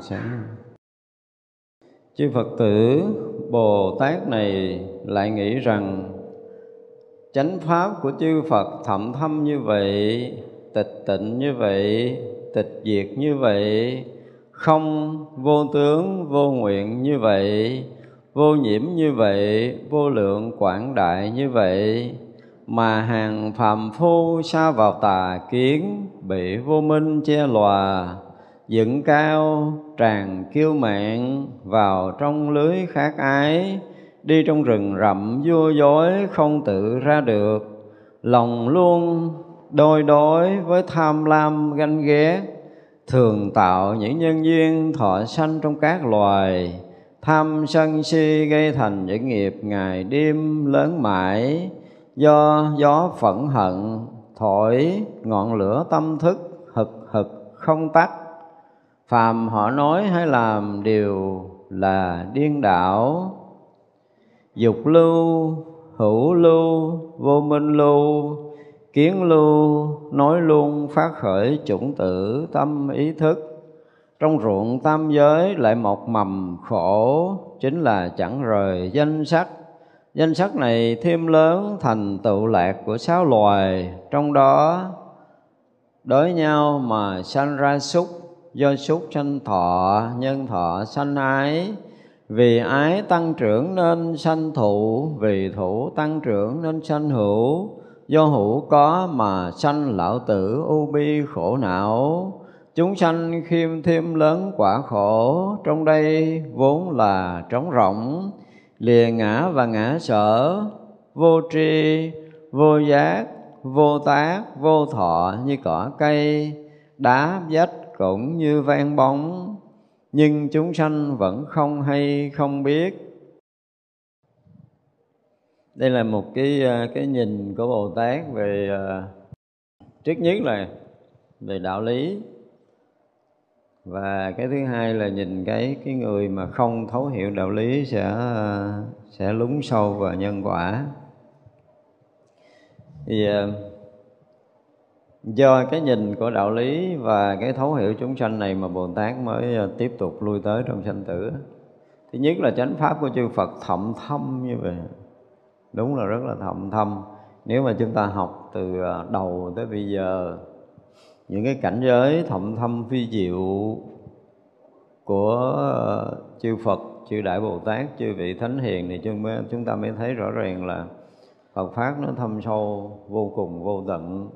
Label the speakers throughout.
Speaker 1: sáng. Chư Phật tử Bồ Tát này lại nghĩ rằng chánh pháp của chư Phật thậm thâm như vậy, tịch tịnh như vậy, tịch diệt như vậy, không vô tướng vô nguyện như vậy, vô nhiễm như vậy, vô lượng quảng đại như vậy, mà hàng phàm phu xa vào tà kiến, bị vô minh che lòa, dựng cao, tràn kiêu mạng vào trong lưới khát ái. Đi trong rừng rậm vua dối, không tự ra được. Lòng luôn đôi đối với tham lam ganh ghét thường tạo những nhân duyên thọ sanh trong các loài. Tham sân si gây thành những nghiệp ngày đêm lớn mãi. Do gió phẫn hận, thổi, ngọn lửa tâm thức hực hực không tắt phàm họ nói hay làm đều là điên đảo. Dục lưu, hữu lưu, vô minh lưu, kiến lưu, nói luôn, phát khởi chủng tử, tâm ý thức. Trong ruộng tam giới lại một mầm khổ, chính là chẳng rời danh sắc. Danh sắc này thêm lớn thành tựu lạc của sáu loài, trong đó đối nhau mà sanh ra súc do súc sanh thọ, nhân thọ sanh ái. Vì ái tăng trưởng nên sanh thụ, vì thủ tăng trưởng nên sanh hữu. Do hữu có mà sanh lão tử u bi khổ não. Chúng sanh khiêm thêm lớn quả khổ, trong đây vốn là trống rỗng. Lìa ngã và ngã sở, vô tri, vô giác, vô tác, vô thọ như cỏ cây, đá vách cũng như vang bóng, nhưng chúng sanh vẫn không hay, không biết. Đây là một cái ờ, cái nhìn của bồ tát về ờ, trước nhất là về đạo lý. Và cái thứ hai là nhìn cái cái người mà không thấu hiểu đạo lý sẽ ờ, sẽ lún sâu vào nhân quả. Thì do cái nhìn của đạo lý và cái thấu hiểu chúng sanh này mà bồ tát mới ờ, tiếp tục lui tới trong sanh tử thứ nhất là chánh pháp của chư phật thậm thâm như vậy. Đúng là rất là thậm thâm. Nếu mà chúng ta học từ ờ, đầu tới bây giờ những cái cảnh giới thậm thâm phi diệu của ờ, chư Phật, chư Đại Bồ Tát, chư vị Thánh Hiền thì chúng ta mới thấy rõ ràng là Phật Pháp nó thâm sâu vô cùng vô tận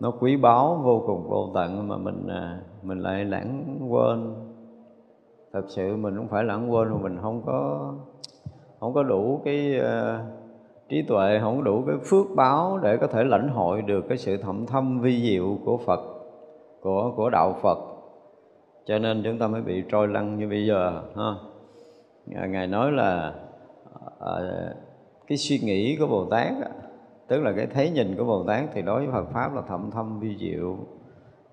Speaker 1: nó quý báu vô cùng vô tận mà mình à, mình lại lãng quên. Thật sự mình không phải lãng quên mà mình không có không có đủ cái uh, trí tuệ không có đủ cái phước báo để có thể lãnh hội được cái sự thậm thâm vi diệu của Phật của của đạo Phật. Cho nên chúng ta mới bị trôi lăn như bây giờ ha. Ngài nói là uh, cái suy nghĩ của Bồ Tát tức là cái thấy nhìn của Bồ Tát thì đối với Phật pháp là thậm thâm vi diệu.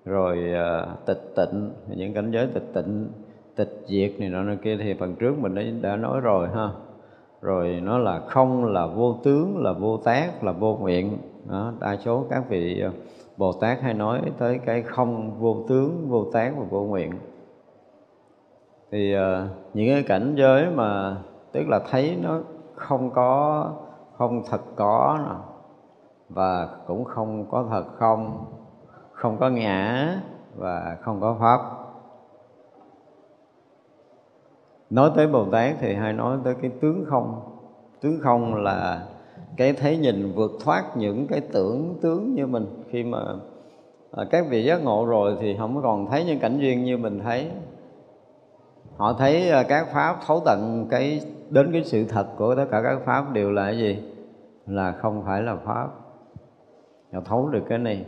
Speaker 1: Rồi uh, tịch tịnh những cảnh giới tịch tịnh tịch diệt này nọ kia thì phần trước mình đã, đã nói rồi ha. Rồi nó là không là vô tướng là vô tác là vô nguyện. Đó, đa số các vị ờ, Bồ Tát hay nói tới cái không vô tướng vô tác và vô nguyện. Thì uh, những cái cảnh giới mà tức là thấy nó không có không thật có nào và cũng không có thật không không có ngã và không có pháp. Nói tới bồ tát thì hay nói tới cái tướng không. Tướng không là cái thấy nhìn vượt thoát những cái tưởng tướng như mình. Khi mà à, các vị giác ngộ rồi thì không còn thấy những cảnh duyên như mình thấy. Họ thấy à, các pháp thấu tận cái đến cái sự thật của tất cả các pháp đều là cái gì? Là không phải là pháp họ thấu được cái này.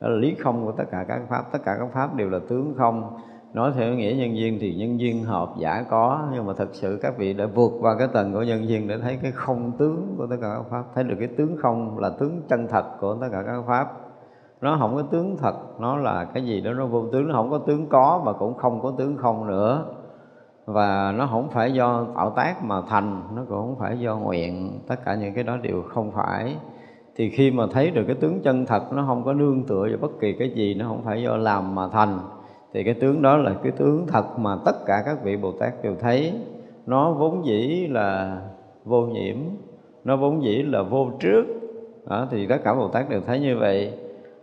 Speaker 1: Đó là lý không của tất cả các pháp. Tất cả các pháp đều là tướng không. Nói theo nghĩa nhân duyên thì nhân duyên hợp giả có. Nhưng mà thật sự các vị đã vượt qua cái tầng của nhân duyên để thấy cái không tướng của tất cả các pháp. Thấy được cái tướng không là tướng chân thật của tất cả các pháp. Nó không có tướng thật, nó là cái gì đó, nó vô tướng. Nó không có tướng có mà cũng không có tướng không nữa. Và nó không phải do tạo tác mà thành, nó cũng không phải do nguyện. Tất cả những cái đó đều không phải thì khi mà thấy được cái tướng chân thật nó không có nương tựa vào bất kỳ cái gì nó không phải do làm mà thành thì cái tướng đó là cái tướng thật mà tất cả các vị bồ tát đều thấy. Nó vốn dĩ là vô nhiễm nó vốn dĩ là vô trước. Đó, thì tất cả bồ tát đều thấy như vậy.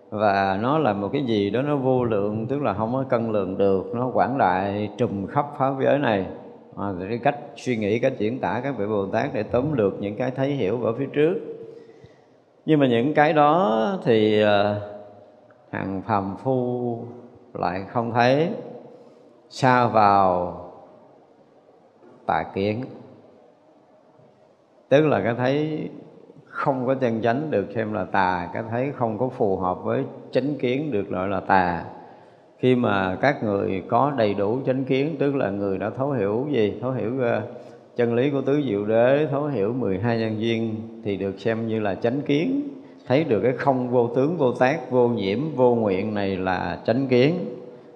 Speaker 1: Và nó là một cái gì đó nó vô lượng tức là không có cân lượng được nó quảng đại trùm khắp pháp giới này. À, cái cách suy nghĩ cách diễn tả các vị bồ tát để tóm lược những cái thấy hiểu ở phía trước nhưng mà những cái đó thì ờ, hàng phàm phu lại không thấy. Xa vào tà kiến. Tức là cái thấy không có chân chánh được xem là tà cái thấy không có phù hợp với chánh kiến được gọi là tà. Khi mà các người có đầy đủ chánh kiến tức là người đã thấu hiểu gì? Thấu hiểu uh, chân lý của tứ diệu đế thấu hiểu 12 nhân duyên thì được xem như là chánh kiến. Thấy được cái không vô tướng vô tác vô nhiễm vô nguyện này là chánh kiến.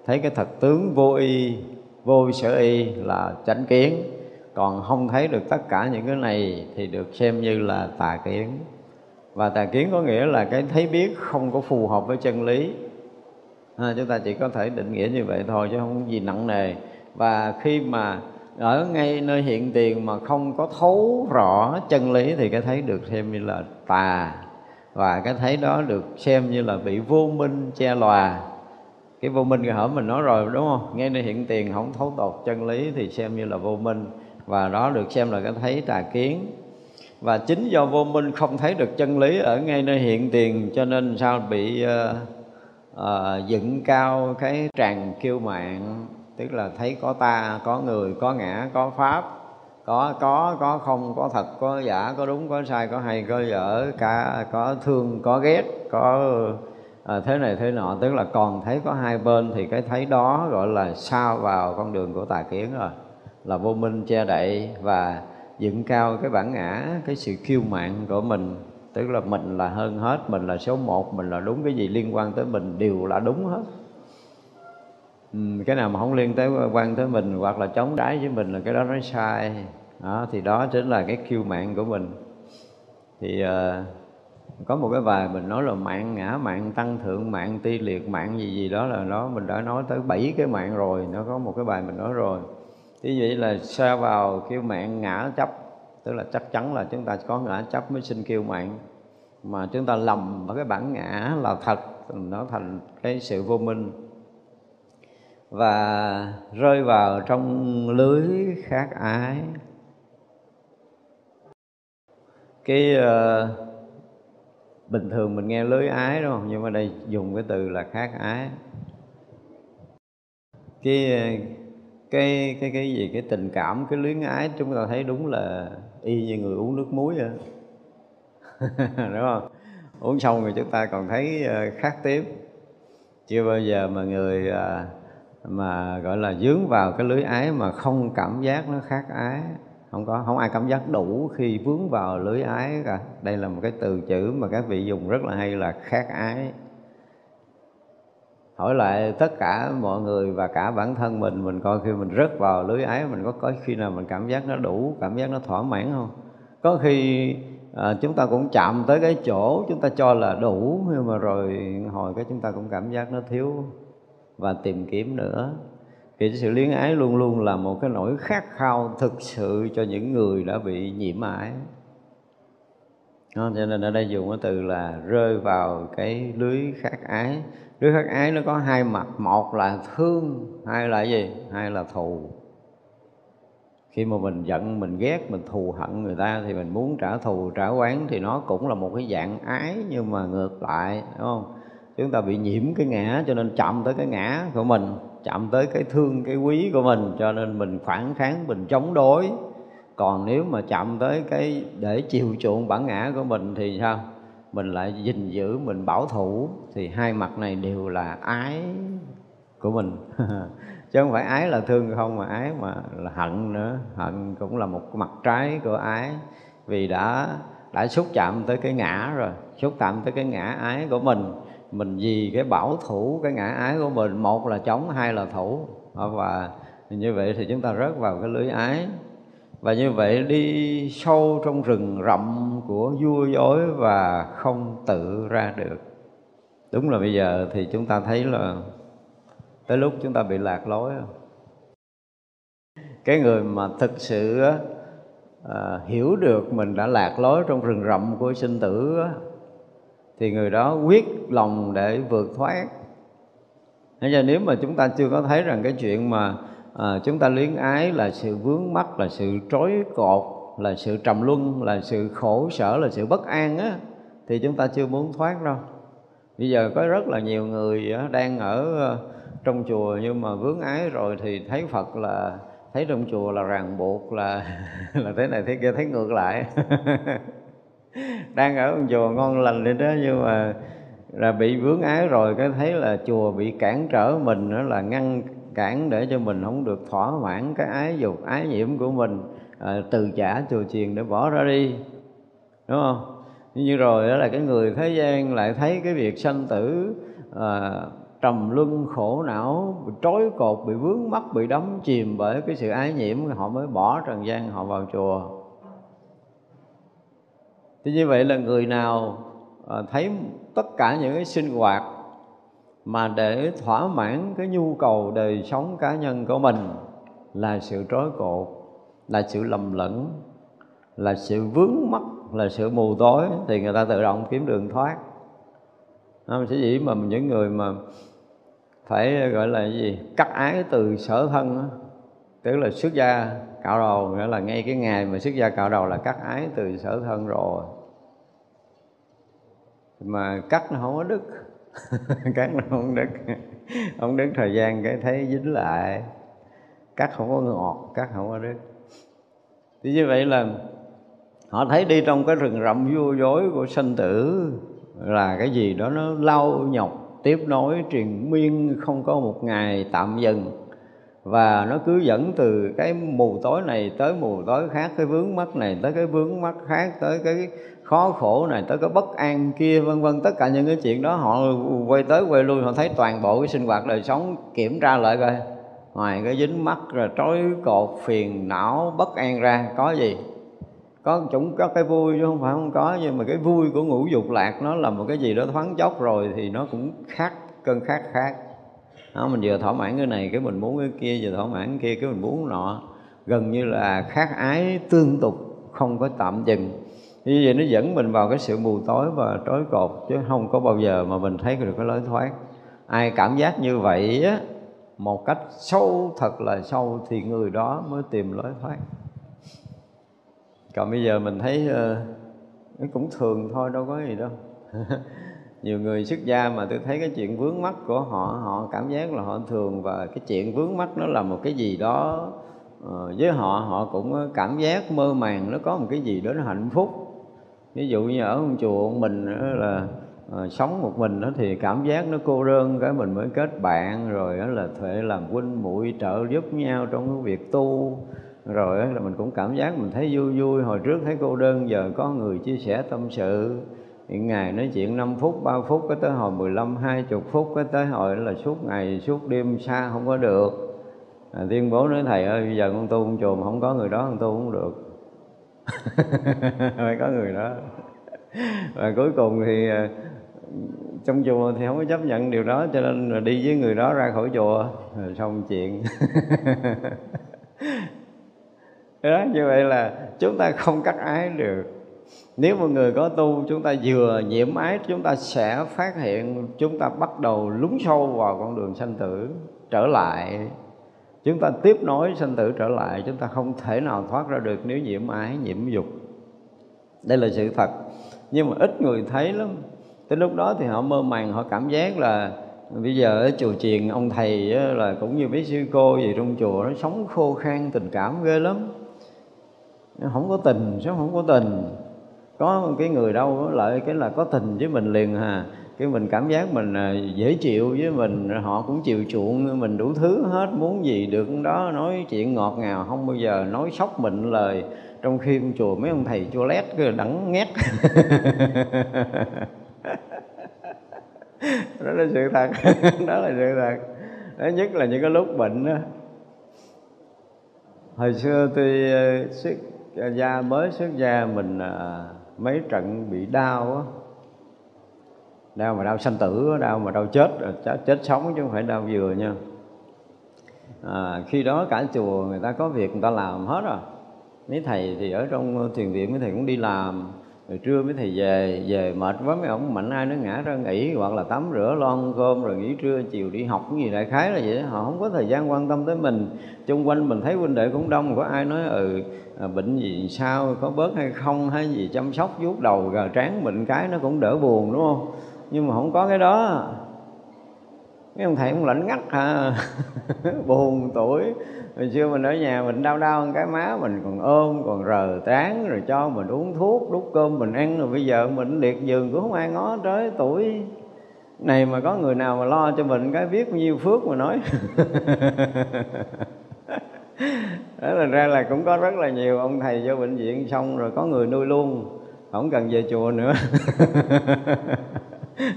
Speaker 1: Thấy cái thật tướng vô y vô sở y là chánh kiến. Còn không thấy được tất cả những cái này thì được xem như là tà kiến. Và tà kiến có nghĩa là cái thấy biết không có phù hợp với chân lý. À, chúng ta chỉ có thể định nghĩa như vậy thôi chứ không có gì nặng nề. Và khi mà ở ngay nơi hiện tiền mà không có thấu rõ chân lý thì cái thấy được xem như là tà. Và cái thấy đó được xem như là bị vô minh che lòa. Cái vô minh người hở mình nói rồi đúng không? Ngay nơi hiện tiền không thấu tột chân lý thì xem như là vô minh. Và đó được xem là cái thấy tà kiến. Và chính do vô minh không thấy được chân lý ở ngay nơi hiện tiền cho nên sao bị uh, uh, dựng cao cái tràng kiêu mạng? Tức là thấy có ta có người có ngã có pháp có có có không có thật có giả có đúng có sai có hay có dở cả có thương có ghét có à, thế này thế nọ. Tức là còn thấy có hai bên thì cái thấy đó gọi là sao vào con đường của tà kiến rồi. Là vô minh che đậy và dựng cao cái bản ngã cái sự kiêu mạn của mình. Tức là mình là hơn hết mình là số một mình là đúng cái gì liên quan tới mình đều là đúng hết. Ừ, cái nào mà không liên tới quan tới mình hoặc là chống trái với mình là cái đó nói sai. Đó, thì đó chính là cái kiêu mạng của mình. Thì uh, có một cái bài mình nói là mạng ngã mạng tăng thượng mạng ti liệt mạng gì gì đó là nó mình đã nói tới bảy cái mạng rồi nó có một cái bài mình nói rồi. Thế vậy là xa vào kêu mạng ngã chấp tức là chắc chắn là chúng ta có ngã chấp mới sinh kêu mạng. Mà chúng ta lầm vào cái bản ngã là thật nó thành cái sự vô minh và rơi vào trong lưới khác ái. Cái uh, bình thường mình nghe lưới ái đúng không? Nhưng mà đây dùng cái từ là khác ái. Cái ờ, cái cái cái gì? Cái tình cảm cái luyến ái chúng ta thấy đúng là y như người uống nước muối vậy. Đúng không? Uống xong rồi chúng ta còn thấy ờ, khác tiếp. Chưa bao giờ mà người mà gọi là dướng vào cái lưới ái mà không cảm giác nó khác ái. Không có không ai cảm giác đủ khi vướng vào lưới ái cả. Đây là một cái từ chữ mà các vị dùng rất là hay là khác ái. Hỏi lại tất cả mọi người và cả bản thân mình mình coi khi mình rớt vào lưới ái mình có có khi nào mình cảm giác nó đủ cảm giác nó thỏa mãn không? Có khi à, chúng ta cũng chạm tới cái chỗ chúng ta cho là đủ nhưng mà rồi hồi cái chúng ta cũng cảm giác nó thiếu và tìm kiếm nữa. Thì sự luyến ái luôn luôn là một cái nỗi khát khao thực sự cho những người đã bị nhiễm ái. Cho nên ở đây dùng cái từ là rơi vào cái lưới khát ái. Lưới khát ái nó có hai mặt, một là thương, hai là gì? Hai là thù. Khi mà mình giận, mình ghét, mình thù hận người ta thì mình muốn trả thù, trả oán thì nó cũng là một cái dạng ái nhưng mà ngược lại, đúng không? Chúng ta bị nhiễm cái ngã cho nên chạm tới cái ngã của mình, chạm tới cái thương, cái quý của mình, cho nên mình phản kháng, mình chống đối. Còn nếu mà chạm tới cái để chiều chuộng bản ngã của mình thì sao? Mình lại gìn giữ, mình bảo thủ. Thì hai mặt này đều là ái của mình. Chứ không phải ái là thương không, mà ái mà là hận nữa. Hận cũng là một mặt trái của ái. Vì đã đã xúc chạm tới cái ngã rồi, xúc chạm tới cái ngã ái của mình mình vì cái bảo thủ cái ngã ái của mình một là chống hai là thủ. Và như vậy thì chúng ta rớt vào cái lưới ái. Và như vậy đi sâu trong rừng rậm của vua dối và không tự ra được. Đúng là bây giờ thì chúng ta thấy là tới lúc chúng ta bị lạc lối. Cái người mà thực sự à, hiểu được mình đã lạc lối trong rừng rậm của sinh tử thì người đó quyết lòng để vượt thoát Thế giờ nếu mà chúng ta chưa có thấy rằng cái chuyện mà à, chúng ta luyến ái là sự vướng mắc, là sự trói cột, là sự trầm luân, là sự khổ sở, là sự bất an á, thì chúng ta chưa muốn thoát đâu. Bây giờ có rất là nhiều người đang ở ờ, trong chùa nhưng mà vướng ái rồi thì thấy Phật là thấy trong chùa là ràng buộc là là thế này thế kia thấy ngược lại đang ở trong chùa ngon lành đi đó nhưng mà là bị vướng ái rồi cái thấy là chùa bị cản trở mình đó là ngăn cản để cho mình không được thỏa mãn cái ái dục ái nhiễm của mình. À, từ trả chùa chiền để bỏ ra đi đúng không? Như rồi đó là cái người thế gian lại thấy cái việc sanh tử à, trầm luân khổ não bị trói cột bị vướng mắc bị đắm chìm bởi cái sự ái nhiễm họ mới bỏ trần gian họ vào chùa thì như vậy là người nào à, thấy tất cả những cái sinh hoạt mà để thỏa mãn cái nhu cầu đời sống cá nhân của mình là sự trói cột, là sự lầm lẫn, là sự vướng mắc, là sự mù tối thì người ta tự động kiếm đường thoát không sẽ chỉ mà những người mà phải, gọi là gì, cắt ái từ sở thân đó. tức là xuất gia cạo đầu nghĩa là ngay cái ngày mà xuất gia cạo đầu là cắt ái từ sở thân rồi. Mà cắt nó không có đứt. Cắt nó không đứt. Không đứt thời gian cái thấy dính lại. Cắt không có ngọt, cắt không có đứt. Thì như vậy là họ thấy đi trong cái rừng rậm vô dối của sanh tử là cái gì đó nó lau nhọc, tiếp nối truyền miên, không có một ngày tạm dừng và nó cứ dẫn từ cái mù tối này tới mù tối khác, cái vướng mắt này tới cái vướng mắt khác, tới cái khó khổ này, tới cái bất an kia, vân vân. Tất cả những cái chuyện đó họ quay tới quay lui, họ thấy toàn bộ cái sinh hoạt đời sống kiểm tra lại coi. Ngoài cái dính mắt rồi trói cột, phiền não, bất an ra, có gì? Có chúng có cái vui chứ không phải không có, nhưng mà cái vui của ngũ dục lạc nó là một cái gì đó thoáng chốc rồi thì nó cũng khác, cơn khác khác đó, mình vừa thỏa mãn cái này cái mình muốn cái kia vừa thỏa mãn cái kia cái mình muốn nọ. Gần như là khác ái tương tục không có tạm dừng. Như vậy nó dẫn mình vào cái sự mù tối và trói cột chứ không có bao giờ mà mình thấy được cái lối thoát. Ai cảm giác như vậy á một cách sâu thật là sâu thì người đó mới tìm lối thoát. Còn bây giờ mình thấy uh, cũng thường thôi đâu có gì đâu. nhiều người xuất gia mà tôi thấy cái chuyện vướng mắt của họ họ cảm giác là họ thường và cái chuyện vướng mắt nó là một cái gì đó ờ, với họ họ cũng cảm giác mơ màng, nó có một cái gì đó nó hạnh phúc. Ví dụ như ở một chùa mình là ờ, sống một mình đó thì cảm giác nó cô đơn, cái mình mới kết bạn, rồi đó là thuệ làm huynh muội trợ giúp nhau trong cái việc tu. Rồi là mình cũng cảm giác mình thấy vui vui, hồi trước thấy cô đơn, giờ có người chia sẻ tâm sự những ngày nói chuyện 5 phút 3 phút có tới hồi 15 20 phút có tới hồi là suốt ngày suốt đêm xa không có được. À, tuyên bố nói thầy ơi bây giờ con tu con chùa mà không có người đó con tu không được. Phải có người đó. Và cuối cùng thì à, trong chùa thì không có chấp nhận điều đó cho nên là đi với người đó ra khỏi chùa rồi xong chuyện. Đó như vậy là chúng ta không cắt ái được nếu một người có tu, chúng ta vừa nhiễm ái chúng ta sẽ phát hiện, chúng ta bắt đầu lún sâu vào con đường sanh tử, trở lại. Chúng ta tiếp nối sanh tử trở lại, chúng ta không thể nào thoát ra được nếu nhiễm ái, nhiễm dục. Đây là sự thật. Nhưng mà ít người thấy lắm. Tới lúc đó thì họ mơ màng, họ cảm giác là bây giờ ở chùa chiền, ông thầy là cũng như mấy sư cô gì trong chùa, nó sống khô khan, tình cảm ghê lắm. Không có tình, sống không có tình có cái người đâu lại cái là có tình với mình liền hà. Cái mình cảm giác mình à, dễ chịu với mình họ cũng chịu chuộng mình đủ thứ hết muốn gì được đó nói chuyện ngọt ngào không bao giờ nói sốc mịn lời. Trong khi con chùa mấy ông thầy chua lét cứ đắng ngét đó là sự thật. Đó là sự thật. Đó nhất là những cái lúc bệnh đó hồi xưa tôi à, xuất gia mới xuất gia mình à, mấy trận bị đau á. Đau mà đau sanh tử đau mà đau chết chết, chết sống chứ không phải đau vừa nha. À, khi đó cả chùa người ta có việc người ta làm hết rồi. Mấy thầy thì ở trong thiền viện mấy thầy cũng đi làm rồi trưa mới thầy về về mệt quá, mấy ông mạnh ai nó ngã ra nghỉ, hoặc là tắm rửa lon cơm, rồi nghỉ trưa, chiều đi học, cái gì đại khái là vậy họ không có thời gian quan tâm tới mình. Chung quanh mình thấy huynh đệ cũng đông, có ai nói ừ à, bệnh gì sao, có bớt hay không, hay gì, chăm sóc, vuốt đầu, gà trán bệnh cái nó cũng đỡ buồn, đúng không? Nhưng mà không có cái đó. Mấy ông thầy cũng lạnh ngắt à buồn tuổi hồi xưa mình ở nhà mình đau đau cái má mình còn ôm, còn rờ trán, rồi cho mình uống thuốc, đút cơm mình ăn. Rồi bây giờ mình liệt giường cũng không ai ngó tới tuổi này mà có người nào mà lo cho mình cái biết bao nhiêu phước mà nói. Đó là ra là cũng có rất là nhiều ông thầy vô bệnh viện xong rồi có người nuôi luôn. Không cần về chùa nữa.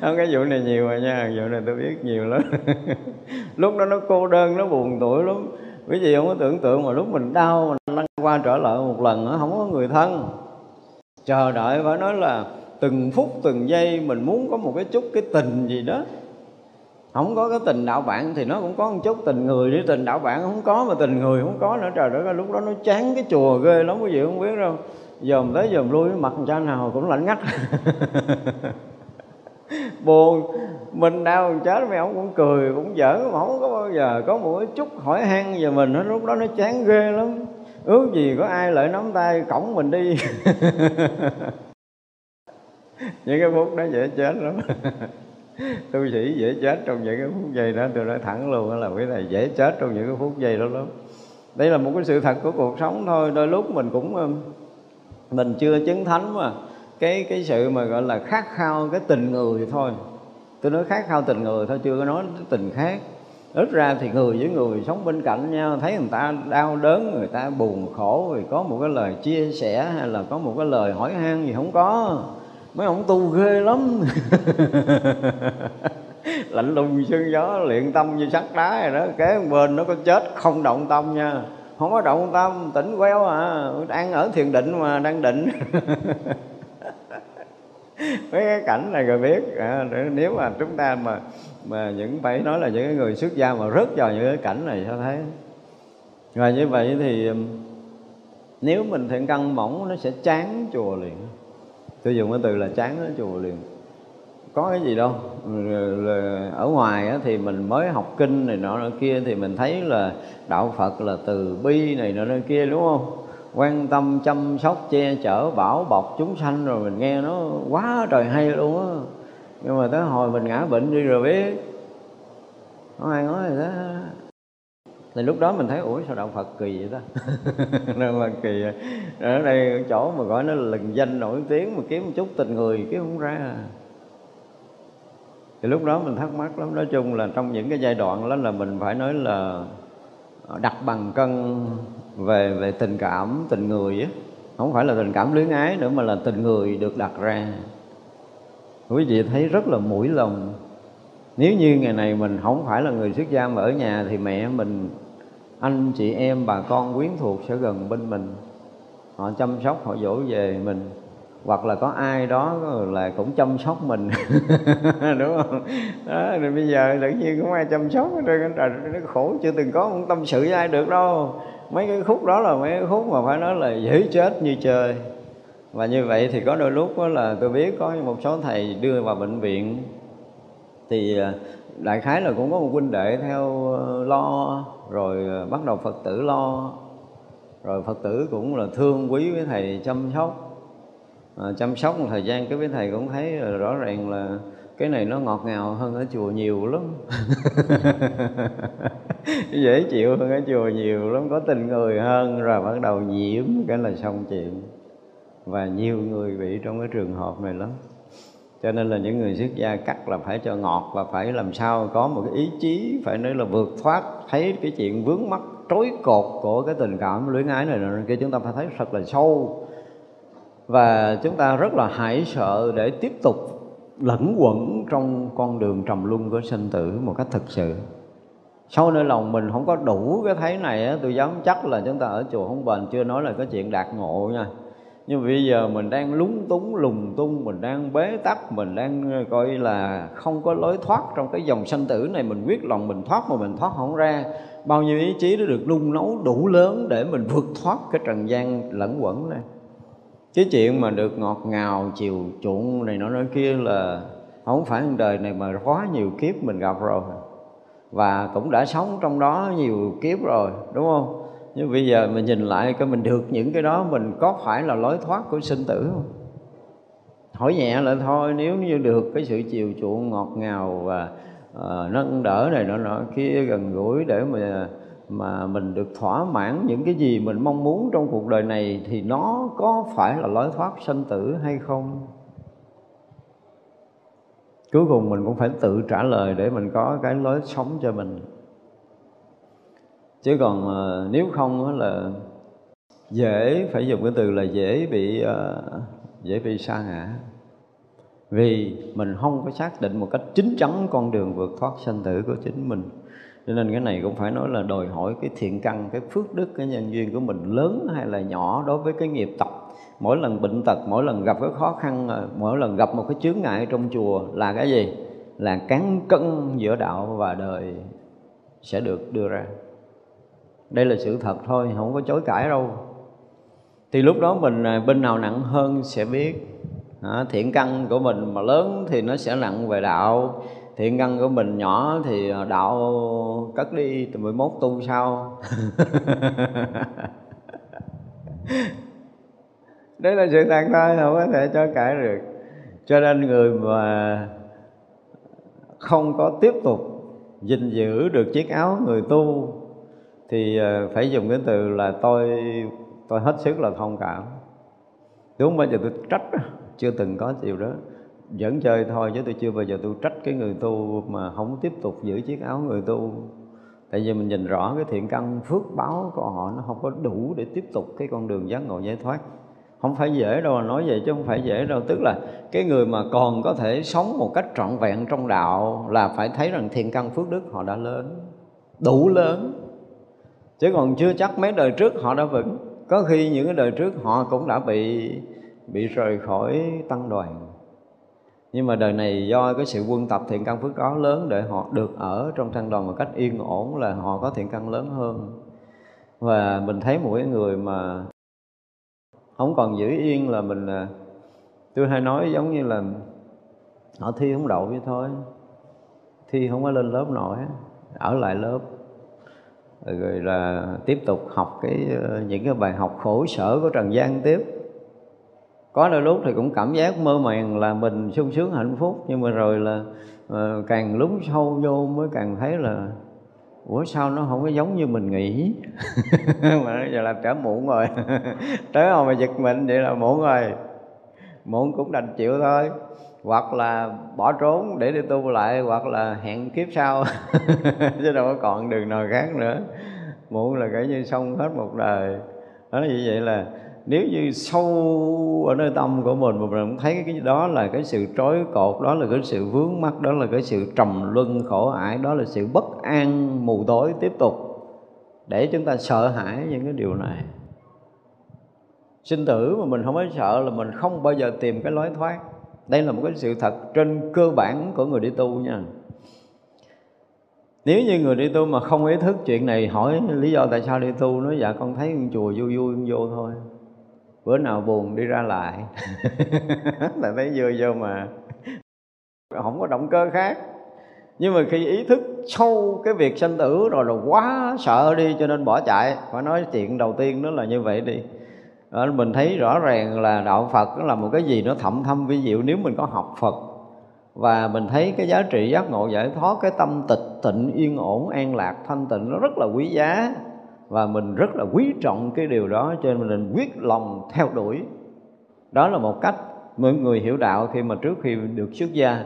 Speaker 1: Không, cái vụ này nhiều rồi nha, vụ này tôi biết nhiều lắm. Lúc đó nó cô đơn, nó buồn tuổi lắm quý vị không có tưởng tượng mà lúc mình đau, mình lăn qua trở lại một lần nó không có người thân. Chờ đợi phải nói là từng phút, từng giây mình muốn có một cái chút cái tình gì đó. Không có cái tình đạo bạn thì nó cũng có một chút tình người đi. Tình đạo bạn không có mà tình người không có nữa. Trời đất ơi, lúc đó nó chán cái chùa ghê lắm, quý vị không biết đâu. Dòm tới dòm lui, mặt cha nào, cũng lạnh ngắt. buồn. Mình đau chết mấy ông cũng cười, cũng giỡn, mà không có bao giờ có một cái chút hỏi han về mình nó lúc đó nó chán ghê lắm. Ước gì có ai lại nắm tay cổng mình đi. Những cái phút đó dễ chết lắm. Tu sĩ dễ chết trong những cái phút giây đó. Tôi nói thẳng luôn là quý thầy, dễ chết trong những cái phút giây đó lắm. Đây là một cái sự thật của cuộc sống thôi. Đôi lúc mình cũng mình chưa chứng thánh mà cái cái sự mà gọi là khát khao cái tình người thôi. Tôi nói khát khao tình người thôi, chưa có nói tình khác. Ít ra thì người với người sống bên cạnh nhau, thấy người ta đau đớn, người ta buồn khổ thì có một cái lời chia sẻ hay là có một cái lời hỏi han gì không có. Mấy ông tu ghê lắm. Lạnh lùng sương gió, luyện tâm như sắt đá rồi đó. Kế bên nó có chết, không động tâm nha. Không có động tâm, tỉnh queo à. Đang ở thiền định mà đang định. mấy cái cảnh này rồi biết. À, nếu mà chúng ta mà mà những phải nói là những người xuất gia mà rớt vào những cái cảnh này sao thấy? Rồi như vậy thì um, nếu mình thiện căn mỏng nó sẽ chán chùa liền. Tôi dùng cái từ là chán nó chùa liền. Có cái gì đâu. Ở ngoài thì mình mới học kinh này nọ nọ kia thì mình thấy là đạo phật là từ bi này nọ nọ kia đúng không? Quan tâm chăm sóc, che chở, bảo bọc chúng sanh rồi mình nghe nó quá trời hay luôn á. Nhưng mà tới hồi mình ngã bệnh đi rồi biết. Có ai nói gì đó? Thì lúc đó mình thấy, ủa, sao đạo Phật kỳ vậy ta? Nên là kỳ ở đây chỗ mà gọi nó là lừng danh nổi tiếng, mà kiếm một chút tình người, kiếm không ra. Thì lúc đó mình thắc mắc lắm. Nói chung là trong những cái giai đoạn đó là mình phải nói là ờ, đặt bằng cân về về tình cảm, tình người á. Không phải là tình cảm luyến ái nữa mà là tình người được đặt ra. Quý vị thấy rất là mũi lòng. Nếu như ngày này mình không phải là người xuất gia mà ở nhà thì mẹ mình, anh chị em, bà con quyến thuộc sẽ gần bên mình. Họ chăm sóc, họ dỗ về mình. Hoặc là có ai đó là cũng chăm sóc mình. Đúng không? Đó, rồi bây giờ tự nhiên không ai chăm sóc trời nó khổ chưa từng có, không tâm sự với ai được đâu mấy cái khúc đó là mấy cái khúc mà phải nói là dễ chết như chơi. Và như vậy thì có đôi lúc đó là tôi biết có một số thầy đưa vào bệnh viện. Thì à, đại khái là cũng có một huynh đệ theo ờ, lo rồi ờ, bắt đầu phật tử lo. Rồi phật tử cũng là thương quý với thầy chăm sóc. À, chăm sóc một thời gian cái với thầy cũng thấy rõ ràng là cái này nó ngọt ngào hơn ở chùa nhiều lắm. Dễ chịu hơn ở chùa nhiều lắm, có tình người hơn, rồi bắt đầu nhiễm, cái là xong chuyện. Và nhiều người bị trong cái trường hợp này lắm. Cho nên là những người xuất gia cắt là phải cho ngọt, và phải làm sao có một cái ý chí, phải nói là vượt thoát, thấy cái chuyện vướng mắc trối cột của cái tình cảm luyến ái này rồi kia chúng ta phải thấy thật là sâu. Và chúng ta rất là hãi sợ để tiếp tục lẫn quẩn trong con đường trầm luân của sinh tử một cách thực sự. Sâu nơi lòng mình không có đủ cái thấy này á, tôi dám chắc là chúng ta ở chùa không bền chưa nói là cái chuyện đạt ngộ nha. Nhưng bây giờ mình đang lúng túng lùng tung mình đang bế tắc mình đang ờ, coi là không có lối thoát trong cái dòng sanh tử này mình quyết lòng mình thoát mà mình thoát không ra. Bao nhiêu ý chí nó được nung nấu đủ lớn để mình vượt thoát cái trần gian lẫn quẩn này chứ chuyện mà được ngọt ngào chiều chuộng này nó nói kia là không phải đời này mà quá nhiều kiếp mình gặp rồi. Và cũng đã sống trong đó nhiều kiếp rồi đúng không? Nhưng bây giờ mình nhìn lại cái mình được những cái đó mình có phải là lối thoát của sinh tử không? Hỏi nhẹ lại thôi nếu như được cái sự chiều chuộng ngọt ngào và uh, nâng đỡ này nọ nọ kia gần gũi để mà mà mình được thỏa mãn những cái gì mình mong muốn trong cuộc đời này thì nó có phải là lối thoát sanh tử hay không? Cuối cùng mình cũng phải tự trả lời để mình có cái lối sống cho mình. Chứ còn ờ, nếu không là dễ, phải dùng cái từ là dễ bị ờ, dễ bị sa ngã. Vì mình không có xác định một cách chính chắn con đường vượt thoát sanh tử của chính mình cho nên cái này cũng phải nói là đòi hỏi cái thiện căn cái phước đức cái nhân duyên của mình lớn hay là nhỏ đối với cái nghiệp tập. Mỗi lần bệnh tật mỗi lần gặp cái khó khăn ờ, mỗi lần gặp một cái chướng ngại trong chùa là cái gì? Là cán cân giữa đạo và đời sẽ được đưa ra. Đây là sự thật thôi không có chối cãi đâu. Thì lúc đó mình ờ, bên nào nặng hơn sẽ biết. À, thiện căn của mình mà lớn thì nó sẽ nặng về đạo thiện căn của mình nhỏ thì ờ, đạo cất đi từ 11 tu sau. Đấy là sự thật thôi, không có thể cho cãi được. Cho nên người mà không có tiếp tục gìn giữ được chiếc áo người tu thì ờ, phải dùng cái từ là tôi tôi hết sức là thông cảm. Đúng bây giờ tôi trách chưa từng có điều đó vẫn chơi thôi chứ tôi chưa bao giờ tôi trách cái người tu mà không tiếp tục giữ chiếc áo người tu. Tại vì mình nhìn rõ cái thiện căn phước báo của họ, nó không có đủ để tiếp tục cái con đường giác ngộ giải thoát. Không phải dễ đâu, nói vậy chứ không phải dễ đâu. Tức là cái người mà còn có thể sống một cách trọn vẹn trong đạo là phải thấy rằng thiện căn phước đức họ đã lớn, đủ lớn. Chứ còn chưa chắc mấy đời trước họ đã vững. Có khi những cái đời trước họ cũng đã bị bị rời khỏi tăng đoàn nhưng mà đời này do cái sự quân tập thiện căn phước đó lớn để họ được ở trong trang đoàn một cách yên ổn là họ có thiện căn lớn hơn. Và mình thấy một cái người mà không còn giữ yên là mình à, tôi hay nói giống như là họ thi không đậu vậy thôi. Thi không có lên lớp nổi, ở lại lớp. Rồi là tiếp tục học cái ờ, những cái bài học khổ sở của trần gian tiếp có đôi lúc thì cũng cảm giác mơ màng là mình sung sướng hạnh phúc nhưng mà rồi là uh, càng lún sâu vô mới càng thấy là ủa sao nó không có giống như mình nghĩ? Mà giờ là trở muộn rồi. Tới hồi mà giật mình vậy là muộn rồi. Muộn cũng đành chịu thôi. Hoặc là bỏ trốn để đi tu lại hoặc là hẹn kiếp sau. Chứ đâu có còn đường nào khác nữa. Muộn là kể như xong hết một đời. Đó như vậy là nếu như sâu ở nơi tâm của mình mà mình thấy cái đó là cái sự trói cột, đó là cái sự vướng mắc, đó là cái sự trầm luân khổ ải, đó là sự bất an, mù tối tiếp tục. Để chúng ta sợ hãi những cái điều này. Sinh tử mà mình không có sợ là mình không bao giờ tìm cái lối thoát. Đây là một cái sự thật trên cơ bản của người đi tu nha. Nếu như người đi tu mà không ý thức chuyện này, hỏi lý do tại sao đi tu, nói dạ con thấy chùa vui vui vô thôi bữa nào buồn đi ra lại. Là thấy vui vô mà. Không có động cơ khác. Nhưng mà khi ý thức sâu cái việc sanh tử rồi là quá sợ đi cho nên bỏ chạy. Phải nói chuyện đầu tiên đó là như vậy đi. Đó, mình thấy rõ ràng là đạo Phật là một cái gì nó thậm thâm vi diệu nếu mình có học Phật. Và mình thấy cái giá trị giác ngộ giải thoát cái tâm tịch tịnh yên ổn an lạc thanh tịnh nó rất là quý giá và mình rất là quý trọng cái điều đó, cho nên mình quyết lòng theo đuổi. Đó là một cách mọi người hiểu đạo khi mà trước khi được xuất gia.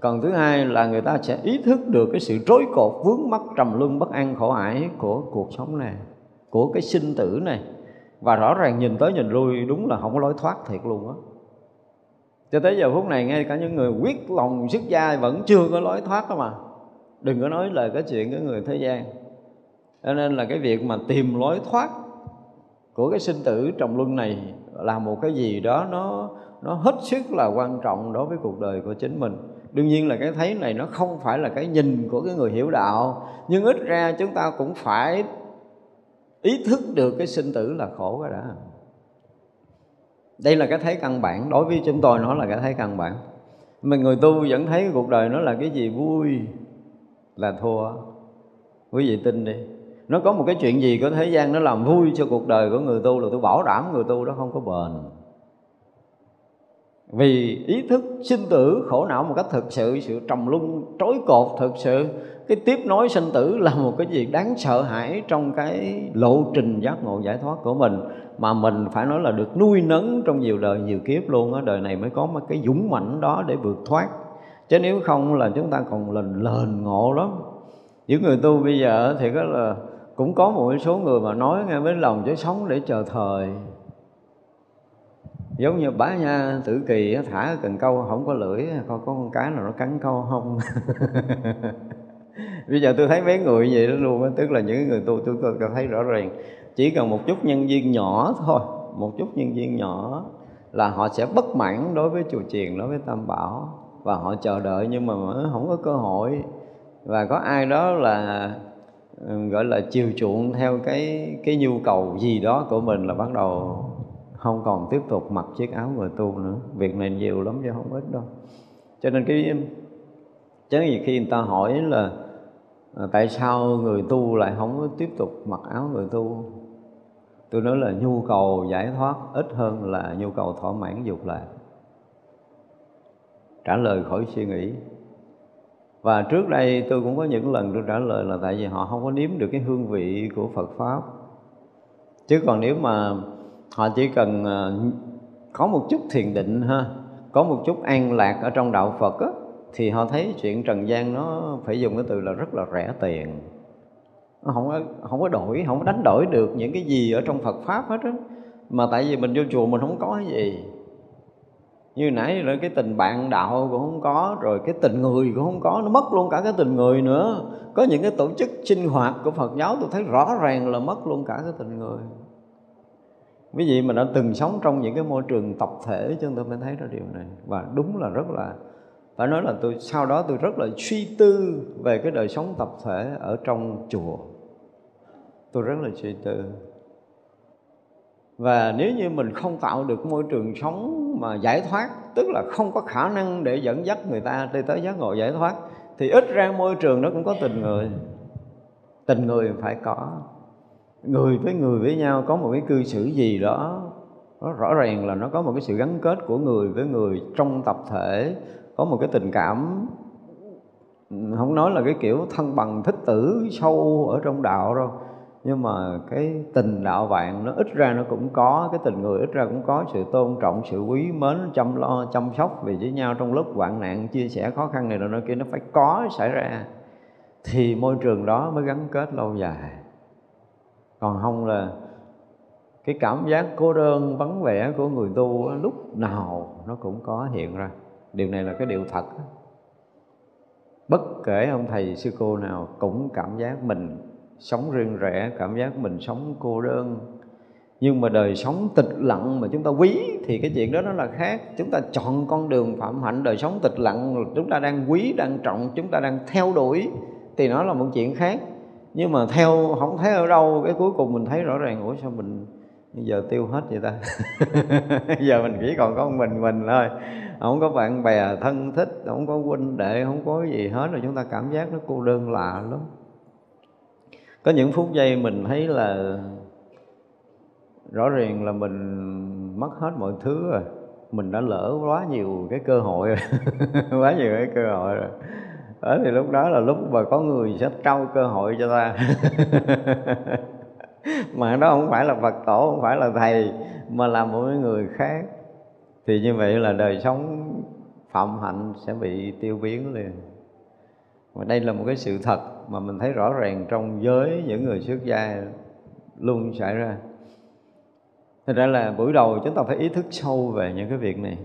Speaker 1: Còn thứ hai là người ta sẽ ý thức được cái sự rối cột, vướng mắc, trầm luân, bất an, khổ ải của cuộc sống này, của cái sinh tử này. Và rõ ràng nhìn tới nhìn lui, đúng là không có lối thoát thiệt luôn á. Cho tới giờ phút này, ngay cả những người quyết lòng xuất gia vẫn chưa có lối thoát đó mà. Đừng có nói lời cái chuyện cái người thế gian cho nên là cái việc mà tìm lối thoát của cái sinh tử trong luân này là một cái gì đó nó nó hết sức là quan trọng đối với cuộc đời của chính mình. Đương nhiên là cái thấy này nó không phải là cái nhìn của cái người hiểu đạo, nhưng ít ra chúng ta cũng phải ý thức được cái sinh tử là khổ rồi đã. Đây là cái thấy căn bản, đối với chúng tôi nó là cái thấy căn bản. Mà người tu vẫn thấy cuộc đời nó là cái gì vui là thua. Quý vị tin đi nó có một cái chuyện gì có thế gian nó làm vui cho cuộc đời của người tu là tôi bảo đảm người tu đó không có bền. Vì ý thức sinh tử khổ não một cách thực sự sự trầm luân trối cột thực sự, cái tiếp nối sinh tử là một cái gì đáng sợ hãi trong cái lộ trình giác ngộ giải thoát của mình. Mà mình phải nói là được nuôi nấng trong nhiều đời, nhiều kiếp luôn á, đời này mới có một cái dũng mãnh đó để vượt thoát. Chứ nếu không là chúng ta còn lần lền ngộ lắm. Những người tu bây giờ thì có là cũng có một số người mà nói nghe với lòng chứ sống để chờ thời. Giống như bá nha tử kỳ thả cần câu không có lưỡi coi có con cá nào nó cắn câu không. Bây giờ tôi thấy mấy người vậy đó luôn đó. tức là những người tu tôi, tôi thấy rõ ràng. Chỉ cần một chút nhân viên nhỏ thôi một chút nhân viên nhỏ là họ sẽ bất mãn đối với chùa chiền đối với tam bảo. Và họ chờ đợi nhưng mà không có cơ hội. Và có ai đó là gọi là chiều chuộng theo cái cái nhu cầu gì đó của mình là bắt đầu không còn tiếp tục mặc chiếc áo người tu nữa. Việc này nhiều lắm chứ không ít đâu. Cho nên cái chứ gì khi người ta hỏi là à, tại sao người tu lại không có tiếp tục mặc áo người tu? Tôi nói là nhu cầu giải thoát ít hơn là nhu cầu thỏa mãn dục lạc. Trả lời khỏi suy nghĩ và trước đây tôi cũng có những lần tôi trả lời là tại vì họ không có nếm được cái hương vị của Phật pháp. Chứ còn nếu mà họ chỉ cần ờ, có một chút thiền định ha có một chút an lạc ở trong đạo Phật á, thì họ thấy chuyện trần gian nó phải dùng cái từ là rất là rẻ tiền. Nó không có không có đổi không có đánh đổi được những cái gì ở trong Phật pháp hết á. Mà tại vì mình vô chùa mình không có cái gì như nãy rồi cái tình bạn đạo cũng không có, rồi cái tình người cũng không có, nó mất luôn cả cái tình người nữa. Có những cái tổ chức sinh hoạt của Phật giáo tôi thấy rõ ràng là mất luôn cả cái tình người. Quý vị mà đã từng sống trong những cái môi trường tập thể chúng tôi mới thấy ra điều này. Và đúng là rất là, phải nói là tôi, sau đó tôi rất là suy tư về cái đời sống tập thể ở trong chùa. Tôi rất là suy tư và nếu như mình không tạo được môi trường sống mà giải thoát, tức là không có khả năng để dẫn dắt người ta đi tới giác ngộ giải thoát, thì ít ra môi trường nó cũng có tình người. Tình người phải có. Người với người với nhau, có một cái cư xử gì đó, nó rõ ràng là nó có một cái sự gắn kết của người với người trong tập thể, có một cái tình cảm, không nói là cái kiểu thân bằng, thích tử, sâu ở trong đạo đâu nhưng mà cái tình đạo bạn nó ít ra nó cũng có, cái tình người ít ra cũng có sự tôn trọng, sự quý mến, chăm lo, chăm sóc vì với nhau trong lúc hoạn nạn, chia sẻ khó khăn này rồi nó kia, nó phải có xảy ra. Thì môi trường đó mới gắn kết lâu dài. Còn không là cái cảm giác cô đơn, vắng vẻ của người tu lúc nào nó cũng có hiện ra. Điều này là cái điều thật bất kể ông thầy sư cô nào cũng cảm giác mình sống riêng rẽ, cảm giác mình sống cô đơn. Nhưng mà đời sống tịch lặng mà chúng ta quý thì cái chuyện đó nó là khác. Chúng ta chọn con đường phạm hạnh, đời sống tịch lặng, chúng ta đang quý, đang trọng, chúng ta đang theo đuổi thì nó là một chuyện khác. Nhưng mà theo, không thấy ở đâu, cái cuối cùng mình thấy rõ ràng, ủa, sao mình giờ tiêu hết vậy ta? Giờ mình chỉ còn có mình mình thôi. Không có bạn bè, thân thích, không có huynh đệ, không có gì hết, rồi chúng ta cảm giác nó cô đơn lạ lắm có những phút giây mình thấy là rõ ràng là mình mất hết mọi thứ rồi. Mình đã lỡ quá nhiều cái cơ hội rồi. Quá nhiều cái cơ hội rồi. Ở thì lúc đó là lúc mà có người sẽ trao cơ hội cho ta. Mà đó không phải là phật tổ, không phải là thầy, mà là một người khác. Thì như vậy là đời sống phạm hạnh sẽ bị tiêu biến liền. Và đây là một cái sự thật mà mình thấy rõ ràng trong giới những người xuất gia luôn xảy ra. Thật ra là buổi đầu chúng ta phải ý thức sâu về những cái việc này.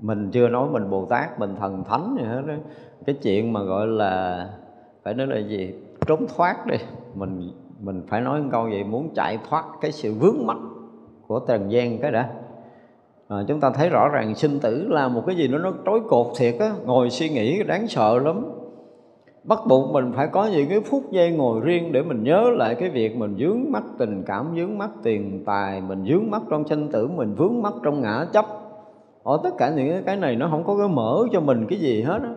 Speaker 1: Mình chưa nói mình Bồ Tát, mình thần thánh gì hết đó Cái chuyện mà gọi là
Speaker 2: phải nói là gì trốn thoát đi. Mình mình phải nói một câu vậy muốn chạy thoát cái sự vướng mắc của trần gian cái đã. À, chúng ta thấy rõ ràng sinh tử là một cái gì đó nó trói cột thiệt á. Ngồi suy nghĩ đáng sợ lắm bắt buộc mình phải có những cái phút giây ngồi riêng để mình nhớ lại cái việc mình dướng mắt tình cảm, dướng mắt tiền tài, mình dướng mắt trong sanh tử, mình vướng mắt trong ngã chấp. Ở tất cả những cái này nó không có cái mở cho mình cái gì hết á.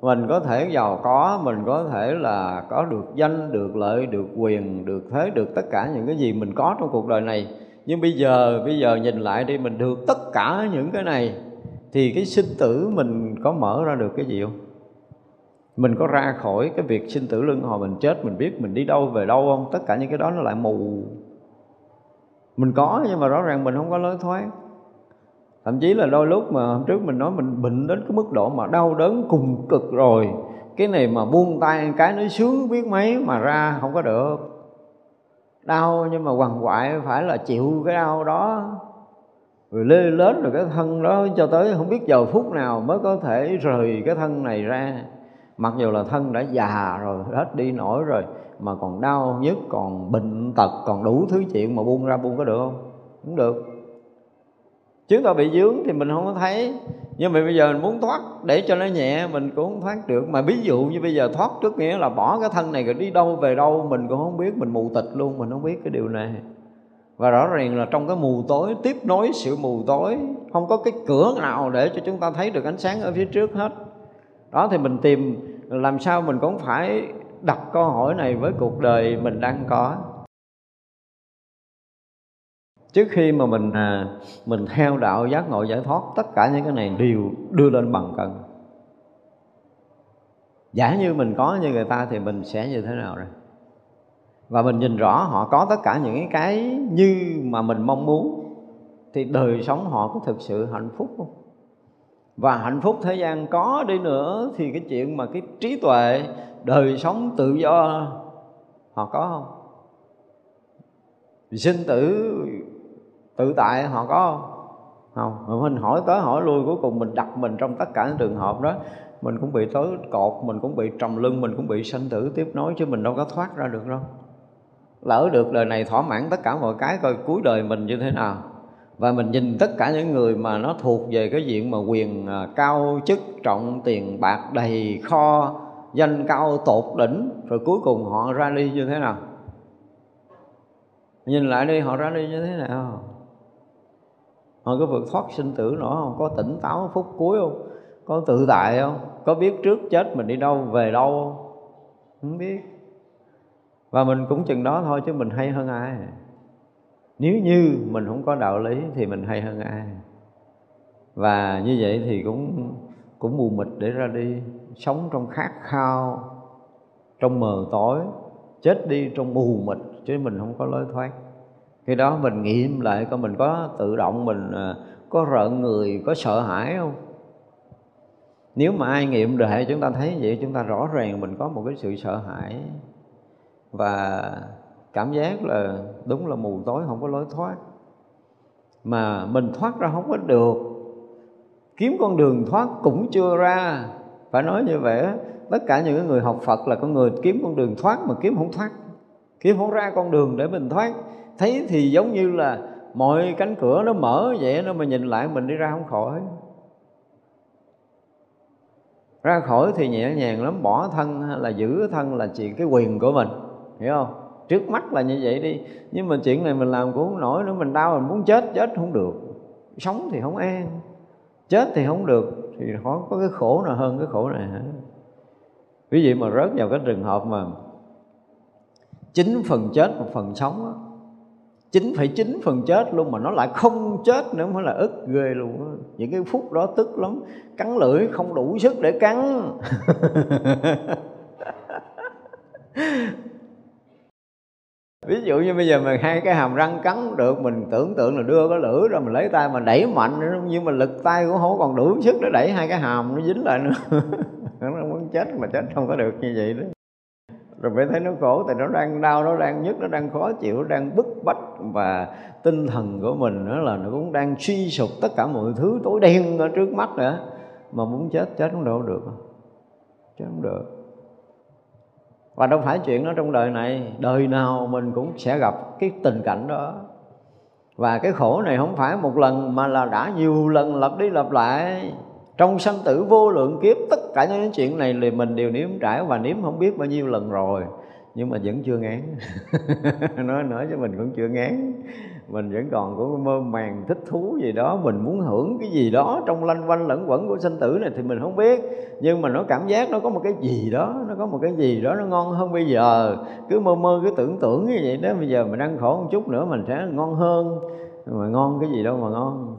Speaker 2: Mình có thể giàu có, mình có thể là có được danh, được lợi, được quyền, được thế, được tất cả những cái gì mình có trong cuộc đời này. Nhưng bây giờ bây giờ nhìn lại đi, mình được tất cả những cái này, thì cái sinh tử mình có mở ra được cái gì không? Mình có ra khỏi cái việc sinh tử luân hồi, mình chết, mình biết mình đi đâu, về đâu không? Tất cả những cái đó nó lại mù. Mình có nhưng mà rõ ràng mình không có lối thoát. Thậm chí là đôi lúc mà hôm trước mình nói mình bệnh đến cái mức độ mà đau đớn cùng cực rồi. Cái này mà buông tay cái nó sướng biết mấy mà ra không có được. Đau nhưng mà quằn quại phải là chịu cái đau đó. Rồi lê lết rồi cái thân đó cho tới không biết giờ phút nào mới có thể rời cái thân này ra mặc dù là thân đã già rồi, hết đi nổi rồi, mà còn đau nhức, còn bệnh tật, còn đủ thứ chuyện mà buông ra buông có được không? Cũng được. Chúng ta bị dướng thì mình không có thấy. Nhưng mà bây giờ mình muốn thoát, để cho nó nhẹ, mình cũng không thoát được. Mà ví dụ như bây giờ thoát trước nghĩa là bỏ cái thân này rồi đi đâu về đâu, mình cũng không biết, mình mù tịch luôn, mình không biết cái điều này. Và rõ ràng là trong cái mù tối, tiếp nối sự mù tối, không có cái cửa nào để cho chúng ta thấy được ánh sáng ở phía trước hết đó thì mình tìm làm sao mình cũng phải đặt câu hỏi này với cuộc đời mình đang có. Trước khi mà mình à, mình theo đạo giác ngộ giải thoát tất cả những cái này đều đưa lên bằng cân. Giả như mình có như người ta thì mình sẽ như thế nào rồi và mình nhìn rõ họ có tất cả những cái như mà mình mong muốn thì đời sống họ có thực sự hạnh phúc không? Và hạnh phúc thế gian có đi nữa thì cái chuyện mà cái trí tuệ, đời sống tự do, họ có không? Sinh tử, tự tại họ có không? Không. Mình hỏi tới hỏi lui, cuối cùng mình đặt mình trong tất cả những trường hợp đó. Mình cũng bị tới cột, mình cũng bị trầm lưng, mình cũng bị sanh tử tiếp nối chứ mình đâu có thoát ra được đâu. Lỡ được đời này thỏa mãn tất cả mọi cái, coi cuối đời mình như thế nào? Và mình nhìn tất cả những người mà nó thuộc về cái diện mà quyền à, cao chức, trọng tiền bạc đầy kho, danh cao tột đỉnh, rồi cuối cùng họ ra đi như thế nào? Nhìn lại đi, họ ra đi như thế nào? Họ có vượt thoát sinh tử nữa không? Có tỉnh táo phút cuối không? Có tự tại không? Có biết trước chết mình đi đâu, về đâu không? Không biết. Và mình cũng chừng đó thôi chứ mình hay hơn ai nếu như mình không có đạo lý thì mình hay hơn ai. Và như vậy thì cũng cũng mù mịt để ra đi, sống trong khát khao, trong mờ tối, chết đi trong mù mịt chứ mình không có lối thoát. Khi đó mình nghiệm lại coi mình có tự động mình à, có rợn người, có sợ hãi không? Nếu mà ai nghiệm được chúng ta thấy vậy, chúng ta rõ ràng mình có một cái sự sợ hãi. Và cảm giác là đúng là mù tối, không có lối thoát. Mà mình thoát ra không có được. Kiếm con đường thoát cũng chưa ra. Phải nói như vậy tất cả những người học Phật là con người kiếm con đường thoát mà kiếm không thoát. Kiếm không ra con đường để mình thoát. Thấy thì giống như là mọi cánh cửa nó mở vậy nó mà nhìn lại mình đi ra không khỏi. Ra khỏi thì nhẹ nhàng lắm, bỏ thân hay là giữ thân là chuyện, cái quyền của mình. Hiểu không? Trước mắt là như vậy đi. Nhưng mà chuyện này mình làm cũng không nổi nữa, mình đau mình muốn chết chết không được. Sống thì không an, chết thì không được, thì khó có cái khổ nào hơn cái khổ này hả? Ví dụ mà rớt vào cái trường hợp mà chín phần chết, một phần sống á, chín phải chín phần chết luôn mà nó lại không chết nữa, mới là ức ghê luôn á. Những cái phút đó tức lắm, cắn lưỡi không đủ sức để cắn. ví dụ như bây giờ mình hai cái hàm răng cắn được, mình tưởng tượng là đưa cái lưỡi rồi mình lấy tay mà đẩy mạnh nữa, nhưng mà lực tay cũng không còn đủ sức để đẩy hai cái hàm nó dính lại nữa. Nó muốn chết mà chết không có được như vậy đó. Rồi phải thấy nó khổ, tại nó đang đau, nó đang nhức, nó đang khó chịu, nó đang bức bách và tinh thần của mình nó là nó cũng đang suy sụp tất cả mọi thứ tối đen ở trước mắt nữa. Mà muốn chết chết không đâu được. Chết không được và đâu phải chuyện đó trong đời này, đời nào mình cũng sẽ gặp cái tình cảnh đó. Và cái khổ này không phải một lần mà là đã nhiều lần lặp đi lặp lại. Trong sanh tử vô lượng kiếp, tất cả những chuyện này thì mình đều nếm trải và nếm không biết bao nhiêu lần rồi. Nhưng mà vẫn chưa ngán. Nói nói cho mình cũng chưa ngán mình vẫn còn có mơ màng thích thú gì đó, mình muốn hưởng cái gì đó trong lanh quanh lẫn quẩn của sinh tử này thì mình không biết. Nhưng mà nó cảm giác nó có một cái gì đó, nó có một cái gì đó nó ngon hơn bây giờ. Cứ mơ mơ, cứ tưởng tưởng như vậy đó, bây giờ mình ăn khổ một chút nữa mình sẽ ngon hơn. Mà ngon cái gì đâu mà ngon.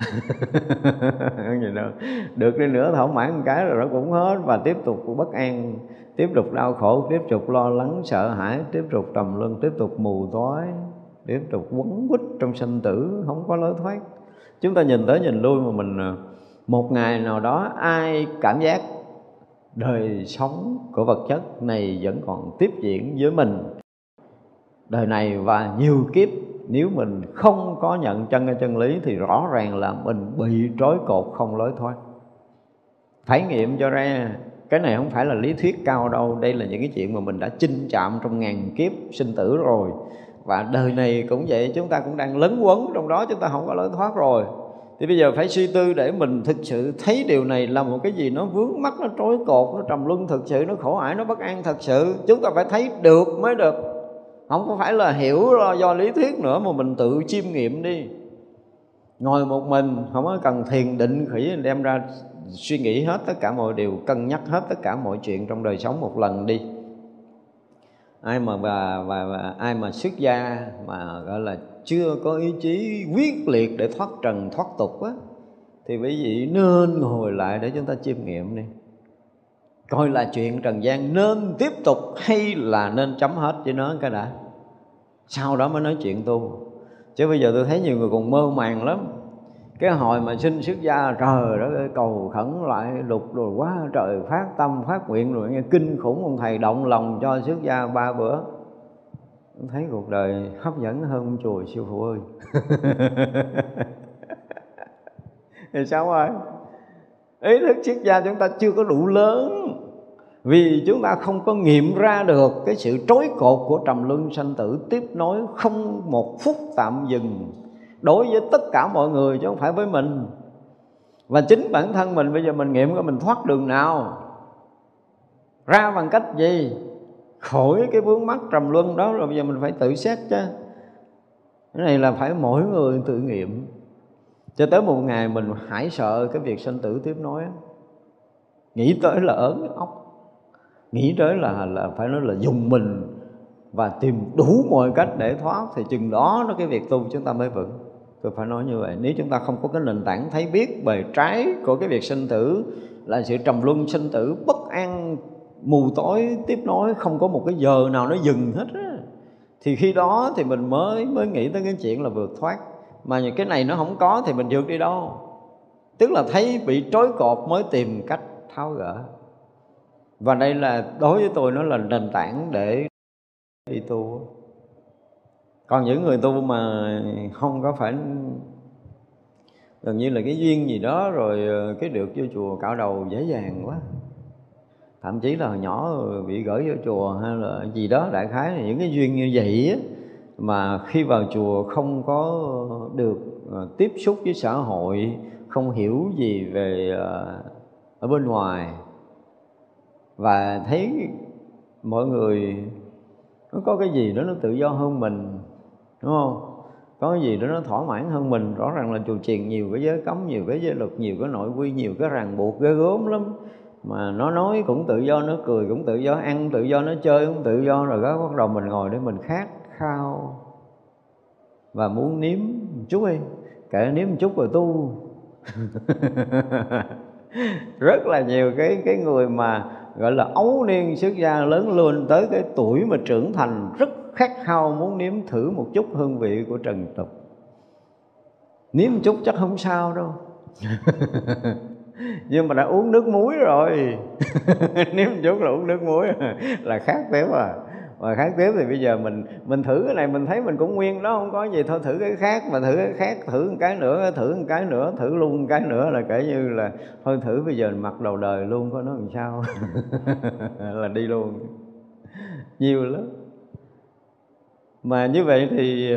Speaker 2: Gì đâu được đi nữa thỏa mãn một cái rồi nó cũng hết. Và tiếp tục bất an, tiếp tục đau khổ, tiếp tục lo lắng, sợ hãi, tiếp tục trầm luân, tiếp tục mù tối tiếp tục quấn quýt trong sanh tử, không có lối thoát. Chúng ta nhìn tới nhìn lui mà mình à, một ngày nào đó ai cảm giác đời sống của vật chất này vẫn còn tiếp diễn với mình, đời này và nhiều kiếp, nếu mình không có nhận chân cái chân lý thì rõ ràng là mình bị trói cột không lối thoát. Trải nghiệm cho ra, cái này không phải là lý thuyết cao đâu, đây là những cái chuyện mà mình đã chinh chạm trong ngàn kiếp sinh tử rồi và đời này cũng vậy, chúng ta cũng đang lấn quấn trong đó, chúng ta không có lối thoát rồi. Thì bây giờ phải suy tư để mình thực sự thấy điều này là một cái gì nó vướng mắt nó trói cột, nó trầm luân thực sự, nó khổ ải, nó bất an thật sự. Chúng ta phải thấy được mới được. Không có phải là hiểu do lý thuyết nữa mà mình tự chiêm nghiệm đi. Ngồi một mình, không có cần thiền định khỉ đem ra suy nghĩ hết tất cả mọi điều, cân nhắc hết tất cả mọi chuyện trong đời sống một lần đi ai mà và, và, và ai mà xuất gia mà gọi là chưa có ý chí quyết liệt để thoát trần thoát tục á thì quý vị nên ngồi lại để chúng ta chiêm nghiệm đi. Coi là chuyện trần gian nên tiếp tục hay là nên chấm hết với nó cái đã. Sau đó mới nói chuyện tu. Chứ bây giờ tôi thấy nhiều người còn mơ màng lắm cái hồi mà xin xuất gia, trời đó cầu khẩn lại, lục rồi quá trời phát tâm, phát nguyện rồi, nghe kinh khủng ông thầy động lòng cho xuất gia ba bữa. Thấy cuộc đời hấp dẫn hơn chùa siêu phụ ơi. Thì sao ơi ý thức xuất gia chúng ta chưa có đủ lớn. Vì chúng ta không có nghiệm ra được cái sự trói cột của trầm luân sanh tử, tiếp nối không một phút tạm dừng đối với tất cả mọi người chứ không phải với mình. Và chính bản thân mình, bây giờ mình nghiệm coi mình thoát đường nào. Ra bằng cách gì? Khỏi cái vướng mắc trầm luân đó, rồi bây giờ mình phải tự xét chứ. Cái này là phải mỗi người tự nghiệm. Cho tới một ngày mình hãy sợ cái việc sinh tử tiếp nối nghĩ tới là ớn ốc. Nghĩ tới là là phải nói là dùng mình và tìm đủ mọi cách để thoát thì chừng đó nó cái việc tu chúng ta mới vững tôi phải nói như vậy, nếu chúng ta không có cái nền tảng thấy biết bề trái của cái việc sinh tử, là sự trầm luân sinh tử bất an, mù tối, tiếp nối, không có một cái giờ nào nó dừng hết á. Thì khi đó thì mình mới mới nghĩ tới cái chuyện là vượt thoát. Mà những cái này nó không có thì mình vượt đi đâu. Tức là thấy bị trói cột mới tìm cách tháo gỡ. Và đây là, đối với tôi nó là nền tảng để đi tu còn những người tu mà không có phải gần như là cái duyên gì đó rồi ờ, cái được vô chùa cạo đầu dễ dàng quá. Thậm chí là hồi nhỏ bị gửi vô chùa hay là gì đó, đại khái là những cái duyên như vậy á, mà khi vào chùa không có được ờ, tiếp xúc với xã hội, không hiểu gì về ờ, ở bên ngoài. Và thấy mọi người nó có cái gì đó nó tự do hơn mình đúng không? Có cái gì đó nó thỏa mãn hơn mình, rõ ràng là chùa chiền nhiều cái giới cấm, nhiều cái giới luật, nhiều cái nội quy, nhiều cái ràng buộc ghê gớm lắm. Mà nó nói cũng tự do, nó cười cũng tự do, ăn tự do, nó chơi cũng tự do, rồi đó, bắt đầu mình ngồi để mình khát khao. Và muốn nếm một chút đi. Kệ nếm một chút rồi tu. Rất là nhiều cái cái người mà, gọi là, ấu niên xuất gia lớn lên tới cái tuổi mà trưởng thành rất khát khao muốn nếm thử một chút hương vị của trần tục. Nếm một chút chắc không sao đâu. Nhưng mà đã uống nước muối rồi. Nếm một chút là uống nước muối. Là khác tiếp à. Và khác tiếp thì bây giờ mình mình thử cái này mình thấy mình cũng nguyên đó, không có gì thôi, thử cái khác mà thử cái khác, thử một cái nữa, thử một cái nữa, thử luôn một cái nữa là kể như là thôi thử bây giờ mặc đầu đời luôn có nó làm sao. Là đi luôn. Nhiều lắm mà như vậy thì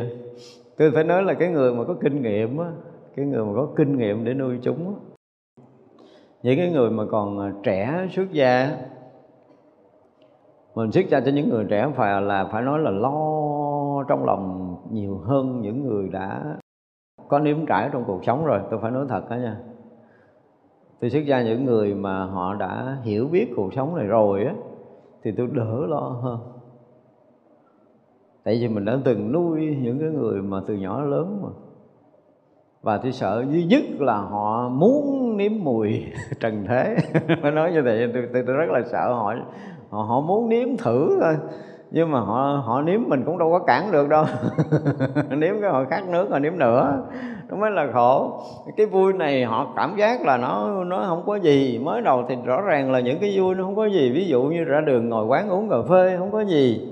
Speaker 2: tôi phải nói là cái người mà có kinh nghiệm á, cái người mà có kinh nghiệm để nuôi chúng á, những cái người mà còn trẻ xuất gia mình xuất gia cho những người trẻ phải là phải nói là lo trong lòng nhiều hơn những người đã có nếm trải trong cuộc sống rồi. Tôi phải nói thật đó nha. Tôi xuất gia những người mà họ đã hiểu biết cuộc sống này rồi á, thì tôi đỡ lo hơn tại vì mình đã từng nuôi những cái người mà từ nhỏ lớn mà. Và tôi sợ duy nhất là họ muốn nếm mùi trần thế. Mới nói như vậy tôi, tôi, tôi rất là sợ họ họ, họ muốn nếm thử thôi. Nhưng mà họ họ nếm mình cũng đâu có cản được đâu. Nếm cái họ khát nước rồi nếm nữa. Nó mới là khổ. Cái vui này họ cảm giác là nó nó không có gì. Mới đầu thì rõ ràng là những cái vui nó không có gì. Ví dụ như ra đường ngồi quán uống cà phê không có gì.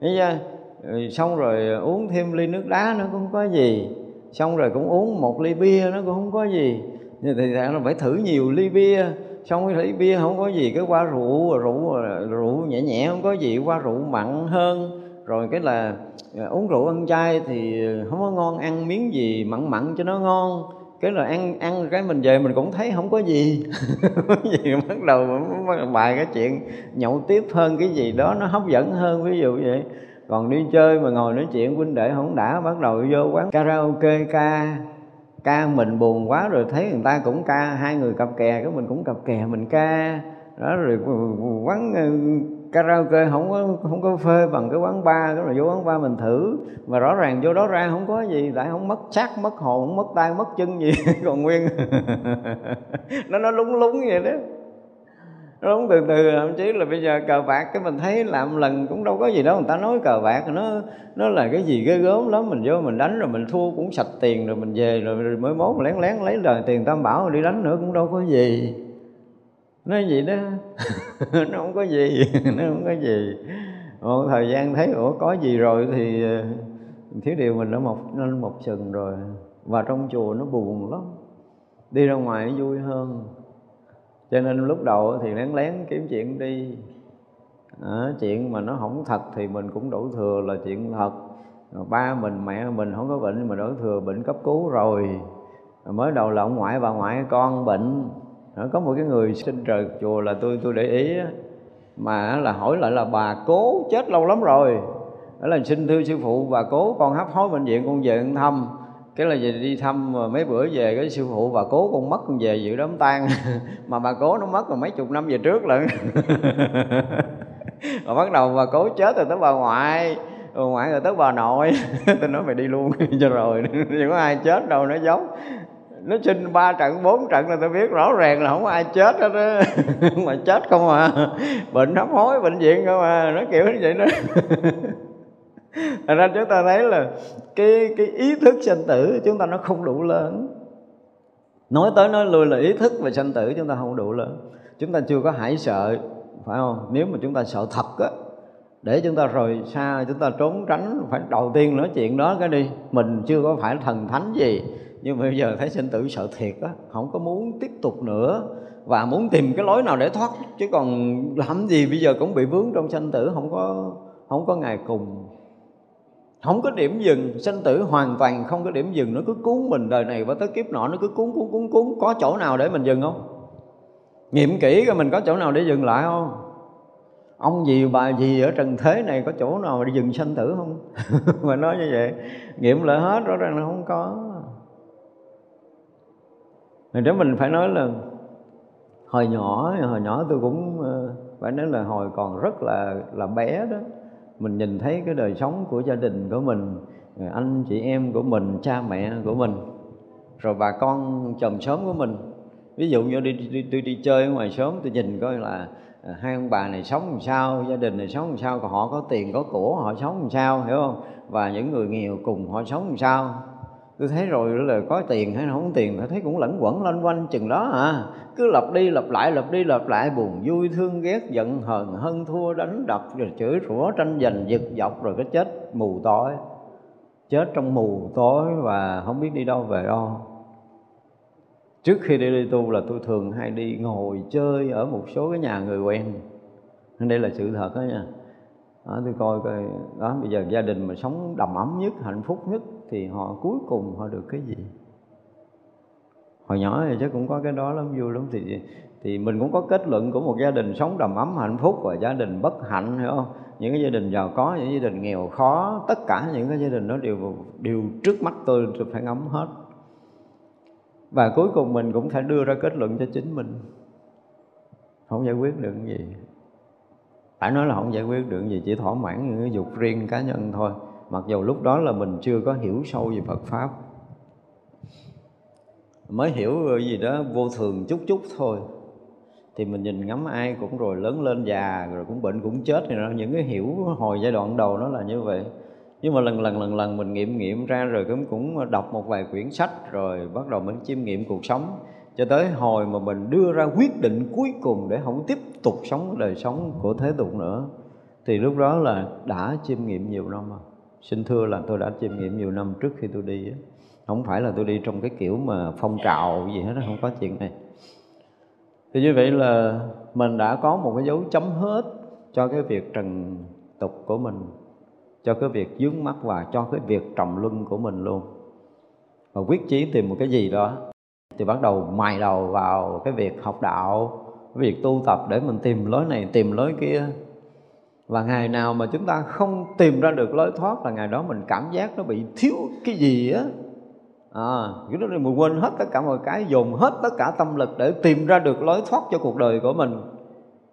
Speaker 2: Thấy chưa? Ừ, xong rồi uống thêm ly nước đá nó cũng không có gì. Xong rồi cũng uống một ly bia nó cũng không có gì. Thì là phải thử nhiều ly bia. Xong cái ly bia không có gì, cái qua rượu rượu rượu nhẹ nhẹ không có gì qua rượu mặn hơn. Rồi cái là à, uống rượu ăn chay thì không có ngon, ăn miếng gì mặn mặn cho nó ngon. Cái là ăn ăn cái mình về mình cũng thấy không có gì. Gì bắt đầu bài cái chuyện nhậu tiếp hơn cái gì đó nó hấp dẫn hơn, ví dụ vậy còn đi chơi mà ngồi nói chuyện huynh đệ không đã, bắt đầu vô quán karaoke ca ca mình buồn quá rồi thấy người ta cũng ca, hai người cặp kè, cái mình cũng cặp kè mình ca. Đó rồi quán ờ, karaoke không có không có phê bằng cái quán bar, cái là vô quán bar mình thử. Mà rõ ràng vô đó ra không có gì, tại không mất xác, mất hồn không mất tay, mất chân gì. Còn nguyên, nó nó lúng lúng vậy đó đúng từ từ thậm chí là bây giờ cờ bạc cái mình thấy làm lần cũng đâu có gì đâu người ta nói cờ bạc nó nó là cái gì ghê gớm lắm mình vô mình đánh rồi mình thua cũng sạch tiền rồi mình về rồi, rồi mới mốt lén lén lấy lời tiền tam bảo đi đánh nữa cũng đâu có gì. Nó gì đó nó không có gì nó không có gì. Một thời gian thấy ủa có gì rồi thì ờ, thiếu điều mình đã mọc lên một sừng rồi. Và trong chùa nó buồn lắm đi ra ngoài nó vui hơn cho nên lúc đầu thì lén lén kiếm chuyện đi. À, chuyện mà nó không thật thì mình cũng đổ thừa là chuyện thật. Ba mình mẹ mình không có bệnh mà đổ thừa bệnh cấp cứu rồi. Mới đầu là ông ngoại bà ngoại con bệnh. Đó, có một cái người sinh trời chùa là tôi tôi để ý mà là hỏi lại là bà cố chết lâu lắm rồi. Đó là xin thưa sư phụ bà cố con hấp hối bệnh viện con về thăm cái là về đi thăm mà mấy bữa về cái sư phụ bà cố con mất con về dự đám tang mà bà cố nó mất là mấy chục năm về trước lận. Rồi bắt đầu bà cố chết rồi tới bà ngoại. Bà ngoại rồi tới bà nội. Tôi nói mày đi luôn. Cho rồi. Đừng có ai chết đâu, nó giống. Nó sinh ba trận, bốn trận là tôi biết rõ ràng là không có ai chết hết á. Mà chết không à. Bệnh hấp hối, bệnh viện không à. Nó kiểu như vậy đó. Thật ra chúng ta thấy là cái cái ý thức sanh tử chúng ta nó không đủ lớn. Nói tới nói lui là ý thức về sanh tử chúng ta không đủ lớn. Chúng ta chưa có hãi sợ, phải không? Nếu mà chúng ta sợ thật á, để chúng ta rồi xa chúng ta trốn tránh, phải đầu tiên nói chuyện đó cái đi. Mình chưa có phải thần thánh gì, nhưng mà bây giờ thấy sinh tử sợ thiệt á, không có muốn tiếp tục nữa và muốn tìm cái lối nào để thoát. Chứ còn làm gì bây giờ cũng bị vướng trong sanh tử, không có không có ngày cùng không có điểm dừng sinh tử hoàn toàn không có điểm dừng, nó cứ cuốn mình đời này và tới kiếp nọ, nó cứ cuốn cuốn cuốn cuốn. Có chỗ nào để mình dừng không? Nghiệm kỹ coi mình có chỗ nào để dừng lại không? Ông gì, bà gì ở trần thế này, có chỗ nào để dừng sanh tử không? Mà nói như vậy. Nghiệm lại hết, rõ ràng là không có. Rồi đó mình phải nói là hồi nhỏ hồi nhỏ tôi cũng ờ, phải nói là hồi còn rất là là bé đó mình nhìn thấy cái đời sống của gia đình của mình à, anh chị em của mình cha mẹ của mình rồi bà con chồng sớm của mình. Ví dụ như đi, đi, đi, đi chơi ở ngoài sớm tôi nhìn coi là à, hai ông bà này sống làm sao gia đình này sống làm sao còn họ có tiền có của họ sống làm sao hiểu không? Và những người nghèo cùng họ sống làm sao tôi thấy rồi là có tiền hay không có tiền tôi thấy cũng lẫn quẩn loanh quanh chừng đó à. Cứ lặp đi lặp lại lặp đi lặp lại buồn vui thương ghét giận hờn hân thua đánh đập rồi chửi rủa tranh giành giật dọc rồi cái chết mù tối. Chết trong mù tối và không biết đi đâu về đâu. Trước khi đi đi tu là tôi thường hay đi ngồi chơi ở một số cái nhà người quen. Đây là sự thật đó nha. Đó, tôi coi coi. Đó bây giờ gia đình mà sống đầm ấm nhất hạnh phúc nhất thì họ cuối cùng họ được cái gì? Hồi nhỏ thì chắc cũng có cái đó lắm, vui lắm. Thì thì mình cũng có kết luận của một gia đình sống đầm ấm hạnh phúc và gia đình bất hạnh, hiểu không? Những cái gia đình giàu có, những gia đình nghèo khó, tất cả những cái gia đình đó đều đều trước mắt tôi tôi phải ngắm hết. Và cuối cùng mình cũng phải đưa ra kết luận cho chính mình. Không giải quyết được cái gì. Phải nói là không giải quyết được gì, chỉ thỏa mãn những cái dục riêng cá nhân thôi mặc dù lúc đó là mình chưa có hiểu sâu về Phật pháp. Mới hiểu gì đó vô thường chút chút thôi. Thì mình nhìn ngắm ai cũng rồi lớn lên già, rồi cũng bệnh cũng chết thì những cái hiểu hồi giai đoạn đầu nó là như vậy. Nhưng mà lần lần lần lần mình nghiệm nghiệm ra rồi cũng cũng đọc một vài quyển sách rồi bắt đầu mình chiêm nghiệm cuộc sống. Cho tới hồi mà mình đưa ra quyết định cuối cùng để không tiếp tục sống đời sống của thế tục nữa, thì lúc đó là đã chiêm nghiệm nhiều năm rồi xin thưa là tôi đã chiêm nghiệm nhiều năm trước khi tôi đi không phải là tôi đi trong cái kiểu mà phong trào gì hết không có chuyện này. Thì như vậy là mình đã có một cái dấu chấm hết cho cái việc trần tục của mình, cho cái việc dướng mắt và cho cái việc trầm luân của mình luôn. Và quyết chí tìm một cái gì đó thì bắt đầu mài đầu vào cái việc học đạo, cái việc tu tập để mình tìm lối này, tìm lối kia và ngày nào mà chúng ta không tìm ra được lối thoát là ngày đó mình cảm giác nó bị thiếu cái gì á. À, cái đó mình quên hết tất cả mọi cái dùng hết tất cả tâm lực để tìm ra được lối thoát cho cuộc đời của mình.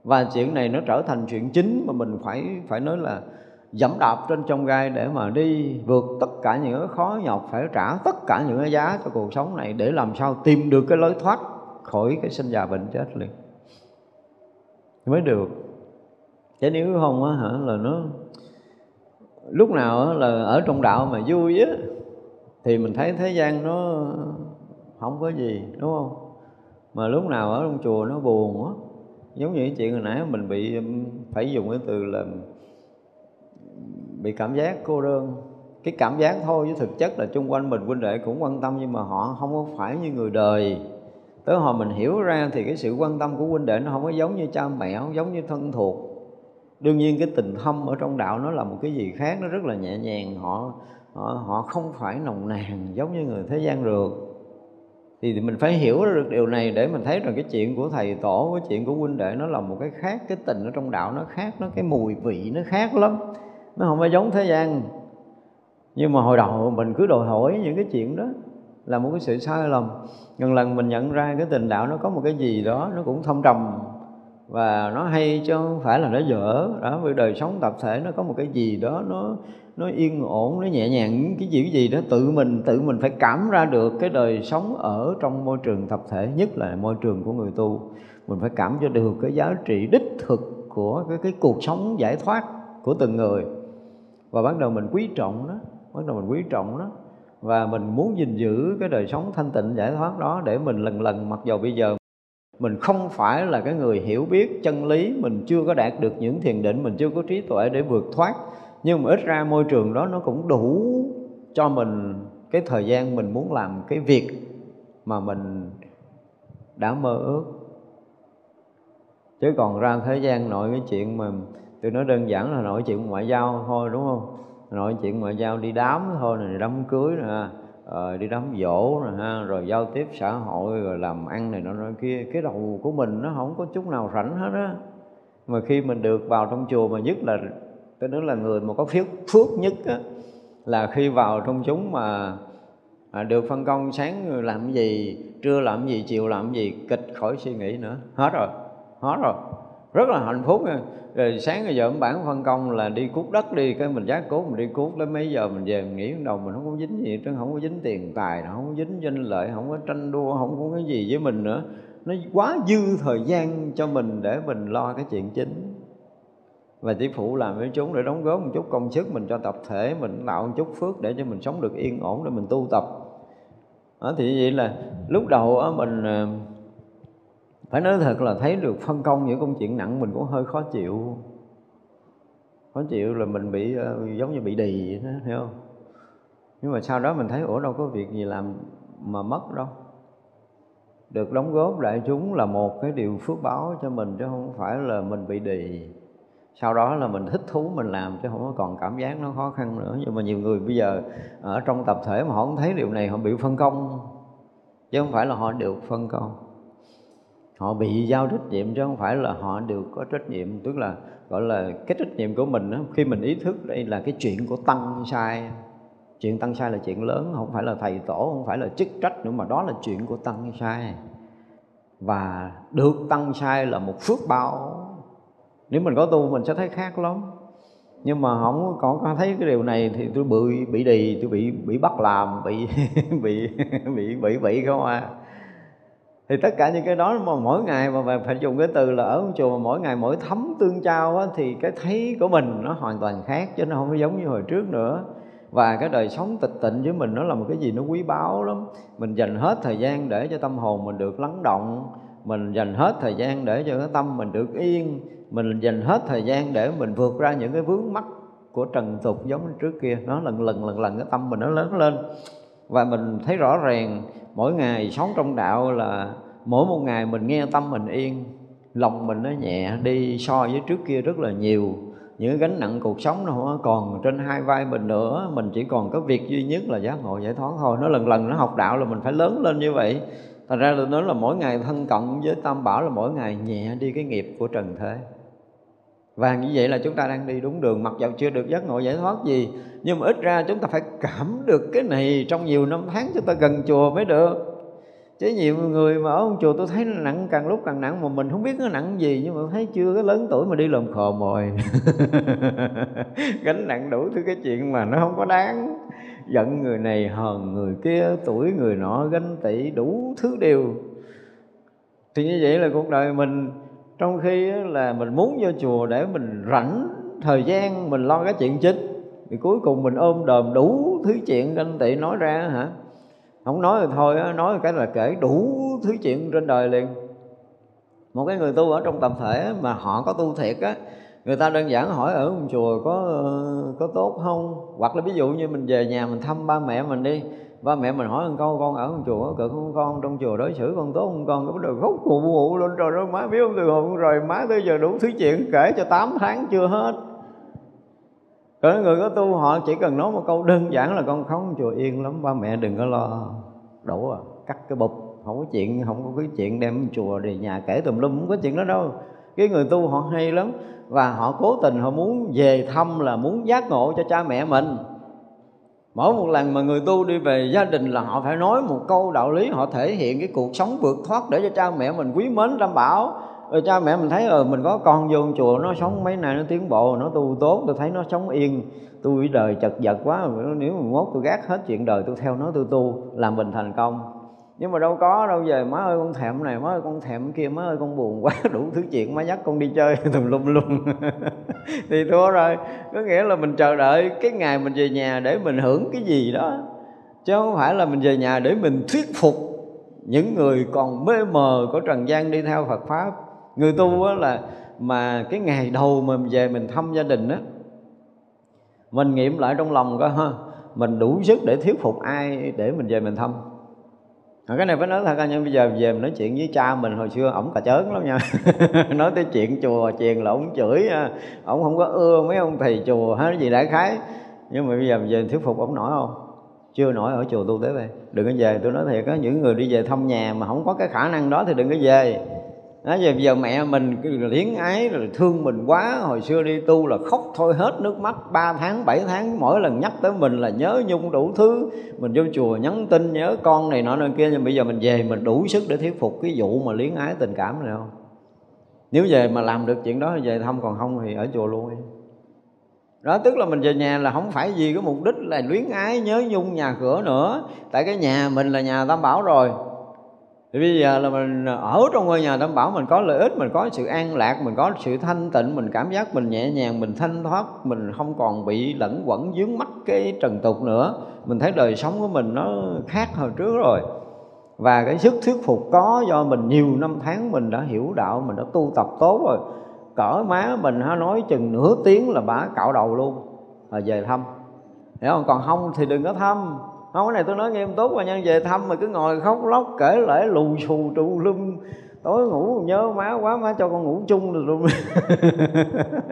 Speaker 2: Và chuyện này nó trở thành chuyện chính mà mình phải phải nói là dẫm đạp trên trong gai để mà đi vượt tất cả những cái khó nhọc phải trả tất cả những cái giá cho cuộc sống này để làm sao tìm được cái lối thoát khỏi cái sinh già bệnh chết liền. Mới được chứ nếu không á hả, là nó lúc nào là ở trong đạo mà vui á, thì mình thấy thế gian nó không có gì, đúng không? Mà lúc nào ở trong chùa nó buồn á giống như cái chuyện hồi nãy mình bị, phải dùng cái từ là bị cảm giác cô đơn. Cái cảm giác thôi, chứ thực chất là chung quanh mình, huynh đệ cũng quan tâm, nhưng mà họ không có phải như người đời. Tới hồi mình hiểu ra thì cái sự quan tâm của huynh đệ nó không có giống như cha mẹ, không giống như thân thuộc đương nhiên cái tình thâm ở trong đạo nó là một cái gì khác nó rất là nhẹ nhàng họ họ, họ không phải nồng nàn giống như người thế gian được. Thì mình phải hiểu được điều này để mình thấy rằng cái chuyện của thầy tổ cái chuyện của huynh đệ nó là một cái khác cái tình ở trong đạo nó khác nó cái mùi vị nó khác lắm. Nó không phải giống thế gian. Nhưng mà hồi đầu mình cứ đòi hỏi những cái chuyện đó là một cái sự sai lầm. Gần lần mình nhận ra cái tình đạo nó có một cái gì đó nó cũng thâm trầm và nó hay chứ không phải là nó dở. Đó vì đời sống tập thể nó có một cái gì đó nó nó yên ổn, nó nhẹ nhàng, cái gì cái gì đó tự mình tự mình phải cảm ra được cái đời sống ở trong môi trường tập thể, nhất là môi trường của người tu. Mình phải cảm cho được cái giá trị đích thực của cái cái cuộc sống giải thoát của từng người. Và bắt đầu mình quý trọng nó, bắt đầu mình quý trọng nó. Và mình muốn gìn giữ cái đời sống thanh tịnh, giải thoát đó để mình lần lần, mặc dầu bây giờ mình không phải là cái người hiểu biết chân lý, mình chưa có đạt được những thiền định, mình chưa có trí tuệ để vượt thoát. Nhưng mà ít ra môi trường đó nó cũng đủ cho mình cái thời gian mình muốn làm cái việc mà mình đã mơ ước. Chứ còn ra thế gian nội cái chuyện mà tôi nói đơn giản là nội chuyện ngoại giao thôi, đúng không? Nội chuyện ngoại giao đi đám thôi này đám cưới nè ờ, đi đám dỗ rồi ha rồi giao tiếp xã hội rồi làm ăn này nọ nọ kia. Cái đầu của mình nó không có chút nào rảnh hết á. Mà khi mình được vào trong chùa mà nhất là tôi nói là người mà có phước phước nhất á, là khi vào trong chúng mà à, được phân công sáng làm gì trưa làm gì chiều làm gì kịch khỏi suy nghĩ nữa. Hết rồi hết rồi rất là hạnh phúc. Nha rồi sáng giờ giờ bản phân công là đi cút đất đi cái mình giác cố mình đi cút đến mấy giờ mình về mình nghỉ đầu mình không có dính gì chứ không có dính tiền tài không có dính danh lợi không có tranh đua không có cái gì với mình nữa. Nó quá dư thời gian cho mình để mình lo cái chuyện chính. Và tỷ phụ làm với chúng để đóng góp một chút công sức mình cho tập thể mình tạo một chút phước để cho mình sống được yên ổn để mình tu tập. Đó, thì vậy là lúc đầu mình ờ, phải nói thật là thấy được phân công những công chuyện nặng mình cũng hơi khó chịu. Khó chịu là mình bị ờ, giống như bị đì vậy đó, hiểu không? Nhưng mà sau đó mình thấy, ủa, đâu có việc gì làm mà mất đâu. Được đóng góp đại chúng là một cái điều phước báo cho mình chứ không phải là mình bị đì. Sau đó là mình thích thú mình làm chứ không có còn cảm giác nó khó khăn nữa. Nhưng mà nhiều người bây giờ ở trong tập thể mà họ không thấy điều này, họ bị phân công. Chứ không phải là họ được phân công họ bị giao trách nhiệm chứ không phải là họ được có trách nhiệm tức là gọi là cái trách nhiệm của mình đó, khi mình ý thức đây là cái chuyện của tăng sai. Chuyện tăng sai là chuyện lớn không phải là thầy tổ không phải là chức trách nữa mà đó là chuyện của tăng sai. Và được tăng sai là một phước báo. Nếu mình có tu mình sẽ thấy khác lắm. Nhưng mà không có thấy cái điều này thì tôi bị bị đì tôi bị bị bắt làm bị bị bị bị bị không à thì tất cả những cái đó mà mỗi ngày mà phải dùng cái từ là ở chùa mà mỗi ngày mỗi thấm tương trao á, thì cái thấy của mình nó hoàn toàn khác chứ nó không có giống như hồi trước nữa. Và cái đời sống tịch tịnh với mình nó là một cái gì nó quý báu lắm. Mình dành hết thời gian để cho tâm hồn mình được lắng động. Mình dành hết thời gian để cho cái tâm mình được yên. Mình dành hết thời gian để mình vượt ra những cái vướng mắc của trần tục giống như trước kia. Nó lần lần lần lần cái tâm mình nó lớn lên và mình thấy rõ ràng, mỗi ngày sống trong đạo là mỗi một ngày mình nghe tâm mình yên, lòng mình nó nhẹ đi so với trước kia rất là nhiều. Những gánh nặng cuộc sống nó không còn trên hai vai mình nữa, mình chỉ còn có việc duy nhất là giác ngộ, giải thoát thôi. Nó lần lần nó học đạo là mình phải lớn lên như vậy. Thành ra là nó là mỗi ngày thân cận với tam bảo là mỗi ngày nhẹ đi cái nghiệp của trần thế và như vậy là chúng ta đang đi đúng đường, mặc dầu chưa được giác ngộ giải thoát gì, nhưng mà ít ra chúng ta phải cảm được cái này trong nhiều năm tháng chúng ta gần chùa mới được. Chứ nhiều người mà ở ông chùa tôi thấy nó nặng càng lúc càng nặng, mà mình không biết nó nặng gì, nhưng mà thấy chưa cái lớn tuổi mà đi làm khờ mồi. Gánh nặng đủ thứ cái chuyện mà nó không có đáng. Giận người này, hờn người kia, tuổi người nọ, ganh tị, đủ thứ điều thì như vậy là cuộc đời mình trong khi là mình muốn vô chùa để mình rảnh thời gian, mình lo cái chuyện chính. Thì cuối cùng mình ôm đờm đủ thứ chuyện ganh tị nói ra hả? Không nói thì thôi nói cái là kể đủ thứ chuyện trên đời liền. Một cái người tu ở trong tập thể mà họ có tu thiệt á, người ta đơn giản hỏi ở một chùa có ờ, có tốt không? Hoặc là ví dụ như mình về nhà mình thăm ba mẹ mình đi ba mẹ mình hỏi một câu, con ở trong chùa có cực không con? Trong chùa đối xử con tốt không con? Cái bắt đầu khóc cụ bụ lên rồi đó má biết không từ hôm rồi má tới giờ đủ thứ chuyện kể cho 8 tháng chưa hết. Có người có tu, họ chỉ cần nói một câu đơn giản là con khóc, chùa yên lắm, ba mẹ đừng có lo. Đủ à cắt cái bụp, không có chuyện, không có cái chuyện đem chùa về nhà kể tùm lum, không có chuyện đó đâu. Cái người tu họ hay lắm và họ cố tình họ muốn về thăm là muốn giác ngộ cho cha mẹ mình mỗi một lần mà người tu đi về gia đình là họ phải nói một câu đạo lý, họ thể hiện cái cuộc sống vượt thoát để cho cha mẹ mình quý mến, đảm bảo. Rồi cha mẹ mình thấy ờ mình có con vô chùa, nó sống mấy này nó tiến bộ, nó tu tốt, tôi thấy nó sống yên. Tôi đời chật vật quá, nếu mà mốt tôi gác hết chuyện đời tôi theo nó, tôi tu, làm mình thành công nhưng mà đâu có, đâu về má ơi con thèm này, má ơi con thèm kia, má ơi con buồn quá, đủ thứ chuyện, má dắt con đi chơi. Tùm lum lum. Thì thua rồi. Có nghĩa là mình chờ đợi cái ngày mình về nhà để mình hưởng cái gì đó. Chứ không phải là mình về nhà để mình thuyết phục những người còn mê mờ của trần gian đi theo Phật pháp. Người tu á là, mà cái ngày đầu mà mình về mình thăm gia đình á, mình nghiệm lại trong lòng coi ha, mình đủ sức để thuyết phục ai để mình về mình thăm mà cái này phải nói thật nha, bây giờ về mình nói chuyện với cha mình hồi xưa ổng cà chớn lắm nha. Nói tới chuyện chùa chiền là ổng chửi à, ổng không có ưa mấy ông thầy chùa hay gì đại khái. Nhưng mà bây giờ về thuyết phục ổng nổi không? Chưa nổi ở chùa tu tế về. Đừng có về tôi nói thiệt có những người đi về thăm nhà mà không có cái khả năng đó thì đừng có về đó, giờ, giờ mẹ mình liếng ái rồi thương mình quá. Hồi xưa đi tu là khóc thôi hết nước mắt. 3 tháng 7 tháng mỗi lần nhắc tới mình là nhớ nhung đủ thứ. Mình vô chùa nhắn tin nhớ con này nọ nơi kia nhưng bây giờ mình về mình đủ sức để thuyết phục cái vụ mà liếng ái tình cảm này không? Nếu về mà làm được chuyện đó thì về thăm còn không thì ở chùa luôn. Đó tức là mình về nhà là không phải vì cái mục đích là luyến ái nhớ nhung nhà cửa nữa. Tại cái nhà mình là nhà tam bảo rồi thì bây giờ là mình à, ở trong ngôi nhà đảm bảo mình có lợi ích, mình có sự an lạc, mình có sự thanh tịnh, mình cảm giác mình nhẹ nhàng, mình thanh thoát, mình không còn bị lẫn quẩn dướng mắt cái trần tục nữa. Mình thấy đời sống của mình nó khác hồi trước rồi. Và cái sức thuyết phục có do mình nhiều năm tháng mình đã hiểu đạo, mình đã tu tập tốt rồi. Cỡ má mình ha nói chừng nửa tiếng là bả cạo đầu luôn rồi về thăm. Hiểu không? Còn không thì đừng có thăm không, cái này tôi nói nghiêm túc mà nhân về thăm mà cứ ngồi khóc lóc, kể lễ lù xù trụ lum. Tối ngủ nhớ má quá, má cho con ngủ chung được luôn.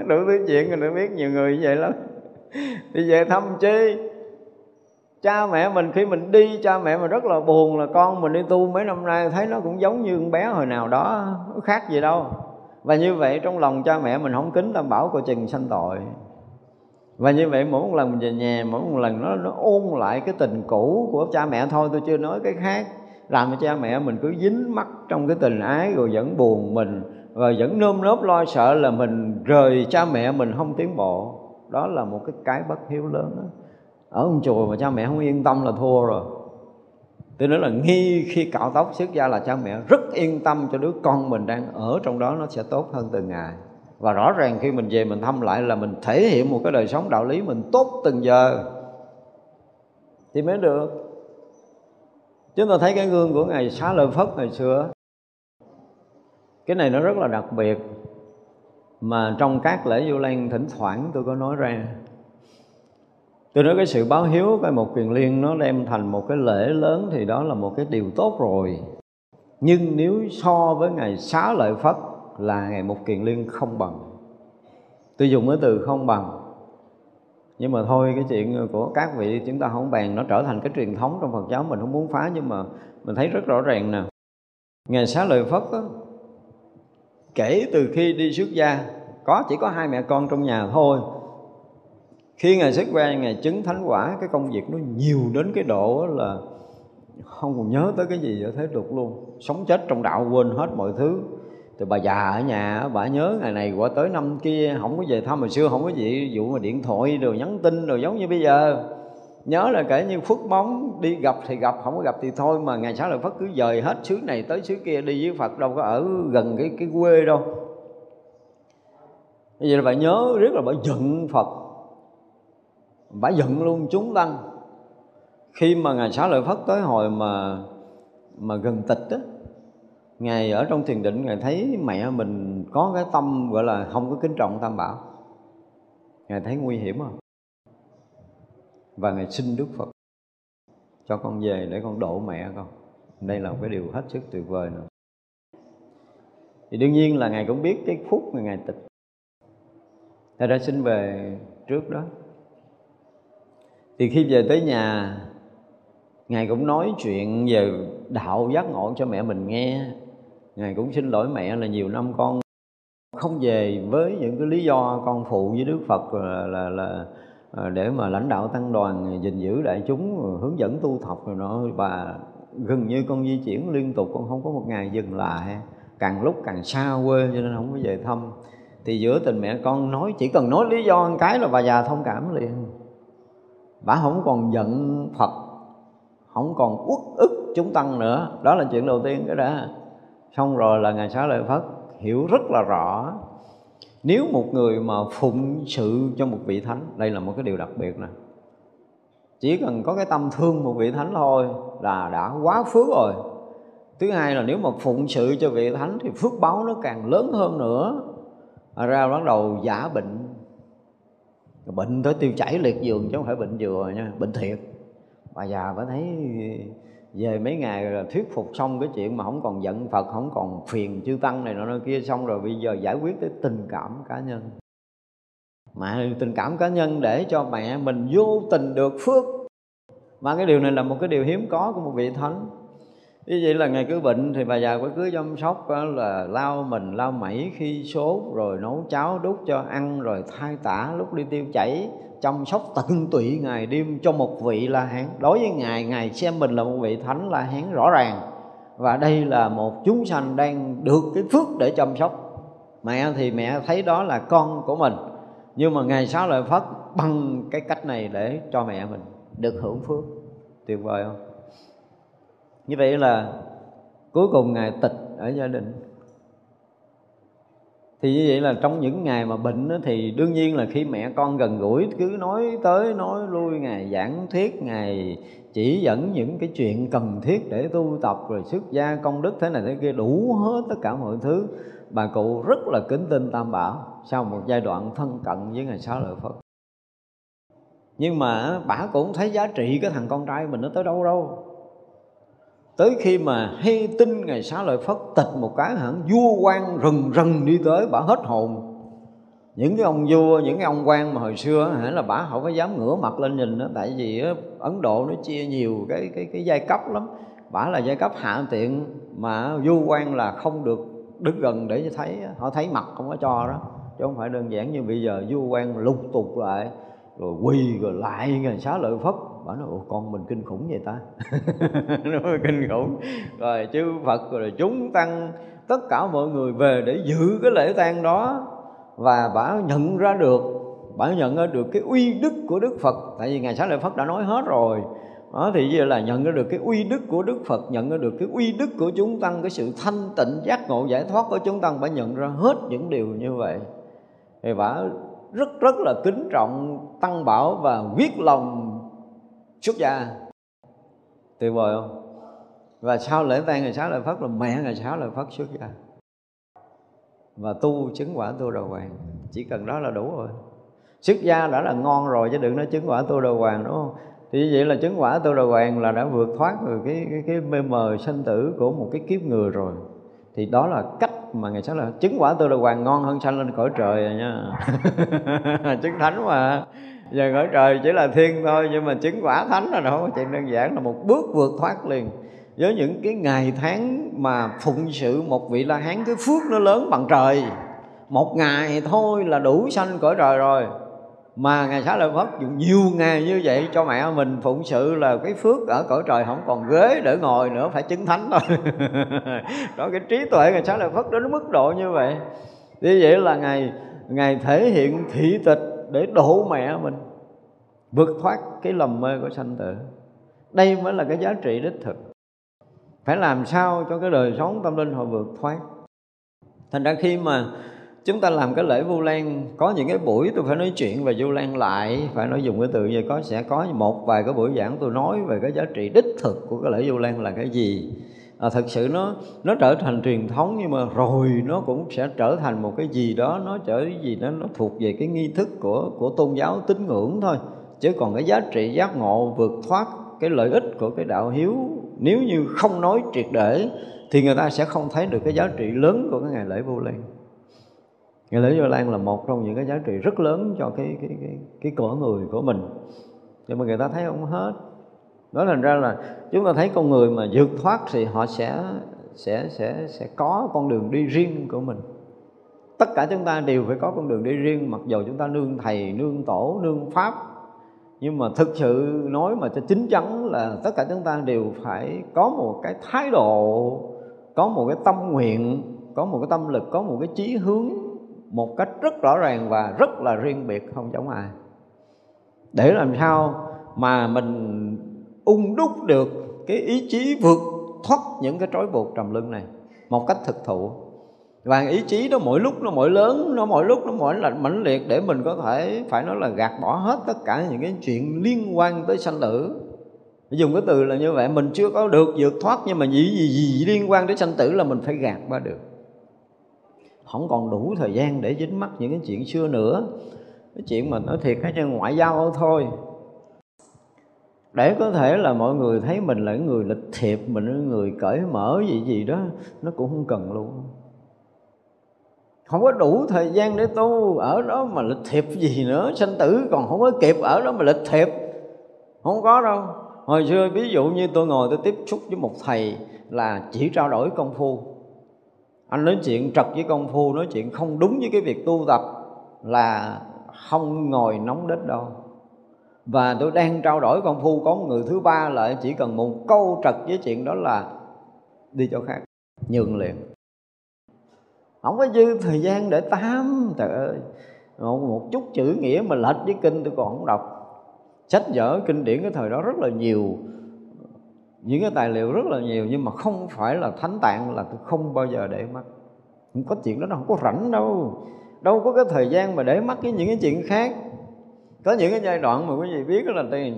Speaker 2: Đủ thứ chuyện rồi ta biết nhiều người như vậy lắm. Đi về thăm chi? Cha mẹ mình, khi mình đi, cha mẹ mình rất là buồn là con mình đi tu mấy năm nay, thấy nó cũng giống như con bé hồi nào đó, nó khác gì đâu. Và như vậy trong lòng cha mẹ mình không kính tam bảo coi chừng sanh tội và như vậy mỗi một lần mình về nhà, mỗi một lần nó nó ôn lại cái tình cũ của cha mẹ thôi. Tôi chưa nói cái khác. Làm cho cha mẹ mình cứ dính mắc trong cái tình ái rồi vẫn buồn mình và vẫn nơm nớp lo sợ là mình rời cha mẹ mình không tiến bộ. Đó là một cái cái bất hiếu lớn đó. ở ông chùa mà cha mẹ không yên tâm là thua rồi. Tôi nói là nghi khi cạo tóc xuất gia là cha mẹ rất yên tâm cho đứa con mình đang ở trong đó, nó sẽ tốt hơn từng ngày và rõ ràng khi mình về mình thăm lại là mình thể hiện một cái đời sống đạo lý mình tốt từng giờ. Thì mới được. Chúng ta thấy cái gương của ngài xá lợi phất ngày xưa. Cái này nó rất là đặc biệt. Mà trong các lễ du lan thỉnh thoảng tôi có nói ra. Tôi nói cái sự báo hiếu, cái một quyền liên nó đem thành một cái lễ lớn thì đó là một cái điều tốt rồi. Nhưng nếu so với ngày xá lợi phất là ngày một kiền liên không bằng. Tôi dùng cái từ không bằng nhưng mà thôi cái chuyện của các vị chúng ta không bàn nó trở thành cái truyền thống trong Phật giáo mình không muốn phá nhưng mà mình thấy rất rõ ràng nè. Ngày xá lợi phất đó, kể từ khi đi xuất gia có chỉ có hai mẹ con trong nhà thôi. Khi ngài xuất gia ngài chứng thánh quả cái công việc nó nhiều đến cái độ là không còn nhớ tới cái gì ở thế tục luôn. Sống chết trong đạo quên hết mọi thứ thì bà già ở nhà, bà nhớ ngày này qua tới năm kia không có về thăm hồi xưa, không có gì, vụ mà điện thoại rồi nhắn tin rồi giống như bây giờ. Nhớ là kể như phước bóng, đi gặp thì gặp, không có gặp thì thôi, mà ngày sáng lợi phất cứ dời hết xứ này tới xứ kia, đi với phật đâu có ở gần cái cái quê đâu. Bây giờ là bà nhớ rất là bà giận phật. Bà giận luôn chúng tăng khi mà ngày sáng lợi phất tới hồi mà mà gần tịch á ngài ở trong thiền định, ngài thấy mẹ mình có cái tâm gọi là không có kính trọng tam bảo. Ngài thấy nguy hiểm không? Và ngài xin đức phật cho con về để con độ mẹ con. Đây là một cái điều hết sức tuyệt vời nữa. Thì đương nhiên là ngài cũng biết cái phút mà ngài tịch. Ngài đã xin về trước đó. Thì khi về tới nhà, ngài cũng nói chuyện về đạo giác ngộ cho mẹ mình nghe ngài cũng xin lỗi mẹ là nhiều năm con không về với những cái lý do con phụ với đức phật ờ, là là, là để mà lãnh đạo tăng đoàn ờ, gìn giữ đại chúng hướng dẫn tu học rồi nó và gần như con di chuyển liên tục con không có một ngày dừng lại. Càng lúc càng xa quê cho nên không có về thăm. Thì giữa tình mẹ con nói chỉ cần nói lý do một cái là bà già thông cảm liền. Bà không còn giận phật không còn uất ức chúng tăng nữa. Đó là chuyện đầu tiên cái đó xong rồi là ngài xá lợi phất hiểu rất là rõ nếu một người mà phụng sự cho một vị thánh đây là một cái điều đặc biệt nè. Chỉ cần có cái tâm thương một vị thánh thôi là đã quá phước rồi. Thứ hai là nếu mà phụng sự cho vị thánh thì phước báo nó càng lớn hơn nữa. À, ra bắt đầu giả bệnh. Bệnh tới tiêu chảy liệt giường chứ không phải bệnh vừa nha bệnh thiệt. Bà già mới thấy về mấy ngày là thuyết phục xong cái chuyện mà không còn giận Phật, không còn phiền chư tăng này nọ kia, xong rồi bây giờ giải quyết tới tình cảm cá nhân. Mà tình cảm cá nhân để cho mẹ mình vô tình được phước. Mà cái điều này là một cái điều hiếm có của một vị thánh. Như vậy là ngày cứ bệnh thì bà già phải cứ chăm sóc là lau mình, lau mẩy khi sốt, rồi nấu cháo đút cho ăn, rồi thay tả lúc đi tiêu chảy chăm sóc tận tụy ngày đêm cho một vị la hán. Đối với ngài ngài xem mình là một vị thánh la hán rõ ràng. Và đây là một chúng sanh đang được cái phước để chăm sóc. Mẹ thì mẹ thấy đó là con của mình. Nhưng mà ngài sáu lợi phất bằng cái cách này để cho mẹ mình được hưởng phước. Tuyệt vời không? Như vậy là cuối cùng ngài tịch ở gia đình thì như vậy là trong những ngày mà bệnh đó, thì đương nhiên là khi mẹ con gần gũi cứ nói tới nói lui ngày giảng thuyết ngày chỉ dẫn những cái chuyện cần thiết để tu tập rồi xuất gia công đức thế này thế kia đủ hết tất cả mọi thứ. Bà cụ rất là kính tin tam bảo sau một giai đoạn thân cận với ngài sáu lợi phật. Nhưng mà bà cũng thấy giá trị cái thằng con trai mình nó tới đâu đâu tới khi mà hay tin ngày xá lợi phất, tịch một cái hẳn, vua quan rần rần đi tới, bả hết hồn. Những cái ông vua, những cái ông quan mà hồi xưa hả, là bả không có dám ngửa mặt lên nhìn đó tại vì ấn độ nó chia nhiều cái cái cái giai cấp lắm. Bả là giai cấp hạ tiện mà vua quan là không được đứng gần để thấy họ thấy mặt không có cho đó, chứ không phải đơn giản như bây giờ vua quan lục tục lại, rồi quỳ rồi lại ngày xá lợi phất bà nói ủa, con mình kinh khủng vậy ta? Nó kinh khủng. Rồi chư phật, rồi chúng tăng, tất cả mọi người về để giữ cái lễ tang đó và bà nhận ra được bà nhận ra được cái uy đức của đức phật. Tại vì ngài sáng lợi phật đã nói hết rồi. Đó, thì giờ là nhận ra được cái uy đức của đức phật, nhận ra được cái uy đức của chúng tăng, cái sự thanh tịnh giác ngộ giải thoát của chúng tăng bà nhận ra hết những điều như vậy. Thì bà rất rất là kính trọng tăng bảo và quyết lòng xuất gia. Tuyệt vời không? Và sau lễ tang ngày sáu lợi phất là mẹ ngày sáu lợi phất xuất gia. Và tu chứng quả tu đầu hoàng. Chỉ cần đó là đủ rồi. Xuất gia đã là ngon rồi chứ đừng nói chứng quả tu đầu hoàng, đúng không? Thì như vậy là chứng quả tu đầu hoàng là đã vượt thoát rồi. Cái cái cái mê mờ sanh tử của một cái kiếp người rồi. Thì đó là cách mà ngày sáng là chứng quả tu đầu hoàng ngon hơn sanh lên cõi trời rồi nha. Chứng thánh mà giờ cõi trời chỉ là thiên thôi, nhưng mà chứng quả thánh là đâu có chuyện đơn giản, là một bước vượt thoát liền. Với những cái ngày tháng mà phụng sự một vị la hán, cái phước nó lớn bằng trời. Một ngày thôi là đủ sanh cõi trời rồi. Mà ngày xá lợi phất dùng nhiều ngày như vậy cho mẹ mình phụng sự là cái phước ở cõi trời không còn ghế để ngồi nữa, phải chứng thánh thôi. Đó, cái trí tuệ ngày xá lợi phất đến mức độ như vậy. Như vậy là ngày ngày thể hiện thị tịch để đổ mẹ mình, vượt thoát cái lầm mê của sanh tử. Đây mới là cái giá trị đích thực. Phải làm sao cho cái đời sống tâm linh họ vượt thoát? Thành ra khi mà chúng ta làm cái lễ vu lan, có những cái buổi tôi phải nói chuyện về vu lan lại, phải nói dùng cái từ gì có sẽ có một vài cái buổi giảng tôi nói về cái giá trị đích thực của cái lễ vu lan là cái gì à, thật sự nó nó trở thành truyền thống nhưng mà rồi nó cũng sẽ trở thành một cái gì đó nó trở cái gì đó nó thuộc về cái nghi thức của của tôn giáo tín ngưỡng thôi. Chứ còn cái giá trị giác ngộ vượt thoát cái lợi ích của cái đạo hiếu nếu như không nói triệt để thì người ta sẽ không thấy được cái giá trị lớn của cái ngày lễ vô lan. Ngày lễ vô lan là một trong những cái giá trị rất lớn cho cái cái cái cái cõi người của mình. Nhưng mà người ta thấy không hết đó thành ra là chúng ta thấy con người mà vượt thoát thì họ sẽ sẽ sẽ sẽ có con đường đi riêng của mình. Tất cả chúng ta đều phải có con đường đi riêng, mặc dù chúng ta nương thầy, nương tổ, nương pháp. Nhưng mà thực sự nói mà cho chính chắn là tất cả chúng ta đều phải có một cái thái độ, có một cái tâm nguyện, có một cái tâm lực, có một cái chí hướng một cách rất rõ ràng và rất là riêng biệt, không giống ai. Để làm sao mà mình ung đúc được cái ý chí vượt thoát những cái trói buộc trầm lưng này một cách thực thụ. Và ý chí đó mỗi lúc nó mỗi lớn, nó mỗi lúc nó mỗi là mãnh liệt để mình có thể phải nói là gạt bỏ hết tất cả những cái chuyện liên quan tới sanh tử. Dùng cái từ là như vậy, mình chưa có được vượt thoát nhưng mà gì gì gì liên quan đến sanh tử là mình phải gạt qua được. Không còn đủ thời gian để dính mắc những cái chuyện xưa nữa. Cái chuyện mà nói thiệt cái ngoại giao thôi để có thể là mọi người thấy mình là người lịch thiệp, mình là người cởi mở gì gì đó, nó cũng không cần luôn. Không có đủ thời gian để tu, ở đó mà lịch thiệp gì nữa. Sanh tử còn không có kịp, ở đó mà lịch thiệp. Không có đâu. Hồi xưa ví dụ như tôi ngồi tôi tiếp xúc với một thầy là chỉ trao đổi công phu. Anh nói chuyện trật với công phu, nói chuyện không đúng với cái việc tu tập là không ngồi nóng đến đâu và tôi đang trao đổi công phu có một người thứ ba lại chỉ cần một câu trật với chuyện đó là đi chỗ khác nhường liền. Không có dư thời gian để tám trời ơi. Một, một chút chữ nghĩa mà lệch với kinh tôi còn không đọc. Sách vở kinh điển cái thời đó rất là nhiều. Những cái tài liệu rất là nhiều nhưng mà không phải là thánh tạng là tôi không bao giờ để mắt. Không có chuyện đó nó không có rảnh đâu. Đâu có cái thời gian mà để mắt với những cái chuyện khác có những cái giai đoạn mà quý vị biết là tiền.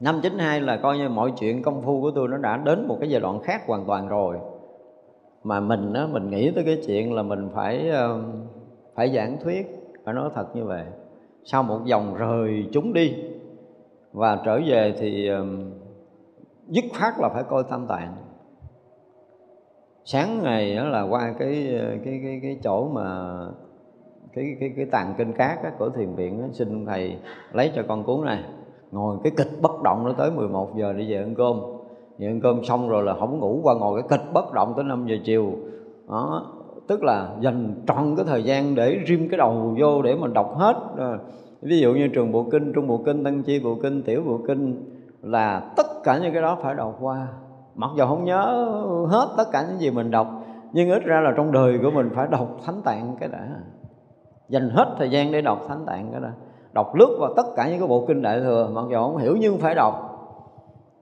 Speaker 2: Năm 92 là coi như mọi chuyện công phu của tôi nó đã đến một cái giai đoạn khác hoàn toàn rồi. Mà mình á, mình nghĩ tới cái chuyện là mình phải ờ, phải giảng thuyết, phải nói thật như vậy. Sau một vòng rời chúng đi và trở về thì ờ, dứt khoát là phải coi tam tạng. Sáng ngày đó là qua cái ờ, cái cái cái chỗ mà cái cái cái tàn kinh cát á, của thiền viện á, xin thầy lấy cho con cuốn này. Ngồi cái kịch bất động nó tới 11 giờ đi về ăn cơm. Về ăn cơm xong rồi là không ngủ qua ngồi cái kịch bất động tới 5 giờ chiều. Đó tức là dành trọn cái thời gian để rim cái đầu vô để mà đọc hết. Ví dụ như trường bộ kinh trung bộ kinh tăng chi bộ kinh tiểu bộ kinh là tất cả những cái đó phải đọc qua. Mặc dù không nhớ hết tất cả những gì mình đọc nhưng ít ra là trong đời của mình phải đọc thánh tạng cái đã dành hết thời gian để đọc thánh tạng cái đó, đọc lướt vào tất cả những cái bộ kinh đại thừa mặc dù không hiểu nhưng phải đọc.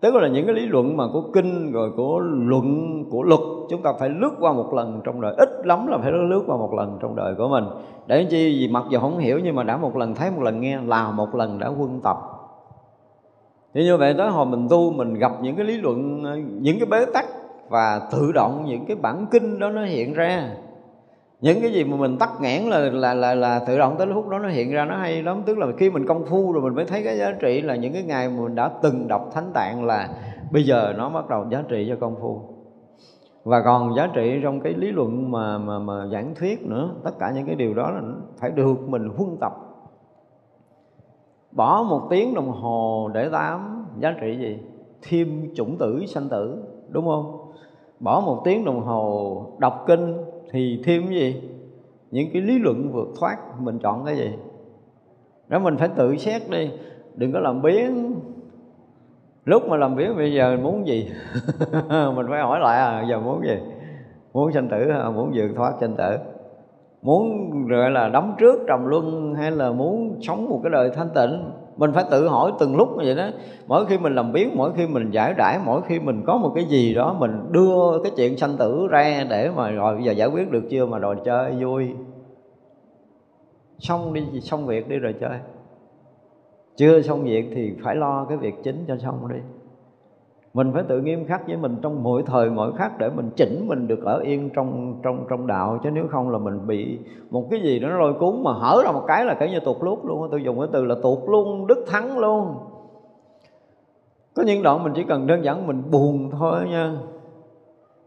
Speaker 2: Tức là những cái lý luận mà của kinh rồi của luận của luật chúng ta phải lướt qua một lần trong đời. Ít lắm là phải lướt qua một lần trong đời của mình. Để chi? Vì mặc dù không hiểu nhưng mà đã một lần thấy một lần nghe là một lần đã quân tập. Thì như vậy tới hồi mình tu mình gặp những cái lý luận những cái bế tắc và tự động những cái bản kinh đó nó hiện ra những cái gì mà mình tắt nghẽn là là là là tự động tới lúc đó nó hiện ra nó hay lắm. Tức là khi mình công phu rồi mình mới thấy cái giá trị là những cái ngày mà mình đã từng đọc thánh tạng là bây giờ nó bắt đầu giá trị cho công phu. Và còn giá trị trong cái lý luận mà mà mà giảng thuyết nữa, tất cả những cái điều đó là phải được mình huân tập. Bỏ một tiếng đồng hồ để tám, giá trị gì? Thêm chủng tử, sanh tử, đúng không? Bỏ một tiếng đồng hồ đọc kinh thì thêm cái gì? Những cái lý luận vượt thoát, mình chọn cái gì? Đó, mình phải tự xét đi. Đừng có làm biến lúc mà làm biến bây giờ muốn gì? Mình phải hỏi lại à giờ muốn gì? Muốn sanh tử muốn vượt thoát sanh tử. Muốn, gọi là đóng trước trầm luân hay là muốn sống một cái đời thanh tịnh? Mình phải tự hỏi từng lúc như vậy đó. Mỗi khi mình làm biến mỗi khi mình giải đãi, mỗi khi mình có một cái gì đó, mình đưa cái chuyện sanh tử ra để mà rồi bây giờ giải quyết được chưa, mà rồi chơi vui. Xong đi, xong việc đi rồi chơi. Chưa xong việc thì phải lo cái việc chính cho xong đi mình phải tự nghiêm khắc với mình trong mỗi thời, mỗi khắc để mình chỉnh mình được ở yên trong trong trong đạo. Chứ nếu không là mình bị một cái gì đó nó lôi cuốn mà hở ra một cái là cái như tuột lút luôn tôi dùng cái từ là tuột luôn đứt thắng luôn. Có những đoạn mình chỉ cần đơn giản mình buồn thôi nha.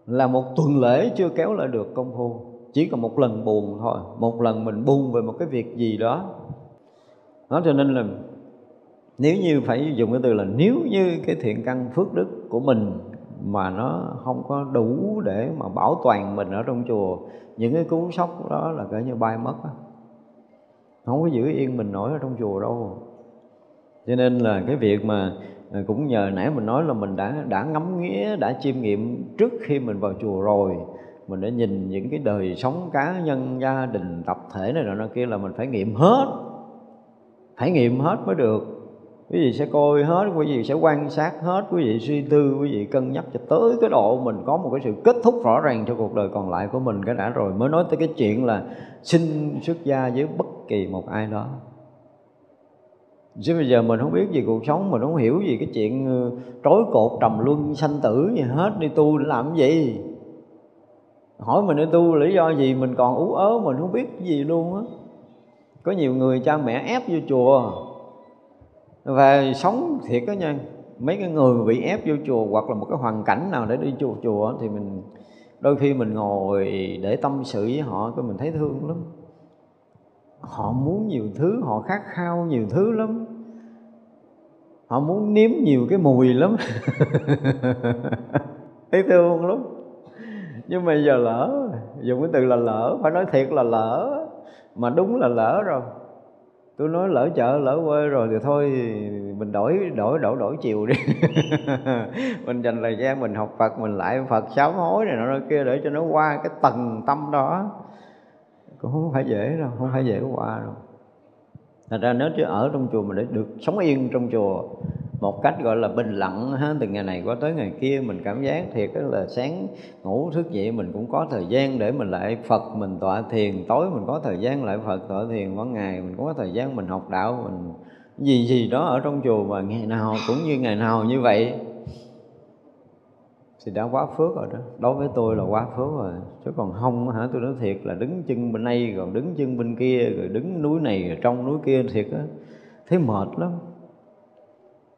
Speaker 2: Là một tuần lễ chưa kéo lại được công phu. Chỉ cần một lần buồn thôi. Một lần mình buồn về một cái việc gì đó. Đó, cho nên là nếu như phải dùng cái từ là nếu như cái thiện căn phước đức của mình mà nó không có đủ để mà bảo toàn mình ở trong chùa, những cái cú sốc đó là cỡ như bay mất đó. không có giữ yên mình nổi ở trong chùa đâu cho nên là cái việc mà à, cũng nhờ nãy mình nói là mình đã đã ngắm nghía, đã chiêm nghiệm trước khi mình vào chùa rồi, mình đã nhìn những cái đời sống cá nhân, gia đình, tập thể này nọ kia là mình phải nghiệm hết, phải nghiệm hết mới được quý vị sẽ coi hết, quý vị sẽ quan sát hết, quý vị suy tư, quý vị cân nhắc cho tới cái độ mình có một cái sự kết thúc rõ ràng cho cuộc đời còn lại của mình cái đã rồi, mới nói tới cái chuyện là xin xuất gia với bất kỳ một ai đó. Chứ bây giờ mình không biết gì cuộc sống, mình không hiểu gì cái chuyện ờ, trói trối cột trầm luân sanh tử gì hết, đi tu để làm gì? Hỏi mình đi tu lý do gì, mình còn ú ớ, mình không biết gì luôn á. Có nhiều người cha mẹ ép vô chùa và sống thiệt đó nha, mấy cái người bị ép vô chùa hoặc là một cái hoàn cảnh nào để đi chùa chùa thì mình, đôi khi mình ngồi để tâm sự với họ cái mình thấy thương lắm. Họ muốn nhiều thứ, họ khát khao nhiều thứ lắm. Họ muốn nếm nhiều cái mùi lắm. Thấy thương lắm. Nhưng mà giờ lỡ, dùng cái từ là lỡ, phải nói thiệt là lỡ. Mà đúng là lỡ rồi tôi nói lỡ chợ, lỡ quê rồi thì thôi, mình đổi đổi đổi đổi chiều đi. Mình dành thời gian mình học phật, mình lại phật sám hối này nọ kia để cho nó qua cái tầng tâm đó. Cũng không phải dễ đâu, không phải dễ qua đâu. Thật ra nếu chứ ở trong chùa mình để được sống yên trong chùa một cách gọi là bình lặng ha, từ ngày này qua tới ngày kia mình cảm giác thiệt là sáng ngủ thức dậy mình cũng có thời gian để mình lại Phật mình tọa thiền. Tối mình có thời gian lại Phật tọa thiền. Ban ngày mình có thời gian mình học đạo mình gì gì đó ở trong chùa mà ngày nào cũng như ngày nào như vậy. Thì đã quá phước rồi đó. Đối với tôi là quá phước rồi. Chứ còn không hả tôi nói thiệt là đứng chân bên đây còn đứng chân bên kia rồi đứng núi này rồi trong núi kia thiệt á. Thấy mệt lắm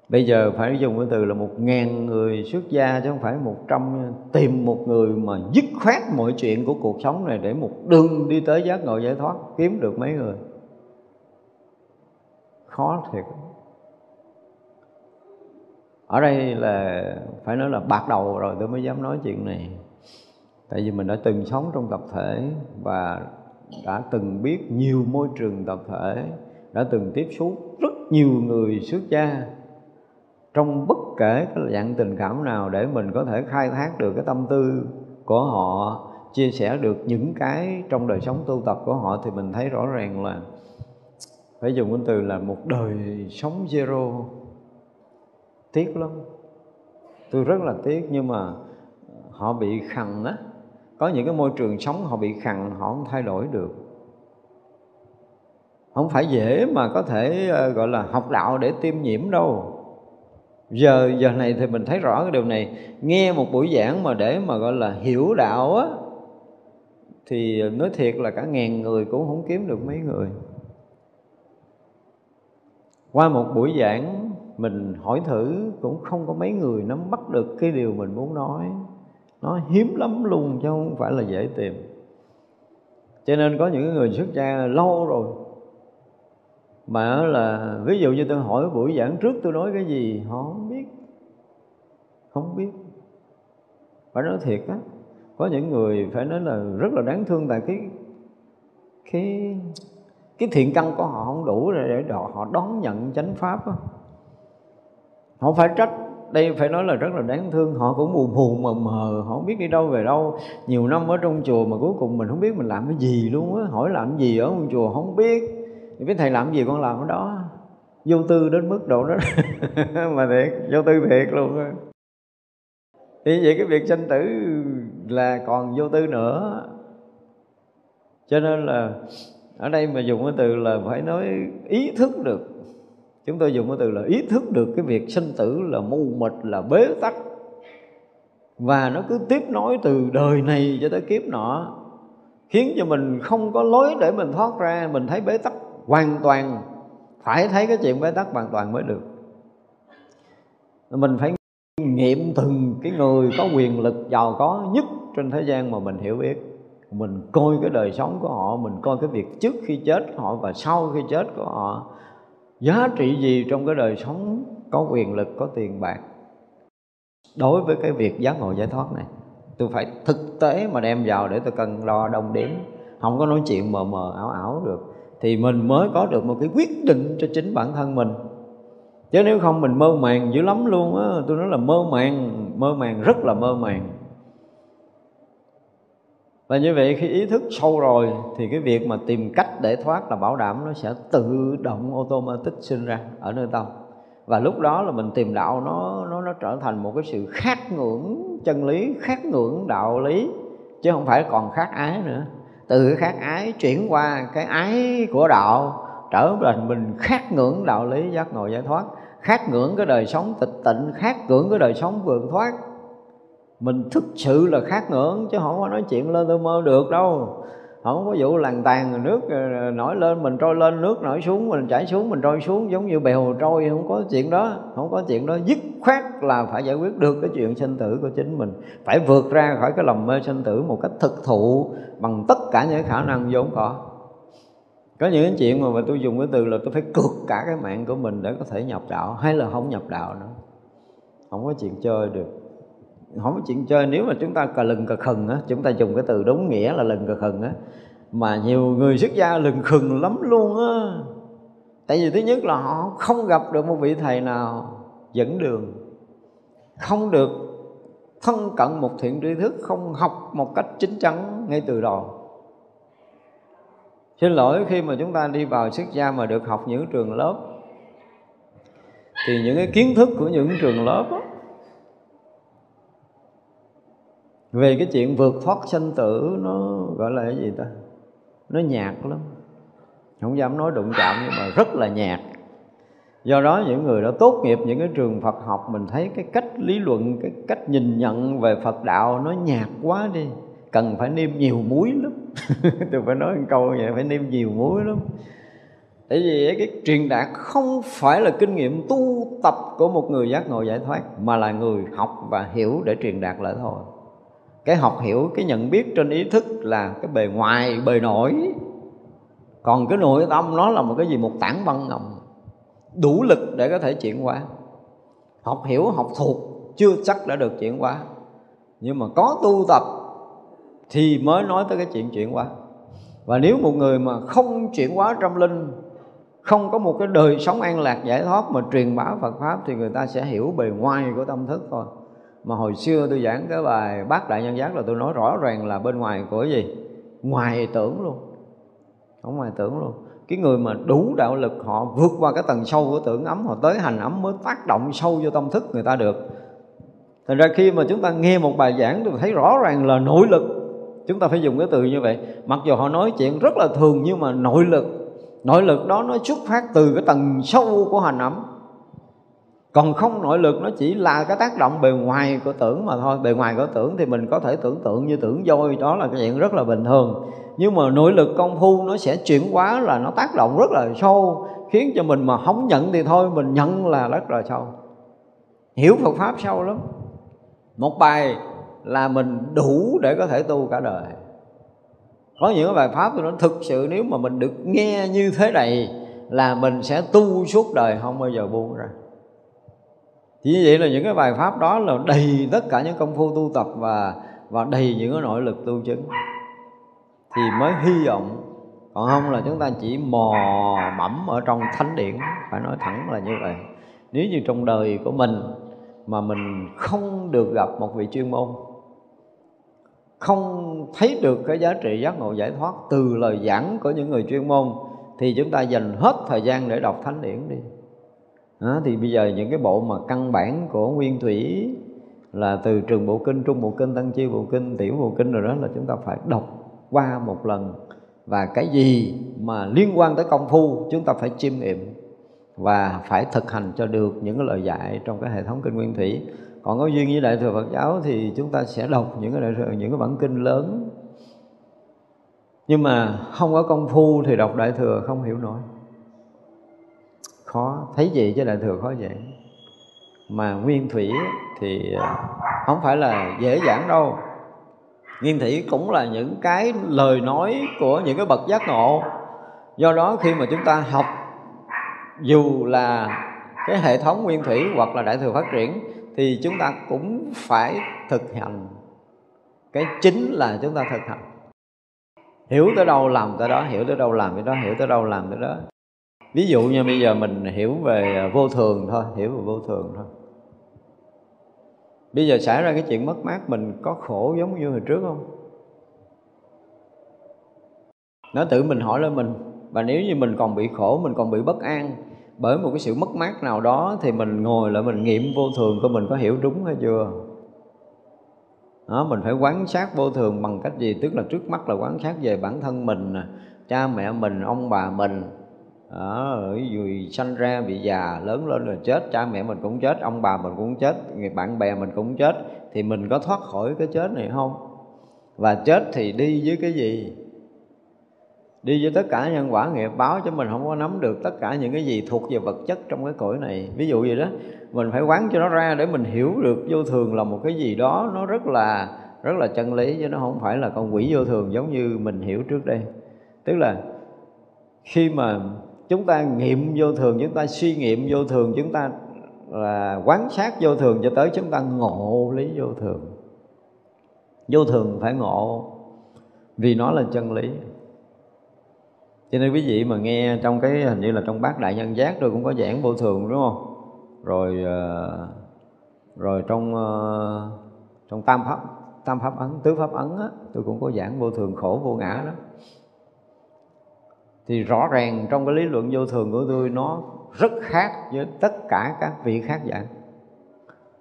Speaker 2: bây giờ phải dùng cái từ là một ngàn người xuất gia chứ không phải một trăm. Tìm một người mà dứt khoát mọi chuyện của cuộc sống này để một đường đi tới giác ngộ giải thoát, kiếm được mấy người. Khó thiệt. Ở đây là, phải nói là bạc đầu rồi tôi mới dám nói chuyện này. Tại vì mình đã từng sống trong tập thể và đã từng biết nhiều môi trường tập thể, đã từng tiếp xúc rất nhiều người xuất gia trong bất kể cái dạng tình cảm nào để mình có thể khai thác được cái tâm tư của họ, chia sẻ được những cái trong đời sống tu tập của họ thì mình thấy rõ ràng là phải dùng cái từ là một đời sống zero. Tiếc lắm. Tôi rất là tiếc nhưng mà họ bị khằn á. Có những cái môi trường sống họ bị khằn họ không thay đổi được. Không phải dễ mà có thể ờ, gọi là học đạo để tiêm nhiễm đâu giờ giờ này thì mình thấy rõ cái điều này. Nghe một buổi giảng mà để mà gọi là hiểu đạo á, thì nói thiệt là cả ngàn người cũng không kiếm được mấy người. Qua một buổi giảng, mình hỏi thử cũng không có mấy người nắm bắt được cái điều mình muốn nói. Nó hiếm lắm luôn chứ không phải là dễ tìm. Cho nên có những người xuất gia lâu rồi mà là, ví dụ như tôi hỏi buổi giảng trước tôi nói cái gì? Họ không biết. Không biết. Phải nói thiệt á, có những người phải nói là rất là đáng thương tại cái cái cái thiện căn của họ không đủ để họ đón nhận chánh pháp á. Họ phải trách. Đây phải nói là rất là đáng thương. Họ cũng mù mù mờ mờ, họ không biết đi đâu về đâu. Nhiều năm ở trong chùa mà cuối cùng mình không biết mình làm cái gì luôn á. Hỏi làm gì ở trong chùa không biết thì biết thầy làm gì con làm ở đó. Vô tư đến mức độ đó. Mà thiệt, vô tư thiệt luôn á. Thì vậy cái việc sanh tử là còn vô tư nữa. Cho nên là ở đây mà dùng cái từ là phải nói ý thức được. Chúng tôi dùng cái từ là ý thức được cái việc sinh tử là mù mịt, là bế tắc. Và nó cứ tiếp nối từ đời này cho tới kiếp nọ, khiến cho mình không có lối để mình thoát ra, mình thấy bế tắc hoàn toàn phải thấy cái chuyện bế tắc hoàn toàn mới được. Mình phải nghiệm từng cái người có quyền lực giàu có nhất trên thế gian mà mình hiểu biết. Mình coi cái đời sống của họ, mình coi cái việc trước khi chết họ và sau khi chết của họ. Giá trị gì trong cái đời sống có quyền lực, có tiền bạc? Đối với cái việc giác ngộ giải thoát này, tôi phải thực tế mà đem vào để tôi cần lo đông đếm. Không có nói chuyện mờ mờ ảo ảo được thì mình mới có được một cái quyết định cho chính bản thân mình. Chứ nếu không mình mơ màng dữ lắm luôn á, tôi nói là mơ màng mơ màng rất là mơ màng. Và như vậy khi ý thức sâu rồi thì cái việc mà tìm cách để thoát là bảo đảm nó sẽ tự động automatic sinh ra ở nơi tâm. Và lúc đó là mình tìm đạo nó nó nó trở thành một cái sự khát ngưỡng chân lý khát ngưỡng đạo lý, chứ không phải còn khát ái nữa từ cái khát ái chuyển qua cái ái của đạo, trở thành mình khát ngưỡng đạo lý giác ngộ giải thoát khát ngưỡng cái đời sống tịch tịnh khát ngưỡng cái đời sống vượt thoát. Mình thực sự là khát ngưỡng, chứ không có nói chuyện lên tôi mơ được đâu không có vụ làng tàn nước ờ, ờ, nổi lên mình trôi lên nước nổi xuống mình chảy xuống mình trôi xuống giống như bèo trôi không có chuyện đó không có chuyện đó. Dứt khoát là phải giải quyết được cái chuyện sinh tử của chính mình. Phải vượt ra khỏi cái lòng mê sinh tử một cách thực thụ bằng tất cả những khả năng vốn có. Có những cái chuyện mà, mà tôi dùng cái từ là tôi phải cược cả cái mạng của mình để có thể nhập đạo hay là không nhập đạo nữa. Không có chuyện chơi được không có chuyện chơi. Nếu mà chúng ta cà lừng cà khừng á chúng ta dùng cái từ đúng nghĩa là lừng cà khừng á mà nhiều người xuất gia lừng khừng lắm luôn á. Tại vì thứ nhất là họ không gặp được một vị thầy nào dẫn đường không được thân cận một thiện tri thức không học một cách chính chắn ngay từ đầu. Xin lỗi khi mà chúng ta đi vào xuất gia mà được học những trường lớp thì những cái kiến thức của những trường lớp đó, về cái chuyện vượt thoát sanh tử, nó gọi là cái gì ta? Nó nhạt lắm. Không dám nói đụng chạm, nhưng mà rất là nhạt. Do đó những người đã tốt nghiệp những cái trường Phật học, mình thấy cái cách lý luận, cái cách nhìn nhận về Phật đạo nó nhạt quá đi. Cần phải nêm nhiều muối lắm. Tôi phải nói một câu vậy, phải nêm nhiều muối lắm. Tại vì cái truyền đạt không phải là kinh nghiệm tu tập của một người giác ngộ giải thoát, mà là người học và hiểu để truyền đạt lại thôi cái học hiểu, cái nhận biết trên ý thức là cái bề ngoài, bề nổi. Còn cái nội tâm nó là một cái gì? Một tảng băng ngầm đủ lực để có thể chuyển qua học hiểu, học thuộc chưa chắc đã được chuyển qua nhưng mà có tu tập thì mới nói tới cái chuyện chuyển hóa. Và nếu một người mà không chuyển hóa trong linh, không có một cái đời sống an lạc giải thoát mà truyền bá Phật pháp thì người ta sẽ hiểu bề ngoài của tâm thức thôi mà hồi xưa tôi giảng cái bài bát đại nhân giác là tôi nói rõ ràng là bên ngoài của gì? Ngoài tưởng luôn. Không ngoài tưởng luôn. Cái người mà đủ đạo lực, họ vượt qua cái tầng sâu của tưởng ấm, họ tới hành ấm mới tác động sâu vô tâm thức người ta được. Thành ra khi mà chúng ta nghe một bài giảng, tôi thấy rõ ràng là nội lực. Chúng ta phải dùng cái từ như vậy. Mặc dù họ nói chuyện rất là thường, nhưng mà nội lực nội lực đó nó xuất phát từ cái tầng sâu của hành ấm còn không nội lực, nó chỉ là cái tác động bề ngoài của tưởng mà thôi. Bề ngoài của tưởng thì mình có thể tưởng tượng như tưởng voi, đó là cái chuyện rất là bình thường. Nhưng mà nội lực công phu nó sẽ chuyển hóa là nó tác động rất là sâu, khiến cho mình mà không nhận thì thôi, mình nhận là rất là sâu. Hiểu Phật pháp sâu lắm. Một bài là mình đủ để có thể tu cả đời. Có những cái bài pháp thì nó thực sự nếu mà mình được nghe như thế này là mình sẽ tu suốt đời, không bao giờ buông ra chỉ như vậy là những cái bài pháp đó là đầy tất cả những công phu tu tập và và đầy những cái nội lực tu chứng. Thì mới hy vọng, còn không là chúng ta chỉ mò mẫm ở trong thánh điển, phải nói thẳng là như vậy. Nếu như trong đời của mình mà mình không được gặp một vị chuyên môn, không thấy được cái giá trị giác ngộ giải thoát từ lời giảng của những người chuyên môn, thì chúng ta dành hết thời gian để đọc thánh điển đi đó, thì bây giờ những cái bộ mà căn bản của nguyên thủy là từ trường bộ kinh trung bộ kinh tăng chi bộ kinh tiểu bộ kinh rồi đó là chúng ta phải đọc qua một lần. Và cái gì mà liên quan tới công phu chúng ta phải chiêm nghiệm và phải thực hành cho được những cái lời dạy trong cái hệ thống kinh nguyên thủy. Còn có duyên với đại thừa Phật giáo thì chúng ta sẽ đọc những cái đại thừa những cái bản kinh lớn. Nhưng mà không có công phu thì đọc đại thừa không hiểu nổi khó, thấy gì chứ đại thừa khó vậy. Mà nguyên thủy thì à, không phải là dễ dàng đâu. Nguyên thủy cũng là những cái lời nói của những cái bậc giác ngộ. Do đó khi mà chúng ta học, dù là cái hệ thống nguyên thủy hoặc là đại thừa phát triển, thì chúng ta cũng phải thực hành. Cái chính là chúng ta thực hành. Hiểu tới đâu làm tới đó, hiểu tới đâu làm tới đó, hiểu tới đâu làm tới đó ví dụ như bây giờ mình hiểu về à, vô thường thôi hiểu về vô thường thôi. Bây giờ xảy ra cái chuyện mất mát mình có khổ giống như hồi trước không? Nó tự mình hỏi lên mình và nếu như mình còn bị khổ mình còn bị bất an bởi một cái sự mất mát nào đó thì mình ngồi lại mình nghiệm vô thường của mình có hiểu đúng hay chưa? Đó, mình phải quán sát vô thường bằng cách gì? Tức là trước mắt là quán sát về bản thân mình cha mẹ mình ông bà mình Ờ, đó, rồi sanh ra bị già lớn lên rồi chết cha mẹ mình cũng chết ông bà mình cũng chết người bạn bè mình cũng chết thì mình có thoát khỏi cái chết này không? Và chết thì đi với cái gì? Đi với tất cả nhân quả nghiệp báo cho mình không có nắm được tất cả những cái gì thuộc về vật chất trong cái cõi này. Ví dụ gì đó mình phải quán cho nó ra để mình hiểu được vô thường là một cái gì đó nó rất là rất là chân lý chứ nó không phải là con quỷ vô thường giống như mình hiểu trước đây. Tức là khi mà chúng ta nghiệm vô thường chúng ta suy nghiệm vô thường chúng ta là quán sát vô thường cho tới chúng ta ngộ lý vô thường. Vô thường phải ngộ vì nó là chân lý. Cho nên quý vị mà nghe trong cái hình như là trong bát đại nhân giác tôi cũng có giảng vô thường đúng không? Rồi ờ, rồi trong ờ, trong tam pháp tam pháp ấn tứ pháp ấn á, tôi cũng có giảng vô thường khổ vô ngã đó thì rõ ràng trong cái lý luận vô thường của tôi, nó rất khác với tất cả các vị khác giảng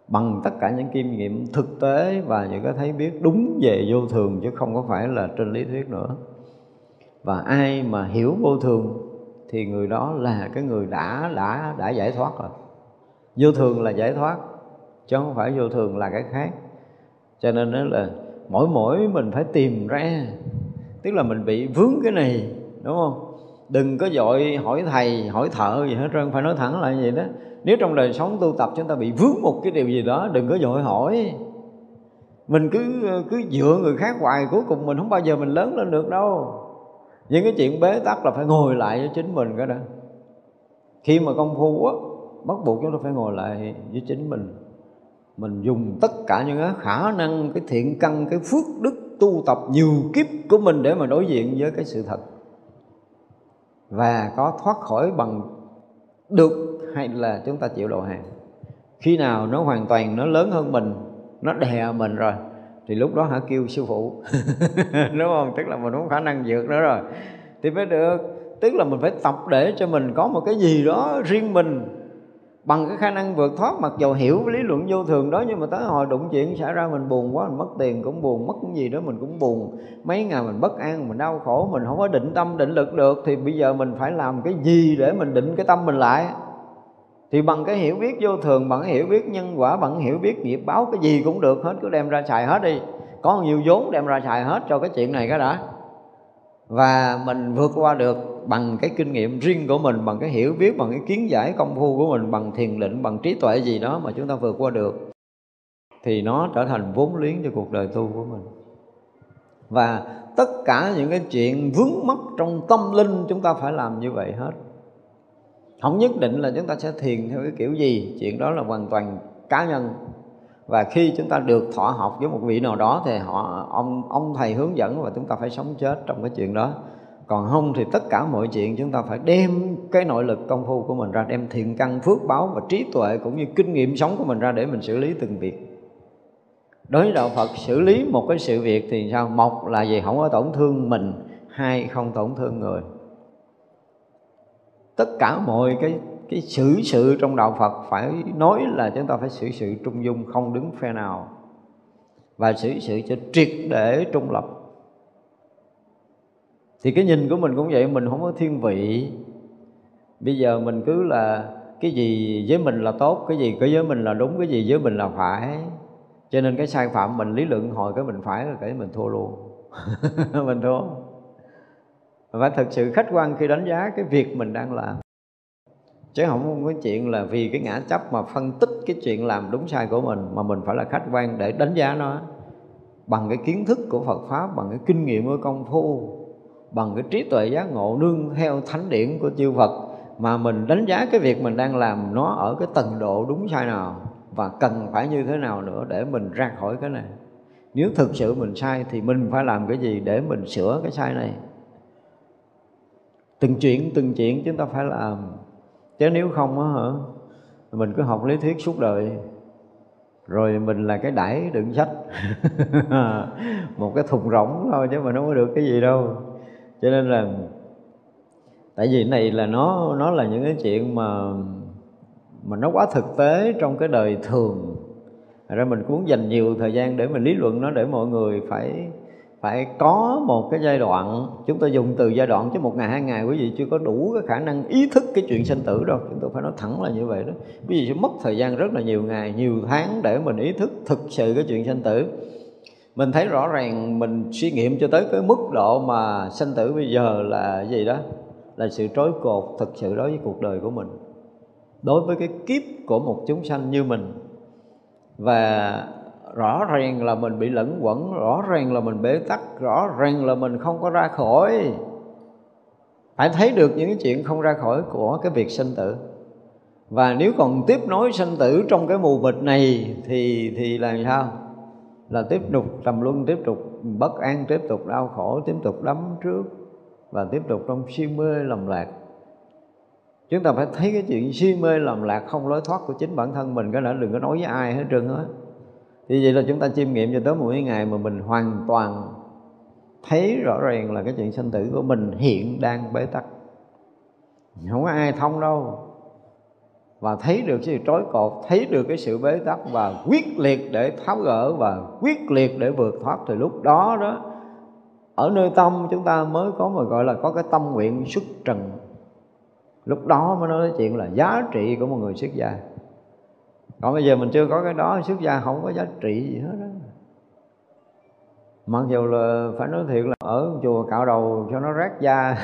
Speaker 2: bằng tất cả những kinh nghiệm thực tế và những cái thấy biết đúng về vô thường, chứ không có phải là trên lý thuyết nữa. Và ai mà hiểu vô thường thì người đó là cái người đã đã đã giải thoát rồi. Vô thường là giải thoát, chứ không phải vô thường là cái khác. Cho nên đó là mỗi mỗi mình phải tìm ra, tức là mình bị vướng cái này, đúng không? Đừng có dội hỏi thầy, hỏi thợ gì hết trơn, phải nói thẳng lại vậy đó. Nếu trong đời sống tu tập chúng ta bị vướng một cái điều gì đó, đừng có dội hỏi. Mình cứ cứ dựa người khác hoài, cuối cùng mình không bao giờ mình lớn lên được đâu. Những cái chuyện bế tắc là phải ngồi lại với chính mình cái đó. Khi mà công phu á bắt buộc chúng ta phải ngồi lại với chính mình. Mình dùng tất cả những cái khả năng, cái thiện căn, cái phước đức tu tập nhiều kiếp của mình để mà đối diện với cái sự thật và có thoát khỏi bằng được hay là chúng ta chịu đầu hàng khi nào nó hoàn toàn nó lớn hơn mình, nó đè mình rồi, thì lúc đó hãy kêu sư phụ? Đúng không? Tức là mình không có khả năng vượt nữa rồi. Thì mới được. Tức là mình phải tập để cho mình có một cái gì đó riêng mình bằng cái khả năng vượt thoát, mặc dù hiểu lý luận vô thường đó, nhưng mà tới hồi đụng chuyện xảy ra mình buồn quá, mình mất tiền cũng buồn, mất cái gì đó mình cũng buồn. Mấy ngày mình bất an, mình đau khổ, mình không có định tâm, định lực được, thì bây giờ mình phải làm cái gì để mình định cái tâm mình lại? Thì bằng cái hiểu biết vô thường, bằng cái hiểu biết nhân quả, bằng cái hiểu biết nghiệp báo, cái gì cũng được hết, cứ đem ra xài hết đi. Có nhiều vốn đem ra xài hết cho cái chuyện này cái đã và mình vượt qua được bằng cái kinh nghiệm riêng của mình, bằng cái hiểu biết, bằng cái kiến giải công phu của mình, bằng thiền định, bằng trí tuệ gì đó mà chúng ta vượt qua được, thì nó trở thành vốn liếng cho cuộc đời tu của mình. Và tất cả những cái chuyện vướng mắc trong tâm linh chúng ta phải làm như vậy hết. Không nhất định là chúng ta sẽ thiền theo cái kiểu gì, chuyện đó là hoàn toàn cá nhân và khi chúng ta được thọ học với một vị nào đó thì họ, ông ông thầy hướng dẫn và chúng ta phải sống chết trong cái chuyện đó. Còn không thì tất cả mọi chuyện chúng ta phải đem cái nội lực công phu của mình ra, đem thiện căn phước báo và trí tuệ cũng như kinh nghiệm sống của mình ra để mình xử lý từng việc. Đối với đạo phật, xử lý một cái sự việc thì sao? Một là gì? Không có tổn thương mình. Hai, không tổn thương người. Tất cả mọi cái cái xử sự trong đạo Phật phải nói là chúng ta phải xử sự trung dung, không đứng phe nào. Và xử sự cho triệt để trung lập. Thì cái nhìn của mình cũng vậy, mình không có thiên vị. Bây giờ mình cứ là cái gì với mình là tốt, cái gì có với mình là đúng, cái gì với mình là phải. Cho nên cái sai phạm mình, lý luận hồi cái mình phải là cái mình thua luôn. Mình thua. Phải thật sự khách quan khi đánh giá cái việc mình đang làm chứ không có chuyện là vì cái ngã chấp mà phân tích cái chuyện làm đúng sai của mình, mà mình phải là khách quan để đánh giá nó bằng cái kiến thức của Phật pháp, bằng cái kinh nghiệm của công phu, bằng cái trí tuệ giác ngộ nương theo thánh điển của chư Phật, mà mình đánh giá cái việc mình đang làm nó ở cái tầng độ đúng sai nào và cần phải như thế nào nữa để mình ra khỏi cái này. Nếu thực sự mình sai thì mình phải làm cái gì để mình sửa cái sai này? Từng chuyện từng chuyện chúng ta phải làm chứ nếu không á hả, mình cứ học lý thuyết suốt đời. Rồi mình là cái đẩy đựng sách. Một cái thùng rỗng thôi chứ mà nó có được cái gì đâu. Cho nên là, tại vì này là nó nó là những cái chuyện mà mà nó quá thực tế trong cái đời thường. Ra mình cũng dành nhiều thời gian để mình lý luận nó để mọi người phải phải có một cái giai đoạn, chúng ta dùng từ giai đoạn chứ một ngày, hai ngày, quý vị chưa có đủ cái khả năng ý thức cái chuyện sinh tử đâu. Chúng tôi phải nói thẳng là như vậy đó. Quý vị sẽ mất thời gian rất là nhiều ngày, nhiều tháng để mình ý thức thực sự cái chuyện sinh tử. Mình thấy rõ ràng, mình suy nghiệm cho tới cái mức độ mà sinh tử bây giờ là gì đó, là sự trói cột thực sự đối với cuộc đời của mình, đối với cái kiếp của một chúng sanh như mình. Và rõ ràng là mình bị lẫn quẩn, rõ ràng là mình bế tắc, rõ ràng là mình không có ra khỏi. Phải thấy được những chuyện không ra khỏi của cái việc sinh tử. Và nếu còn tiếp nối sinh tử trong cái mù mịt này thì thì là sao? Là tiếp tục trầm luân, tiếp tục bất an, tiếp tục đau khổ, tiếp tục đắm trước và tiếp tục trong si mê lầm lạc. Chúng ta phải thấy cái chuyện si mê lầm lạc không lối thoát của chính bản thân mình, cái đã đừng có nói với ai hết trơn hết thì vậy là chúng ta chiêm nghiệm cho tới một cái ngày mà mình hoàn toàn thấy rõ ràng là cái chuyện sinh tử của mình hiện đang bế tắc. Không có ai thông đâu. Và thấy được cái sự trói cột, thấy được cái sự bế tắc và quyết liệt để tháo gỡ và quyết liệt để vượt thoát, thì lúc đó đó, ở nơi tâm chúng ta mới có mà gọi là có cái tâm nguyện xuất trần. Lúc đó mới nói chuyện là giá trị của một người xuất gia còn bây giờ mình chưa có cái đó, xuất gia không có giá trị gì hết đó mặc dù là phải nói thiệt là ở chùa cạo đầu cho nó rác da.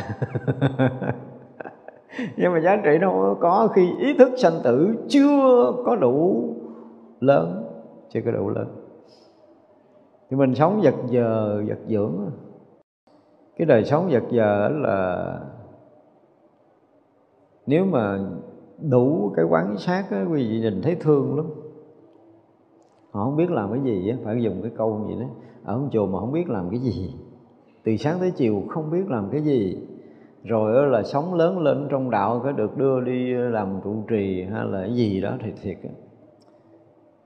Speaker 2: Nhưng mà giá trị nó không có khi ý thức sanh tử chưa có đủ lớn, chưa có đủ lớn. Thì mình sống vật giờ vật dưỡng cái đời sống vật giờ là nếu mà đủ cái quán sát á, quý vị nhìn thấy thương lắm. Họ không biết làm cái gì á phải dùng cái câu gì đó. Ở chùa mà không biết làm cái gì. Từ sáng tới chiều không biết làm cái gì. Rồi là sống lớn lên trong đạo có được đưa đi làm trụ trì hay là cái gì đó thì thiệt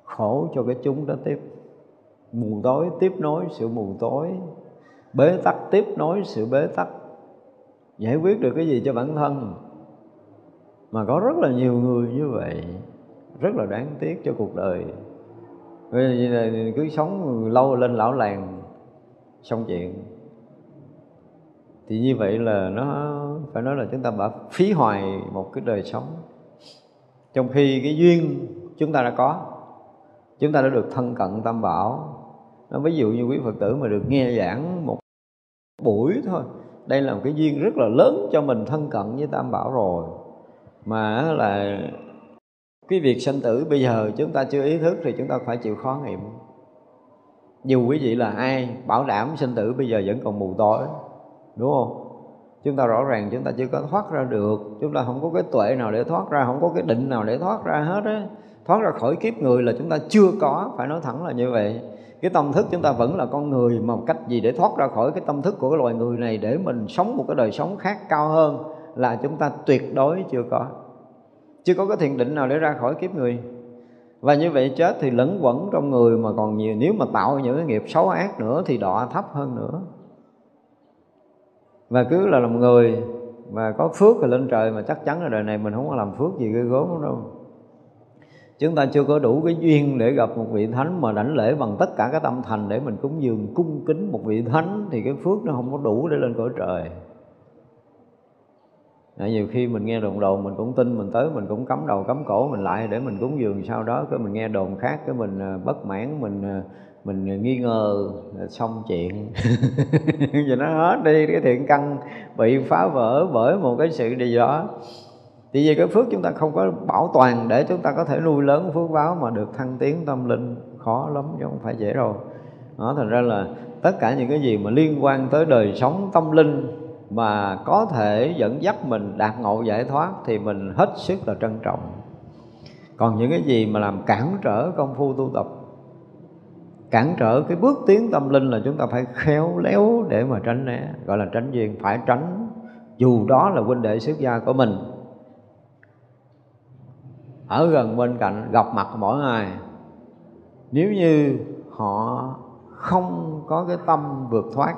Speaker 2: khổ cho cái chúng đó tiếp. Mù tối tiếp nối sự mù tối. Bế tắc tiếp nối sự bế tắc. Giải quyết được cái gì cho bản thân? Mà có rất là nhiều người như vậy, rất là đáng tiếc cho cuộc đời. Ờ, Vì là cứ sống lâu lên lão làng xong chuyện. Thì như vậy là nó phải nói là chúng ta đã phí hoài một cái đời sống. Trong khi cái duyên chúng ta đã có, chúng ta đã được thân cận tam bảo. Nó ví dụ như quý phật tử mà được nghe giảng một buổi thôi, đây là một cái duyên rất là lớn cho mình thân cận với tam bảo rồi mà là cái việc sanh tử bây giờ chúng ta chưa ý thức thì chúng ta phải chịu khó nghiệm. Dù quý vị là ai, bảo đảm sinh tử bây giờ vẫn còn mù tối đúng không? Chúng ta rõ ràng chúng ta chưa có thoát ra được, chúng ta không có cái tuệ nào để thoát ra, không có cái định nào để thoát ra hết á. Thoát ra khỏi kiếp người là chúng ta chưa có, phải nói thẳng là như vậy. Cái tâm thức chúng ta vẫn là con người mà cách gì để thoát ra khỏi cái tâm thức của cái loài người này để mình sống một cái đời sống khác cao hơn? Là chúng ta tuyệt đối chưa có. Chưa có cái thiền định nào để ra khỏi kiếp người. Và như vậy chết thì lẫn quẩn trong người mà còn nhiều, nếu mà tạo những cái nghiệp xấu ác nữa thì đọa thấp hơn nữa. Và cứ là làm người mà có phước thì lên trời mà chắc chắn là đời này mình không có làm phước gì ghê gớm đâu. Chúng ta chưa có đủ cái duyên để gặp một vị thánh mà đảnh lễ bằng tất cả các tâm thành để mình cúng dường, cung kính một vị thánh thì cái phước nó không có đủ để lên cõi trời. À, nhiều khi mình nghe đồn đồn mình cũng tin mình tới mình cũng cắm đầu cắm cổ mình lại để mình cúng dường sau đó cái mình nghe đồn khác cái mình à, bất mãn mình à, mình nghi ngờ à, xong chuyện. Giờ nó hết đi cái thiện căn bị phá vỡ bởi một cái sự gì đó. Thì vì cái phước chúng ta không có bảo toàn để chúng ta có thể nuôi lớn phước báo mà được thăng tiến tâm linh khó lắm chứ không phải dễ đâu. Đó thành ra là tất cả những cái gì mà liên quan tới đời sống tâm linh mà có thể dẫn dắt mình đạt ngộ giải thoát thì mình hết sức là trân trọng. Còn những cái gì mà làm cản trở công phu tu tập, cản trở cái bước tiến tâm linh là chúng ta phải khéo léo để mà tránh né, gọi là tránh duyên, phải tránh. Dù đó là huynh đệ xuất gia của mình, ở gần bên cạnh gặp mặt mỗi ngày nếu như họ không có cái tâm vượt thoát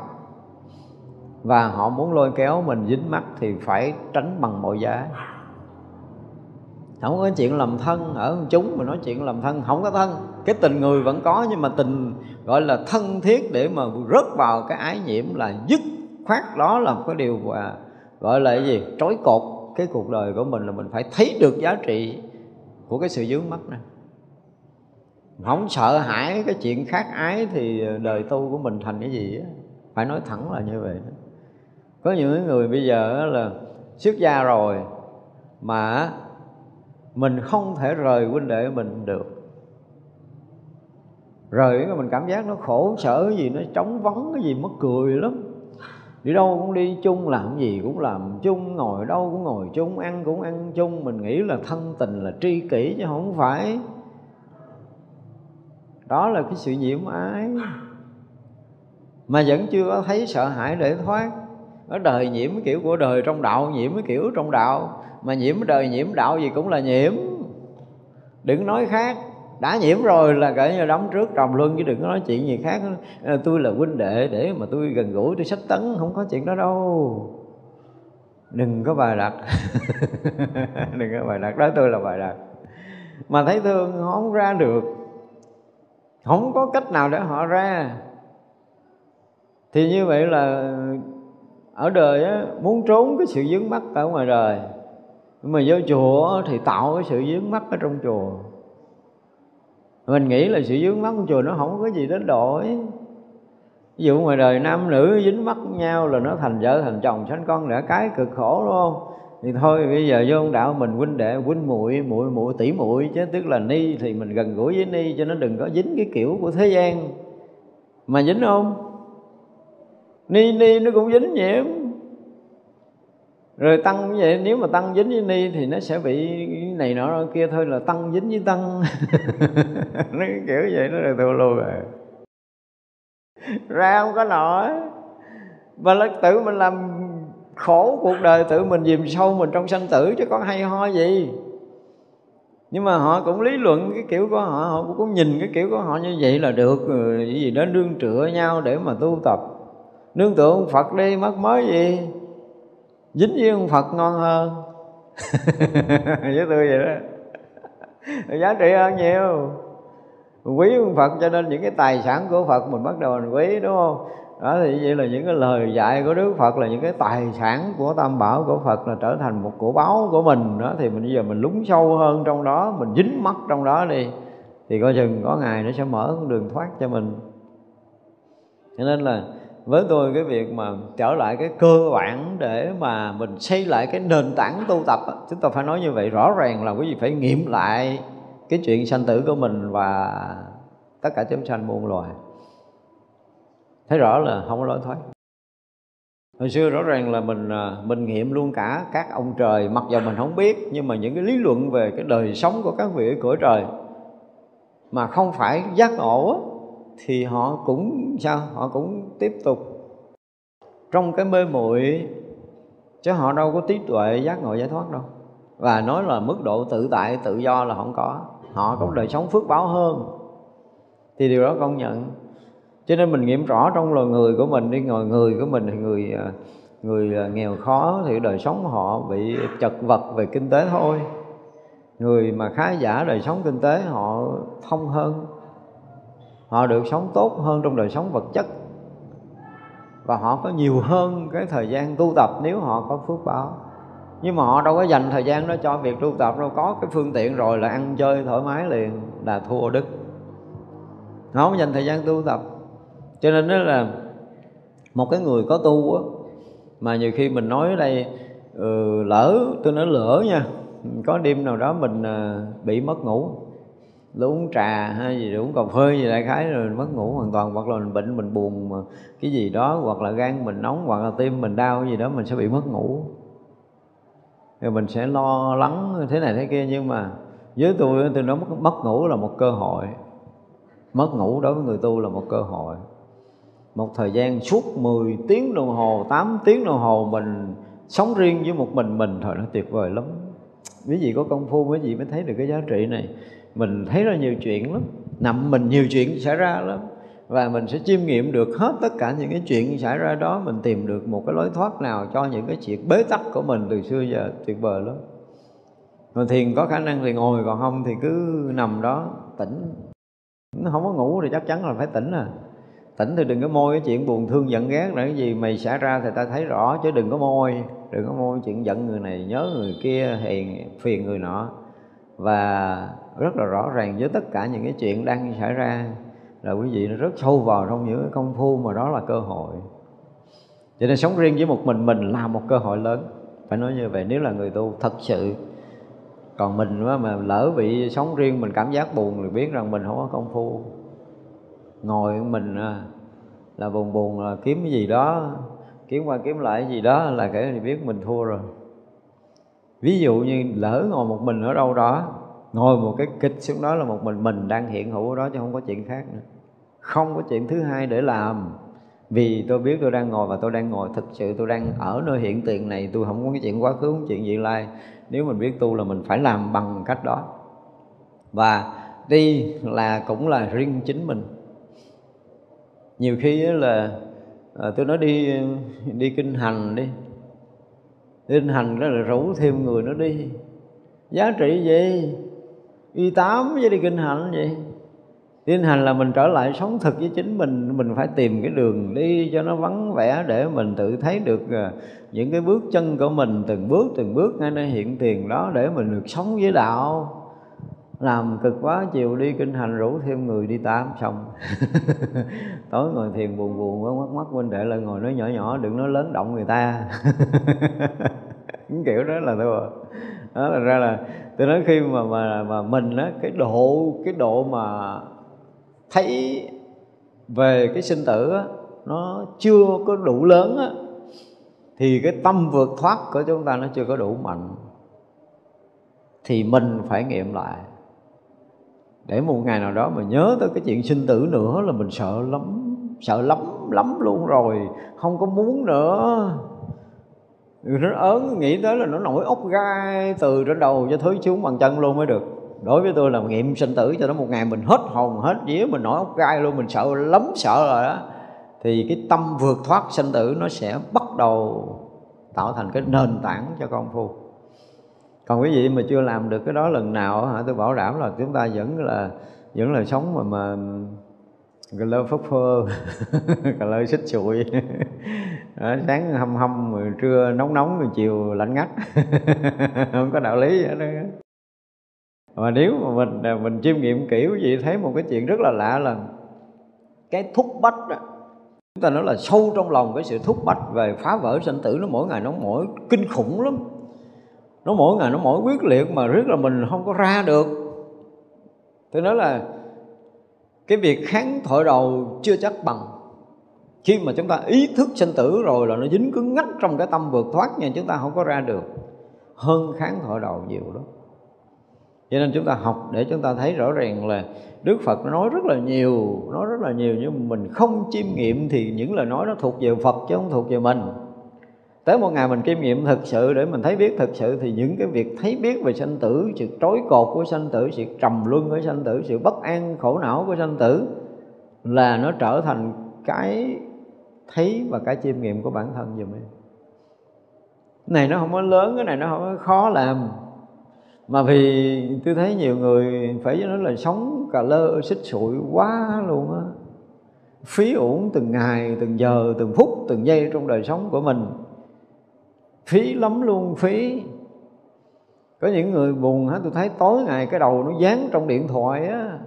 Speaker 2: và họ muốn lôi kéo mình dính mắt thì phải tránh bằng mọi giá. Không có chuyện làm thân ở chúng mà nói chuyện làm thân không có thân. Cái tình người vẫn có nhưng mà tình gọi là thân thiết để mà rớt vào cái ái nhiễm là dứt khoát. Đó là một cái điều mà gọi là cái gì? Trói cột. Cái cuộc đời của mình là mình phải thấy được giá trị của cái sự dướng mắt này. Không sợ hãi cái chuyện khác ái thì đời tu của mình thành cái gì á? Phải nói thẳng là như vậy đó có những người bây giờ là xuất gia rồi mà mình không thể rời huynh đệ mình được. Rời mình cảm giác nó khổ sở gì, nó trống vắng cái gì mất cười lắm. Đi đâu cũng đi chung, làm gì cũng làm chung, ngồi đâu cũng ngồi chung, ăn cũng ăn chung. Mình nghĩ là thân tình là tri kỷ chứ không phải. Đó là cái sự nhiễm ái. Mà vẫn chưa có thấy sợ hãi để thoát ở đời nhiễm cái kiểu của đời trong đạo, nhiễm cái kiểu trong đạo. Mà nhiễm đời nhiễm đạo gì cũng là nhiễm. Đừng nói khác. Đã nhiễm rồi là cả như đóng trước trồng luân, chứ đừng có nói chuyện gì khác. À, tôi là huynh đệ, để mà tôi gần gũi, tôi sách tấn, không có chuyện đó đâu. Đừng có bài đặt. Đừng có bài đặt. Đó tôi là bài đặt. Mà thấy thương không ra được. Không có cách nào để họ ra. Thì như vậy là ở đời á, muốn trốn cái sự dướng mắt ở ngoài đời. Nhưng mà vô chùa thì tạo cái sự dướng mắt ở trong chùa. Mình nghĩ là sự dướng mắt trong chùa nó không có gì đến đổi. Ví dụ ngoài đời nam nữ dính mắt nhau là nó thành vợ thành chồng sanh con đẻ cái cực khổ đúng không? Thì thôi bây giờ vô ông đạo mình huynh đệ huynh muội muội muội tỷ muội chứ tức là ni thì mình gần gũi với ni cho nó đừng có dính cái kiểu của thế gian. Mà dính không? Ni ni nó cũng dính nhiễm rồi tăng như vậy, nếu mà tăng dính với ni thì nó sẽ bị này nọ kia thôi, là tăng dính với tăng. Nó kiểu vậy, nó là thua luôn rồi à. ra không có nổi. Và là tự mình làm khổ cuộc đời tự mình dìm sâu mình trong sanh tử chứ có hay ho gì. Nhưng mà họ cũng lý luận cái kiểu của họ họ cũng nhìn cái kiểu của họ như vậy là được. Cái gì đó nương tựa nhau để mà tu tập nương tựa ông Phật đi, mất mới gì? Dính với ông Phật ngon hơn. Với tôi vậy đó. Giá trị hơn nhiều. Quý ông Phật cho nên những cái tài sản của Phật mình bắt đầu mình quý, đúng không? Đó, thì vậy là những cái lời dạy của Đức Phật là những cái tài sản của Tam Bảo của Phật là trở thành một cổ báu của mình. Đó, thì mình bây giờ mình lúng sâu hơn trong đó, mình dính mắt trong đó đi, thì coi chừng có ngày nó sẽ mở con đường thoát cho mình. Cho nên là với tôi cái việc mà trở lại cái cơ bản để mà mình xây lại cái nền tảng tu tập chúng ta phải nói như vậy, rõ ràng là quý vị phải nghiệm lại cái chuyện sanh tử của mình và tất cả chúng sanh muôn loài. Thấy rõ là không có lối thoát. Hồi xưa rõ ràng là mình à, mình nghiệm luôn cả các ông trời, mặc dù mình không biết, nhưng mà những cái lý luận về cái đời sống của các vị ở cõi trời mà không phải giác ngộ thì họ cũng, sao? Họ cũng tiếp tục trong cái mê muội, chứ họ đâu có trí tuệ giác ngộ giải thoát đâu. Và nói là mức độ tự tại, tự do là không có. Họ có đời sống phước báo hơn. Thì điều đó công nhận. Cho nên mình nghiệm rõ trong loài người của mình đi. Ngồi người của mình thì người à, người à, nghèo khó thì đời sống họ bị chật vật về kinh tế thôi. Người mà khá giả đời sống kinh tế họ thông hơn họ được sống tốt hơn trong đời sống vật chất. Và họ có nhiều hơn cái thời gian tu tập nếu họ có phước báo. Nhưng mà họ đâu có dành thời gian đó cho việc tu tập đâu. Có cái phương tiện rồi là ăn chơi thoải mái liền là thua đức. Họ không dành thời gian tu tập. Cho nên đó là một cái người có tu á mà nhiều khi mình nói ở đây ừ, lỡ tôi nói lỡ nha có đêm nào đó mình à, bị mất ngủ lúc uống trà hay gì uống cà phê gì đại khái rồi mất ngủ hoàn toàn. Hoặc là mình bệnh mình buồn mà cái gì đó hoặc là gan mình nóng hoặc là tim mình đau cái gì đó mình sẽ bị mất ngủ. Rồi mình sẽ lo lắng thế này thế kia. Nhưng mà với tôi tôi nói mất, mất ngủ là một cơ hội. Mất ngủ đối với người tu là một cơ hội. Một thời gian suốt 10 tiếng đồng hồ 8 tiếng đồng hồ mình sống riêng với một mình mình thôi nó tuyệt vời lắm. Quý vị có công phu quý vị mới thấy được cái giá trị này mình thấy ra nhiều chuyện lắm. Nằm mình nhiều chuyện xảy ra lắm. Và mình sẽ chiêm nghiệm được hết tất cả những cái chuyện xảy ra đó. Mình tìm được một cái lối thoát nào cho những cái chuyện bế tắc của mình từ xưa giờ. Tuyệt vời lắm. Mà thiền có khả năng thì ngồi, còn không thì cứ nằm đó, tỉnh. Nó không có ngủ thì chắc chắn là phải tỉnh à. Tỉnh thì đừng có môi cái chuyện buồn thương giận ghét là cái gì mày xảy ra thì ta thấy rõ, chứ đừng có môi. Đừng có môi chuyện giận người này, nhớ người kia hiền phiền người nọ. Và rất là rõ ràng với tất cả những cái chuyện đang xảy ra. Là quý vị nó rất sâu vào trong những cái công phu mà đó là cơ hội. Cho nên sống riêng với một mình mình là một cơ hội lớn. Phải nói như vậy, nếu là người tu thật sự còn mình mà lỡ bị sống riêng, mình cảm giác buồn thì biết rằng mình không có công phu. Ngồi mình à, là buồn buồn, là kiếm cái gì đó, kiếm qua kiếm lại cái gì đó là kể thì biết mình thua rồi. Ví dụ như lỡ ngồi một mình ở đâu đó ngồi một cái kịch xuống đó là một mình mình đang hiện hữu ở đó chứ không có chuyện khác nữa. Không có chuyện thứ hai để làm. Vì tôi biết tôi đang ngồi và tôi đang ngồi thực sự tôi đang ở nơi hiện tiền này tôi không có cái chuyện quá khứ không chuyện vị lai. Nếu mình biết tu là mình phải làm bằng cách đó. Và đi là cũng là riêng chính mình. Nhiều khi là à, tôi nói đi đi kinh hành đi đi. Kinh hành đó là rủ thêm người nó đi. Giá trị gì? Y tám với đi kinh hành vậy? Đi kinh hành là mình trở lại sống thực với chính mình mình phải tìm cái đường đi cho nó vắng vẻ để mình tự thấy được à, những cái bước chân của mình, từng bước từng bước ngay nơi hiện tiền đó để mình được sống với đạo. Làm cực quá, chiều đi kinh hành rủ thêm người đi tám xong tối ngồi thiền buồn buồn quá mắt mắt huynh đệ lại, ngồi nói nhỏ nhỏ, đừng nói lớn động người ta. Kiểu đó là thôi đó là ra là tôi nói khi mà mà mà mình á, cái độ cái độ mà thấy về cái sinh tử á, nó chưa có đủ lớn á, thì cái tâm vượt thoát của chúng ta nó chưa có đủ mạnh, thì mình phải nghiệm lại. Để một ngày nào đó mà nhớ tới cái chuyện sinh tử nữa là mình sợ lắm sợ lắm lắm luôn rồi, không có muốn nữa nó ớn, nghĩ tới là nó nổi ốc gai từ trên đầu cho thứ xuống bằng chân luôn mới được. Đối với tôi là nghiệm sinh tử cho nó một ngày mình hết hồn, hết vía, mình nổi ốc gai luôn, mình sợ, lắm sợ rồi đó. Thì cái tâm vượt thoát sinh tử nó sẽ bắt đầu tạo thành cái nền tảng cho công phu. Còn quý vị mà chưa làm được cái đó lần nào hả, tôi bảo đảm là chúng ta vẫn là vẫn là sống mà mà cà lơ phất phơ. Cà lơ xích sụi à, sáng hâm hâm rồi trưa nóng nóng rồi chiều lạnh ngắt. Không có đạo lý vậy đó mà nếu mà mình à, mình chiêm nghiệm kỹ gì thấy một cái chuyện rất là lạ là cái thúc bách đó, chúng ta nói là sâu trong lòng cái sự thúc bách về phá vỡ sinh tử nó mỗi ngày nó mỗi kinh khủng lắm. Nó mỗi ngày nó mỗi quyết liệt mà rất là mình không có ra được. Tôi nói là cái việc kháng thổi đầu chưa chắc bằng. Khi mà chúng ta ý thức sinh tử rồi là nó dính cứng ngắt trong cái tâm vượt thoát nhưng chúng ta không có ra được. Hơn kháng thổi đầu nhiều đó cho nên chúng ta học để chúng ta thấy rõ ràng là Đức Phật nói rất là nhiều Nói rất là nhiều nhưng mà mình không chiêm nghiệm Thì những lời nói nó thuộc về Phật chứ không thuộc về mình. Tới một ngày mình kiêm nghiệm thực sự để mình thấy biết thực sự, Thì những cái việc thấy biết về sanh tử, Sự trói cột của sanh tử, Sự trầm luân của sanh tử, Sự bất an, khổ não của sanh tử Là nó trở thành cái thấy và cái chiêm nghiệm của bản thân giùm em. Này nó không có lớn, cái này nó không có khó làm. Mà vì tôi thấy nhiều người phải nói là sống cà lơ, xích sụi quá luôn á. Phí uổng từng ngày, từng giờ, từng phút, từng giây trong đời sống của mình phí lắm luôn, phí. Có những người buồn hả? Tôi thấy tối ngày cái đầu nó dán trong điện thoại á.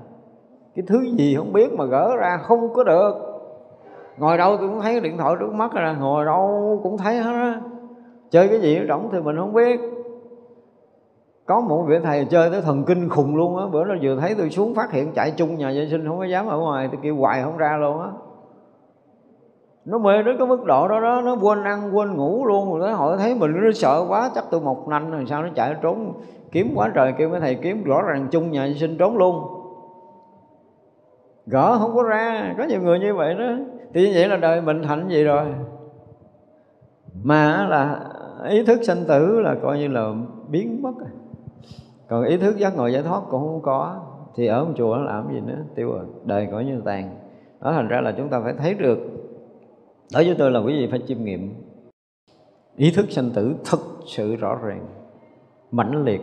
Speaker 2: Cái thứ gì không biết mà gỡ ra, không có được. Ngồi đâu tôi cũng thấy cái điện thoại trước mắt ra, ngồi đâu cũng thấy hết á. Chơi cái gì rỗng thì mình không biết. Có một vị thầy chơi tới thần kinh khùng luôn á. Bữa nó vừa thấy tôi xuống phát hiện chạy chung nhà vệ sinh, không có dám ở ngoài, tôi kêu hoài không ra luôn á nó mê đến cái mức độ đó đó, nó quên ăn, quên ngủ luôn. Rồi nó hỏi thấy mình, nó sợ quá, chắc tôi một nanh rồi sao nó chạy trốn. Kiếm quá trời kêu mấy thầy kiếm, rõ ràng chung nhà sinh trốn luôn. Gỡ không có ra, có nhiều người như vậy đó. Thì như vậy là đời mình hạnh gì rồi. Mà là ý thức sanh tử là coi như là biến mất. Còn ý thức giác ngộ giải thoát cũng không có. Thì ở một chùa nó làm gì nữa? Tiêu rồi đời coi như tàn. Đó, thành ra là chúng ta phải thấy được đối với tôi là quý vị phải chiêm nghiệm. Ý thức sanh tử thực sự rõ ràng, mãnh liệt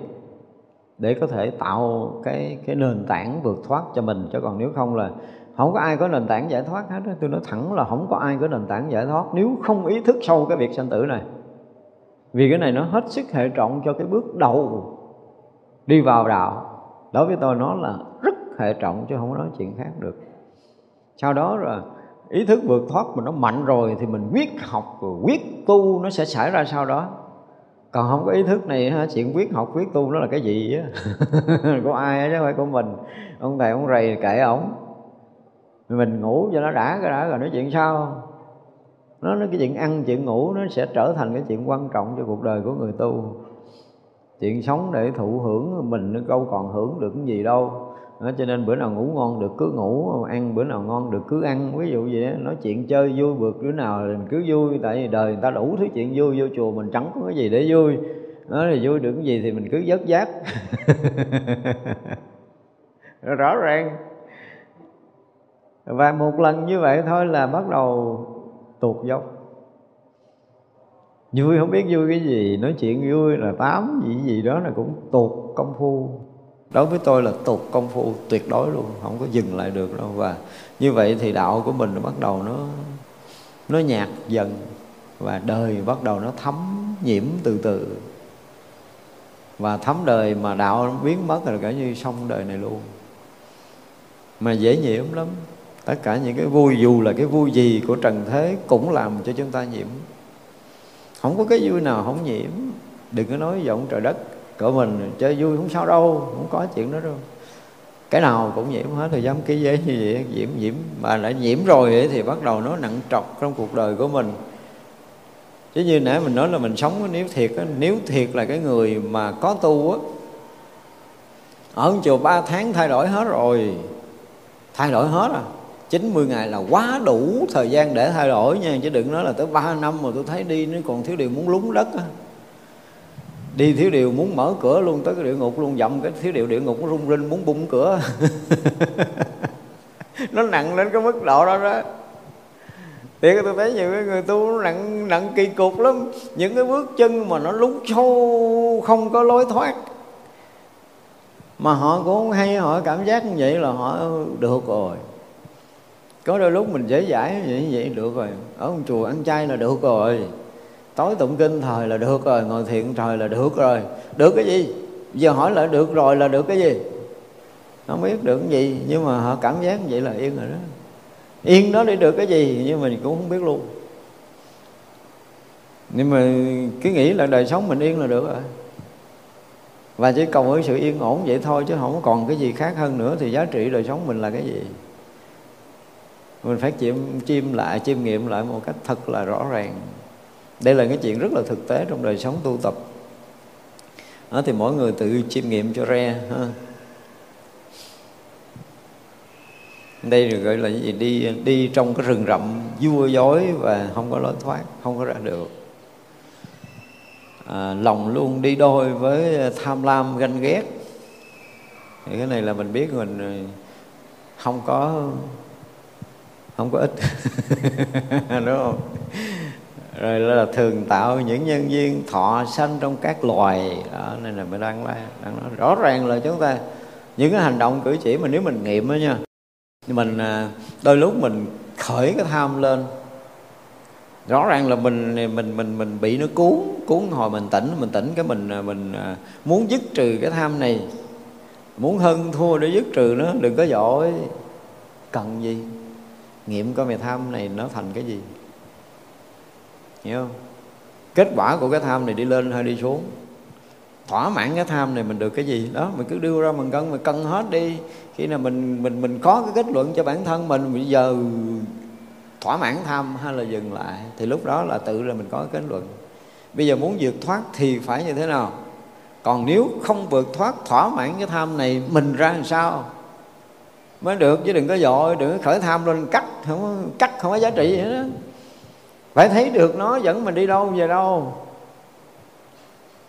Speaker 2: để có thể tạo cái cái nền tảng vượt thoát cho mình. Chứ còn nếu không là không có ai có nền tảng giải thoát hết tôi nói thẳng là không có ai có nền tảng giải thoát nếu không ý thức sâu cái việc sanh tử này. Vì cái này nó hết sức hệ trọng cho cái bước đầu đi vào đạo. Đối với tôi nó là rất hệ trọng chứ không có nói chuyện khác được. Sau đó rồi ý thức vượt thoát mà nó mạnh rồi thì mình quyết học rồi quyết tu nó sẽ xảy ra sau đó. Còn không có ý thức này ha, chuyện quyết học quyết tu nó là cái gì á? Của ai chứ không phải của mình. Ông thầy ông rầy kệ ổng. Mình ngủ cho nó đã cái đã rồi nói chuyện sao nó nói cái chuyện ăn chuyện ngủ nó sẽ trở thành cái chuyện quan trọng cho cuộc đời của người tu. Chuyện sống để thụ hưởng mình nó đâu còn hưởng được cái gì đâu đó, cho nên bữa nào ngủ ngon được cứ ngủ ăn bữa nào ngon được cứ ăn. Ví dụ vậy đó, nói chuyện chơi vui bực bữa nào thì mình cứ vui tại vì đời người ta đủ thứ chuyện vui vô chùa mình chẳng có cái gì để vui. Đó thì vui được cái gì thì mình cứ dớt giác rõ ràng. Và một lần như vậy thôi là bắt đầu tuột dốc. Vui không biết vui cái gì nói chuyện vui là tám gì gì đó là cũng tuột công phu đối với tôi là tục công phu tuyệt đối luôn, không có dừng lại được đâu. Và như vậy thì đạo của mình bắt đầu nó nó nhạt dần và đời bắt đầu nó thấm nhiễm từ từ. Và thấm đời mà đạo biến mất rồi cả như xong đời này luôn. Mà dễ nhiễm lắm. Tất cả những cái vui, dù là cái vui gì của trần thế cũng làm cho chúng ta nhiễm. Không có cái vui nào không nhiễm. Đừng có nói giọng trời đất của mình chơi vui không sao đâu, không có chuyện đó đâu. Cái nào cũng nhiễm hết thì dám ký giấy như vậy nhiễm nhiễm mà đã nhiễm rồi thì bắt đầu nó nặng trọc trong cuộc đời của mình. Chứ như nãy mình nói là mình sống nếu thiệt nếu thiệt là cái người mà có tu á. Ở chùa ba tháng thay đổi hết rồi. Thay đổi hết à. 90 ngày là quá đủ thời gian để thay đổi nha, chứ đừng nói là tới 3 năm mà tôi thấy đi nó còn thiếu điều muốn lúng đất á đi thiếu điều muốn mở cửa luôn, tới cái địa ngục luôn, dậm cái thiếu điều địa ngục nó rung rinh muốn bung cửa. Nó nặng lên cái mức độ đó đó. Thì tôi thấy nhiều cái người tu nó nặng nặng kỳ cục lắm. Những cái bước chân mà nó lún sâu, không có lối thoát. Mà họ cũng không hay, họ cảm giác như vậy là họ được rồi. Có đôi lúc mình dễ dãi như vậy được rồi. Ở một chùa ăn chay là được rồi tối tụng kinh thời là được rồi, ngồi thiện thời là được rồi. Được cái gì? Giờ hỏi lại được rồi là được cái gì? Không biết được cái gì, nhưng mà họ cảm giác vậy là yên rồi đó. Yên đó để được cái gì, nhưng mình cũng không biết luôn. Nhưng mà cứ nghĩ là đời sống mình yên là được rồi. Và chỉ cầu với sự yên ổn vậy thôi, chứ không còn cái gì khác hơn nữa, thì giá trị đời sống mình là cái gì? Mình phải chiêm chiêm lại, chiêm nghiệm lại một cách thật là rõ ràng đây là cái chuyện rất là thực tế trong đời sống tu tập. Đó, thì mỗi người tự chiêm nghiệm cho re ha. đây được gọi là gì? Đi đi trong cái rừng rậm vua dối và không có lối thoát không có ra được. À, lòng luôn đi đôi với tham lam ganh ghét. Thì cái này là mình biết mình không có không có ích đúng không? Rồi là thường tạo những nhân viên thọ sanh trong các loài. Đó, nên là mình đang đang nói rõ ràng là chúng ta, những cái hành động cử chỉ mà nếu mình nghiệm đó nha, mình à, đôi lúc mình khởi cái tham lên. Rõ ràng là mình mình mình mình bị nó cuốn cuốn hồi mình tỉnh mình tỉnh cái mình à, mình à, muốn dứt trừ cái tham này. Muốn hơn thua để dứt trừ nó, đừng có giỏi cần gì? Nghiệm coi mày tham này nó thành cái gì? Hiểu không? Kết quả của cái tham này đi lên hay đi xuống? Thỏa mãn cái tham này mình được cái gì? Đó mình cứ đưa ra mình cân mình cân hết đi. Khi nào mình mình mình có cái kết luận cho bản thân mình bây giờ thỏa mãn tham hay là dừng lại thì lúc đó là tự là mình có kết luận. Bây giờ muốn vượt thoát thì phải như thế nào? Còn nếu không vượt thoát thỏa mãn cái tham này mình ra làm sao? Mới được chứ đừng có dội đừng có khởi tham lên cắt không có, cắt không có giá trị gì hết đó phải thấy được nó dẫn mình đi đâu về đâu.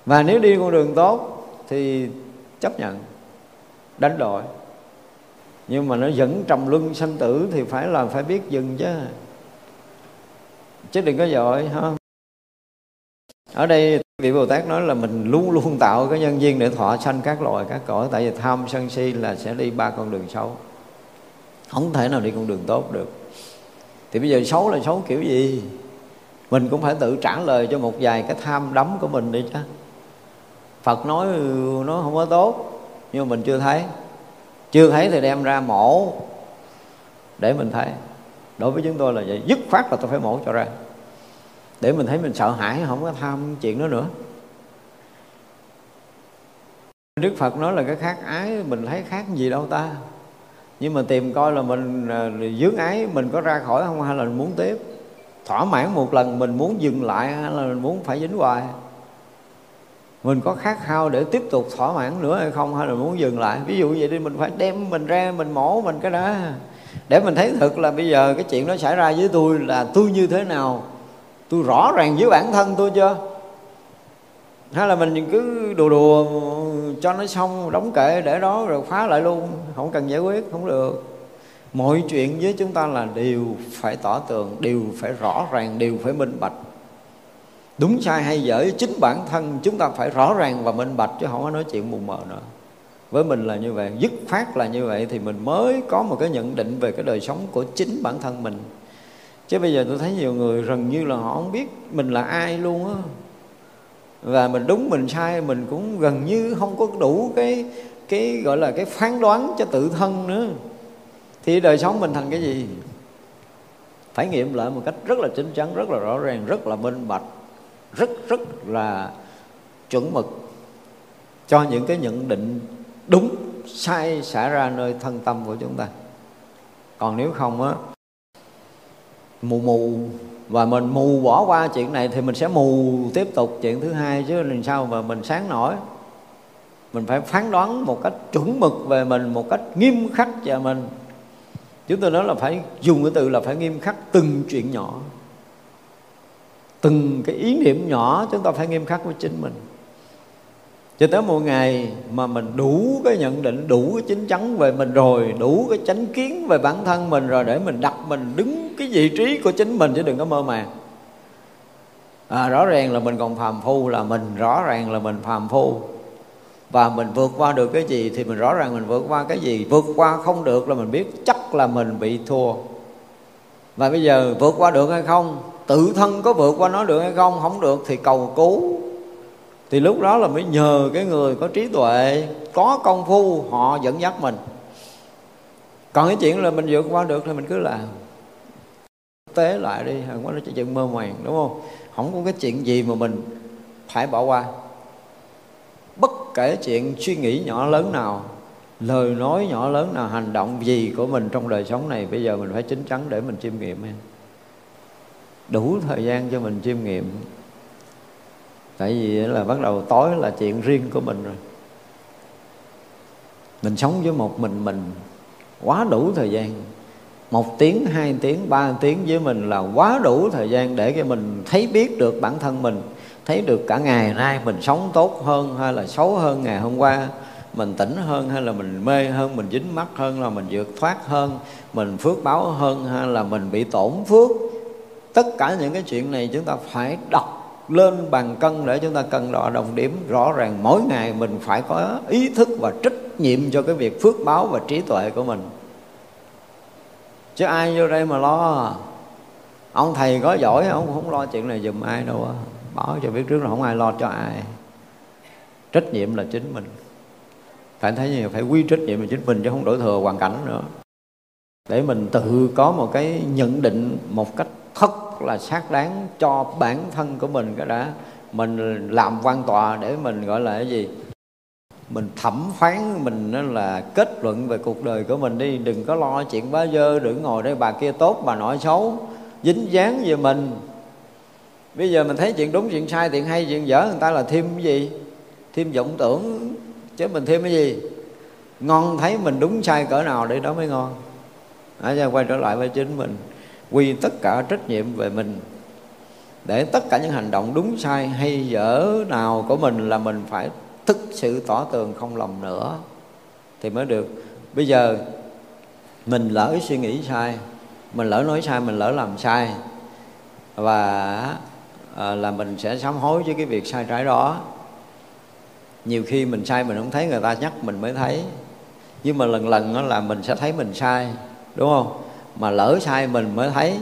Speaker 2: Và nếu đi con đường tốt thì chấp nhận, đánh đổi. Nhưng mà nó dẫn trầm luân sanh tử thì phải là phải biết dừng chứ. Chứ đừng có dội, ha. Ở đây vị Bồ Tát nói là mình luôn luôn tạo cái nhân viên để thọ sanh các loài, các cõi. Tại vì tham sân si là sẽ đi ba con đường xấu. Không thể nào đi con đường tốt được. Thì bây giờ xấu là xấu kiểu gì? Mình cũng phải tự trả lời cho một vài cái tham đắm của mình đi chứ. Phật nói, nó không có tốt. Nhưng mà mình chưa thấy. Chưa thấy thì đem ra mổ để mình thấy. Đối với chúng tôi là vậy. Dứt khoát là tôi phải mổ cho ra. Để mình thấy mình sợ hãi, không có tham chuyện đó nữa. Đức Phật nói là cái khác ái, mình thấy khác gì đâu ta. Nhưng mà tìm coi là mình à, dướng ái, mình có ra khỏi không hay là mình muốn tiếp? Thỏa mãn một lần mình muốn dừng lại hay là mình muốn phải dính hoài? Mình có khát khao để tiếp tục thỏa mãn nữa hay không hay là muốn dừng lại? Ví dụ vậy đi, mình phải đem mình ra, mình mổ mình cái đó. Để mình thấy thực là bây giờ cái chuyện đó xảy ra với tôi là tôi như thế nào? Tôi rõ ràng với bản thân tôi chưa? Hay là mình cứ đùa đùa cho nó xong, đóng kệ để đó rồi khóa lại luôn? Không cần giải quyết, không được mọi chuyện với chúng ta là đều phải tỏ tường, đều phải rõ ràng, đều phải minh bạch. Đúng sai hay dở, chính bản thân chúng ta phải rõ ràng và minh bạch chứ không có nói chuyện mù mờ nữa. Với mình là như vậy, dứt phát là như vậy thì mình mới có một cái nhận định về cái đời sống của chính bản thân mình. Chứ bây giờ tôi thấy nhiều người gần như là họ không biết mình là ai luôn á. Và mình đúng, mình sai, mình cũng gần như không có đủ cái cái gọi là cái phán đoán cho tự thân nữa thì đời sống mình thành cái gì? Phải nghiệm lại một cách rất là chính chắn, rất là rõ ràng, rất là minh bạch, rất rất là chuẩn mực cho những cái nhận định đúng sai xảy ra nơi thân tâm của chúng ta. Còn nếu không á, mù mù, và mình mù bỏ qua chuyện này thì mình sẽ mù tiếp tục chuyện thứ hai, chứ làm sao mà mình sáng nổi. Mình phải phán đoán một cách chuẩn mực về mình, một cách nghiêm khắc về mình chúng tôi nói là phải dùng cái từ là phải nghiêm khắc từng chuyện nhỏ. Từng cái ý niệm nhỏ chúng ta phải nghiêm khắc với chính mình. Cho tới một ngày mà mình đủ cái nhận định đủ cái chính chắn về mình rồi đủ cái chánh kiến về bản thân mình rồi để mình đặt mình đứng cái vị trí của chính mình chứ đừng có mơ màng. À, rõ ràng là mình còn phàm phu là mình rõ ràng là mình phàm phu. Và mình vượt qua được cái gì thì mình rõ ràng mình vượt qua cái gì vượt qua không được là mình biết chắc là mình bị thua. Và bây giờ vượt qua được hay không? Tự thân có vượt qua nó được hay không? Không được thì cầu cứu. Thì lúc đó là mới nhờ cái người có trí tuệ, có công phu, họ dẫn dắt mình. Còn cái chuyện là mình vượt qua được thì mình cứ làm. Tế lại đi, không có nói chuyện mơ màng, đúng không? Không có cái chuyện gì mà mình phải bỏ qua. Bất kể chuyện suy nghĩ nhỏ lớn nào lời nói nhỏ lớn nào, hành động gì của mình trong đời sống này, bây giờ mình phải chín chắn để mình chiêm nghiệm em đủ thời gian cho mình chiêm nghiệm. Tại vì là bắt đầu tối là chuyện riêng của mình rồi. Mình sống với một mình mình quá đủ thời gian. Một tiếng, hai tiếng, ba tiếng với mình là quá đủ thời gian để cho mình thấy biết được bản thân mình, thấy được cả ngày nay mình sống tốt hơn hay là xấu hơn ngày hôm qua mình tỉnh hơn hay là mình mê hơn, mình dính mắt hơn là mình vượt thoát hơn, mình phước báo hơn hay là mình bị tổn phước. Tất cả những cái chuyện này chúng ta phải đọc lên bàn cân để chúng ta cân đo đồng điểm rõ ràng. Mỗi ngày mình phải có ý thức và trách nhiệm cho cái việc phước báo và trí tuệ của mình. Chứ ai vô đây mà lo à? ông thầy có giỏi, ông không lo chuyện này giùm ai đâu bảo cho biết trước là không ai lo cho ai. Trách nhiệm là chính mình phải thấy như phải quy trách nhiệm là chính mình chứ không đổi thừa hoàn cảnh nữa. Để mình tự có một cái nhận định một cách thật là xác đáng cho bản thân của mình cái đã. Mình làm quan tòa để mình gọi là cái gì? Mình thẩm phán, mình nó là kết luận về cuộc đời của mình đi. Đừng có lo chuyện bá dơ, đừng ngồi đây bà kia tốt, bà nội xấu, dính dáng về mình. Bây giờ mình thấy chuyện đúng, chuyện sai, chuyện hay, chuyện dở, người ta là thêm cái gì? Thêm vọng tưởng chứ mình thêm cái gì? Ngon thấy mình đúng sai cỡ nào để đó mới ngon. À, quay trở lại với chính mình quy tất cả trách nhiệm về mình. Để tất cả những hành động đúng sai hay dở nào của mình là mình phải thực sự tỏ tường không lầm nữa thì mới được. Bây giờ mình lỡ suy nghĩ sai mình lỡ nói sai mình lỡ làm sai và à, là mình sẽ sám hối với cái việc sai trái đó nhiều khi mình sai mình không thấy, người ta nhắc mình mới thấy. Nhưng mà lần lần đó là mình sẽ thấy mình sai, đúng không? Mà lỡ sai mình mới thấy.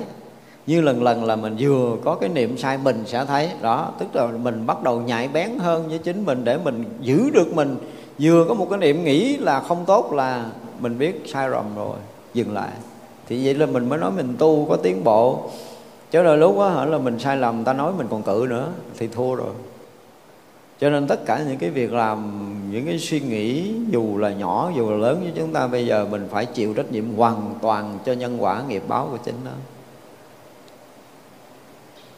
Speaker 2: Như lần lần là mình vừa có cái niệm sai mình sẽ thấy. Đó, tức là mình bắt đầu nhạy bén hơn với chính mình để mình giữ được mình. Vừa có một cái niệm nghĩ là không tốt là mình biết sai rầm rồi, dừng lại. Thì vậy là mình mới nói mình tu có tiến bộ. Chứ đôi lúc á là mình sai lầm ta nói mình còn cự nữa, thì thua rồi cho nên tất cả những cái việc làm, những cái suy nghĩ, dù là nhỏ, dù là lớn với chúng ta bây giờ, mình phải chịu trách nhiệm hoàn toàn cho nhân quả nghiệp báo của chính nó.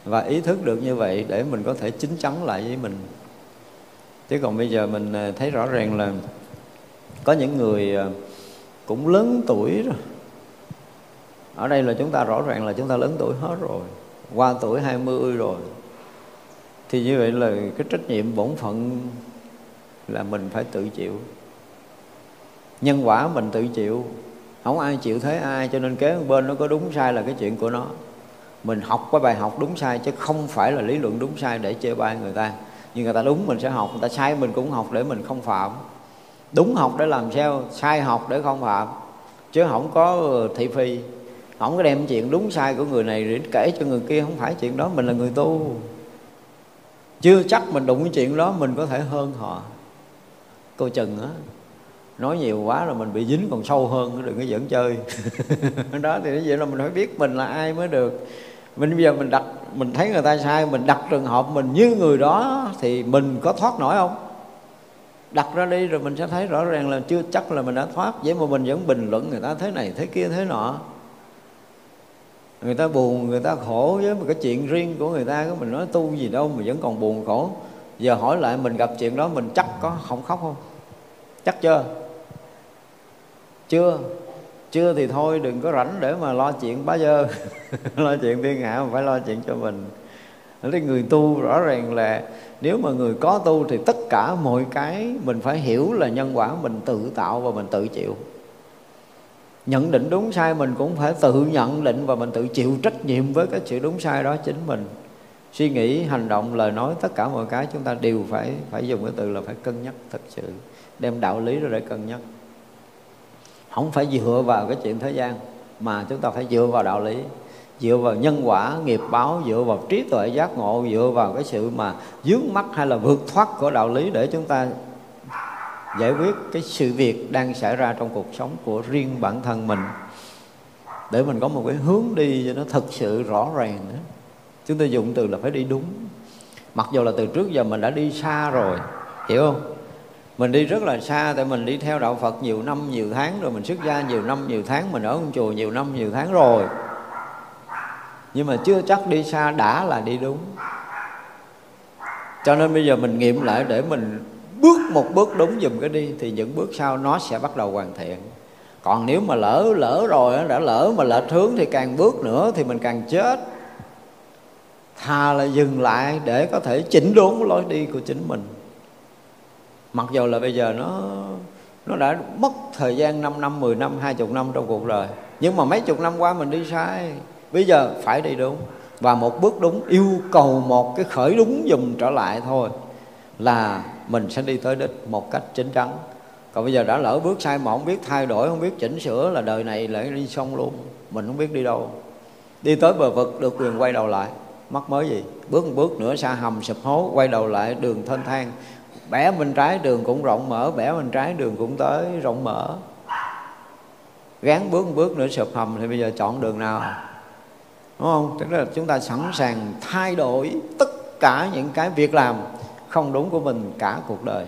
Speaker 2: Và ý thức được như vậy để mình có thể chín chắn lại với mình. Chứ còn bây giờ mình à, thấy rõ ràng là có những người à, cũng lớn tuổi rồi. Ở đây là chúng ta rõ ràng là chúng ta lớn tuổi hết rồi. Qua tuổi 20 rồi thì như vậy là cái trách nhiệm bổn phận là mình phải tự chịu. Nhân quả mình tự chịu, không ai chịu thế, ai cho nên kế bên nó có đúng sai là cái chuyện của nó. Mình học cái bài học đúng sai chứ không phải là lý luận đúng sai để chê bai người ta. Nhưng người ta đúng mình sẽ học, người ta sai mình cũng học để mình không phạm. Đúng học để làm sao, sai học để không phạm. Chứ không có ờ, thị phi. Không có đem chuyện đúng sai của người này để kể cho người kia, không phải chuyện đó, mình là người tu chưa chắc mình đụng cái chuyện đó, mình có thể hơn họ. Cô chừng á, nói nhiều quá là mình bị dính còn sâu hơn đừng có dẫn chơi. Đó, thì vậy là mình phải biết mình là ai mới được. Mình bây giờ mình đặt, mình thấy người ta sai, mình đặt trường hợp mình như người đó thì mình có thoát nổi không? Đặt ra đi rồi mình sẽ thấy rõ ràng là chưa chắc là mình đã thoát, vậy mà mình vẫn bình luận người ta thế này, thế kia, thế nọ người ta buồn, người ta khổ với một cái chuyện riêng của người ta mình nói tu gì đâu mà vẫn còn buồn khổ. Giờ hỏi lại mình gặp chuyện đó, mình chắc có không khóc không? Chắc chưa? Chưa. Chưa thì thôi, đừng có rảnh để mà lo chuyện bá dơ. Lo chuyện thiên hạ, mà phải lo chuyện cho mình. Cái người tu rõ ràng là nếu mà người có tu thì tất cả mọi cái mình phải hiểu là nhân quả mình tự tạo và mình tự chịu nhận định đúng sai mình cũng phải tự nhận định và mình tự chịu trách nhiệm với cái sự đúng sai đó chính mình. Suy nghĩ, hành động, lời nói, tất cả mọi cái chúng ta đều phải phải dùng cái từ là phải cân nhắc thật sự, đem đạo lý ra để cân nhắc. Không phải dựa vào cái chuyện thế gian, mà chúng ta phải dựa vào đạo lý, dựa vào nhân quả, nghiệp báo, dựa vào trí tuệ giác ngộ, dựa vào cái sự mà dướng mắt hay là vượt thoát của đạo lý để chúng ta giải quyết cái sự việc đang xảy ra trong cuộc sống của riêng bản thân mình. Để mình có một cái hướng đi cho nó thật sự rõ ràng nữa chúng ta dùng từ là phải đi đúng. Mặc dù là từ trước giờ mình đã đi xa rồi, hiểu không? Mình đi rất là xa, tại mình đi theo đạo Phật nhiều năm, nhiều tháng rồi, mình xuất gia nhiều năm, nhiều tháng, mình ở trong chùa nhiều năm, nhiều tháng rồi. Nhưng mà chưa chắc đi xa đã là đi đúng. Cho nên bây giờ mình nghiệm lại để mình bước một bước đúng dùm cái đi thì những bước sau nó sẽ bắt đầu hoàn thiện. Còn nếu mà lỡ lỡ rồi đã lỡ mà lệch hướng thì càng bước nữa thì mình càng chết. Thà là dừng lại để có thể chỉnh đốn lối đi của chính mình. Mặc dù là bây giờ nó nó đã mất thời gian 5 năm, 10 năm, 20 năm trong cuộc đời Nhưng mà mấy chục năm qua mình đi sai. Bây giờ phải đi đúng. Và một bước đúng yêu cầu một cái khởi đúng dùm trở lại thôi Là mình sẽ đi tới đích một cách chính chắn Còn bây giờ đã lỡ bước sai mà không biết thay đổi, không biết chỉnh sửa Là đời này lại đi xong luôn. Mình không biết đi đâu. Đi tới bờ vực được quyền quay đầu lại. Mắc mới gì? Bước một bước nữa xa hầm sụp hố Quay đầu lại đường thênh thang. Bẻ bên trái đường cũng rộng mở bẻ bên trái đường cũng tới rộng mở. Gán bước một bước nữa sụp hầm thì bây giờ chọn đường nào? Đúng không? Tức là chúng ta sẵn sàng thay đổi tất cả những cái việc làm không đúng của mình cả cuộc đời.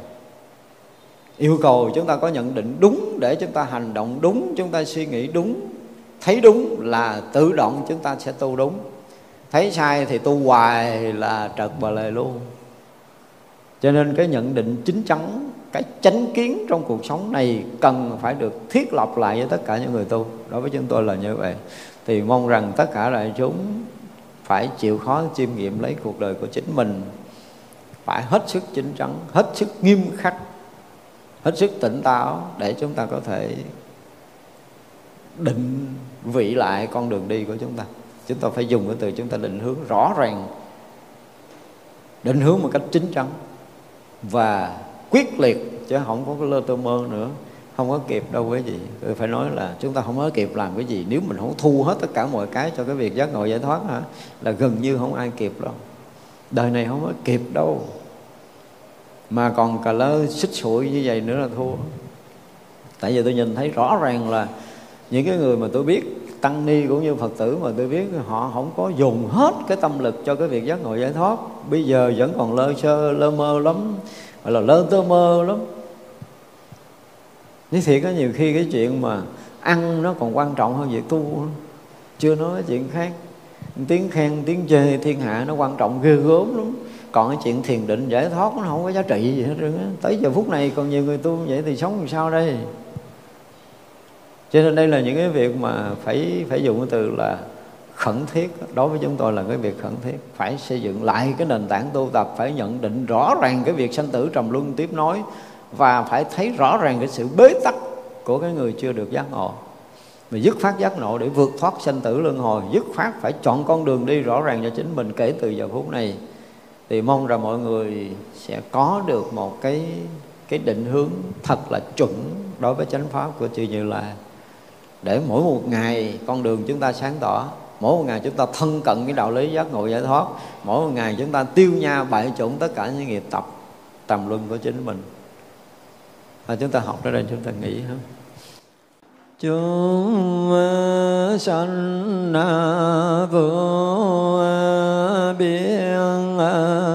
Speaker 2: Yêu cầu chúng ta có nhận định đúng để chúng ta hành động đúng, chúng ta suy nghĩ đúng, thấy đúng là tự động chúng ta sẽ tu đúng. Thấy sai thì tu hoài là trật và lề luôn. Cho nên cái nhận định chính chắn, cái chánh kiến trong cuộc sống này cần phải được thiết lập lại với tất cả những người tu. Đối với chúng tôi là như vậy. Thì mong rằng tất cả đại chúng phải chịu khó chiêm nghiệm lấy cuộc đời của chính mình phải hết sức chính chắn hết sức nghiêm khắc, hết sức tỉnh táo để chúng ta có thể định vị lại con đường đi của chúng ta. Chúng ta phải dùng cái từ chúng ta định hướng rõ ràng, định hướng một cách chính chắn và quyết liệt, chứ không có cái lơ tơ mơ nữa, không có kịp đâu quý vị. Tôi phải nói là chúng ta không có kịp làm cái gì. Nếu mình không thu hết tất cả mọi cái cho cái việc giác ngộ giải thoát hả, là gần như không ai kịp đâu. Đời này không có kịp đâu mà còn cà lơ xích sụi như vậy nữa là thua. Tại vì tôi nhìn thấy rõ ràng là những cái người mà tôi biết tăng ni cũng như phật tử mà tôi biết họ không có dùng hết cái tâm lực cho cái việc giác ngộ giải thoát. Bây giờ vẫn còn lơ sơ lơ mơ lắm gọi là lơ tơ mơ lắm. Nói thiệt có nhiều khi cái chuyện mà ăn nó còn quan trọng hơn việc tu Chưa nói chuyện khác. Tiếng khen, tiếng chê thiên hạ nó quan trọng ghê gớm lắm. Còn cái chuyện thiền định giải thoát nó không có giá trị gì hết trơn á. Tới giờ phút này còn nhiều người tu vậy thì sống làm sao đây? Cho nên đây là những cái việc mà phải phải dùng cái từ là khẩn thiết. Đối với chúng tôi là cái việc khẩn thiết. Phải xây dựng lại cái nền tảng tu tập, phải nhận định rõ ràng cái việc sanh tử trầm luân tiếp nối và phải thấy rõ ràng cái sự bế tắc của cái người chưa được giác ngộ. Mà dứt phát giác ngộ để vượt thoát sanh tử luân hồi, dứt phát phải chọn con đường đi rõ ràng cho chính mình kể từ giờ phút này thì mong rằng mọi người sẽ có được một cái cái định hướng thật là chuẩn đối với chánh pháp của chư Như Lai. Để mỗi một ngày con đường chúng ta sáng tỏ, mỗi một ngày chúng ta thân cận cái đạo lý giác ngộ giải thoát, mỗi một ngày chúng ta tiêu nha bại chủng tất cả những nghiệp tập, tầm luân của chính mình. Và chúng ta học ra đây, chúng ta nghĩ ha. Chúng sanh vô biết thể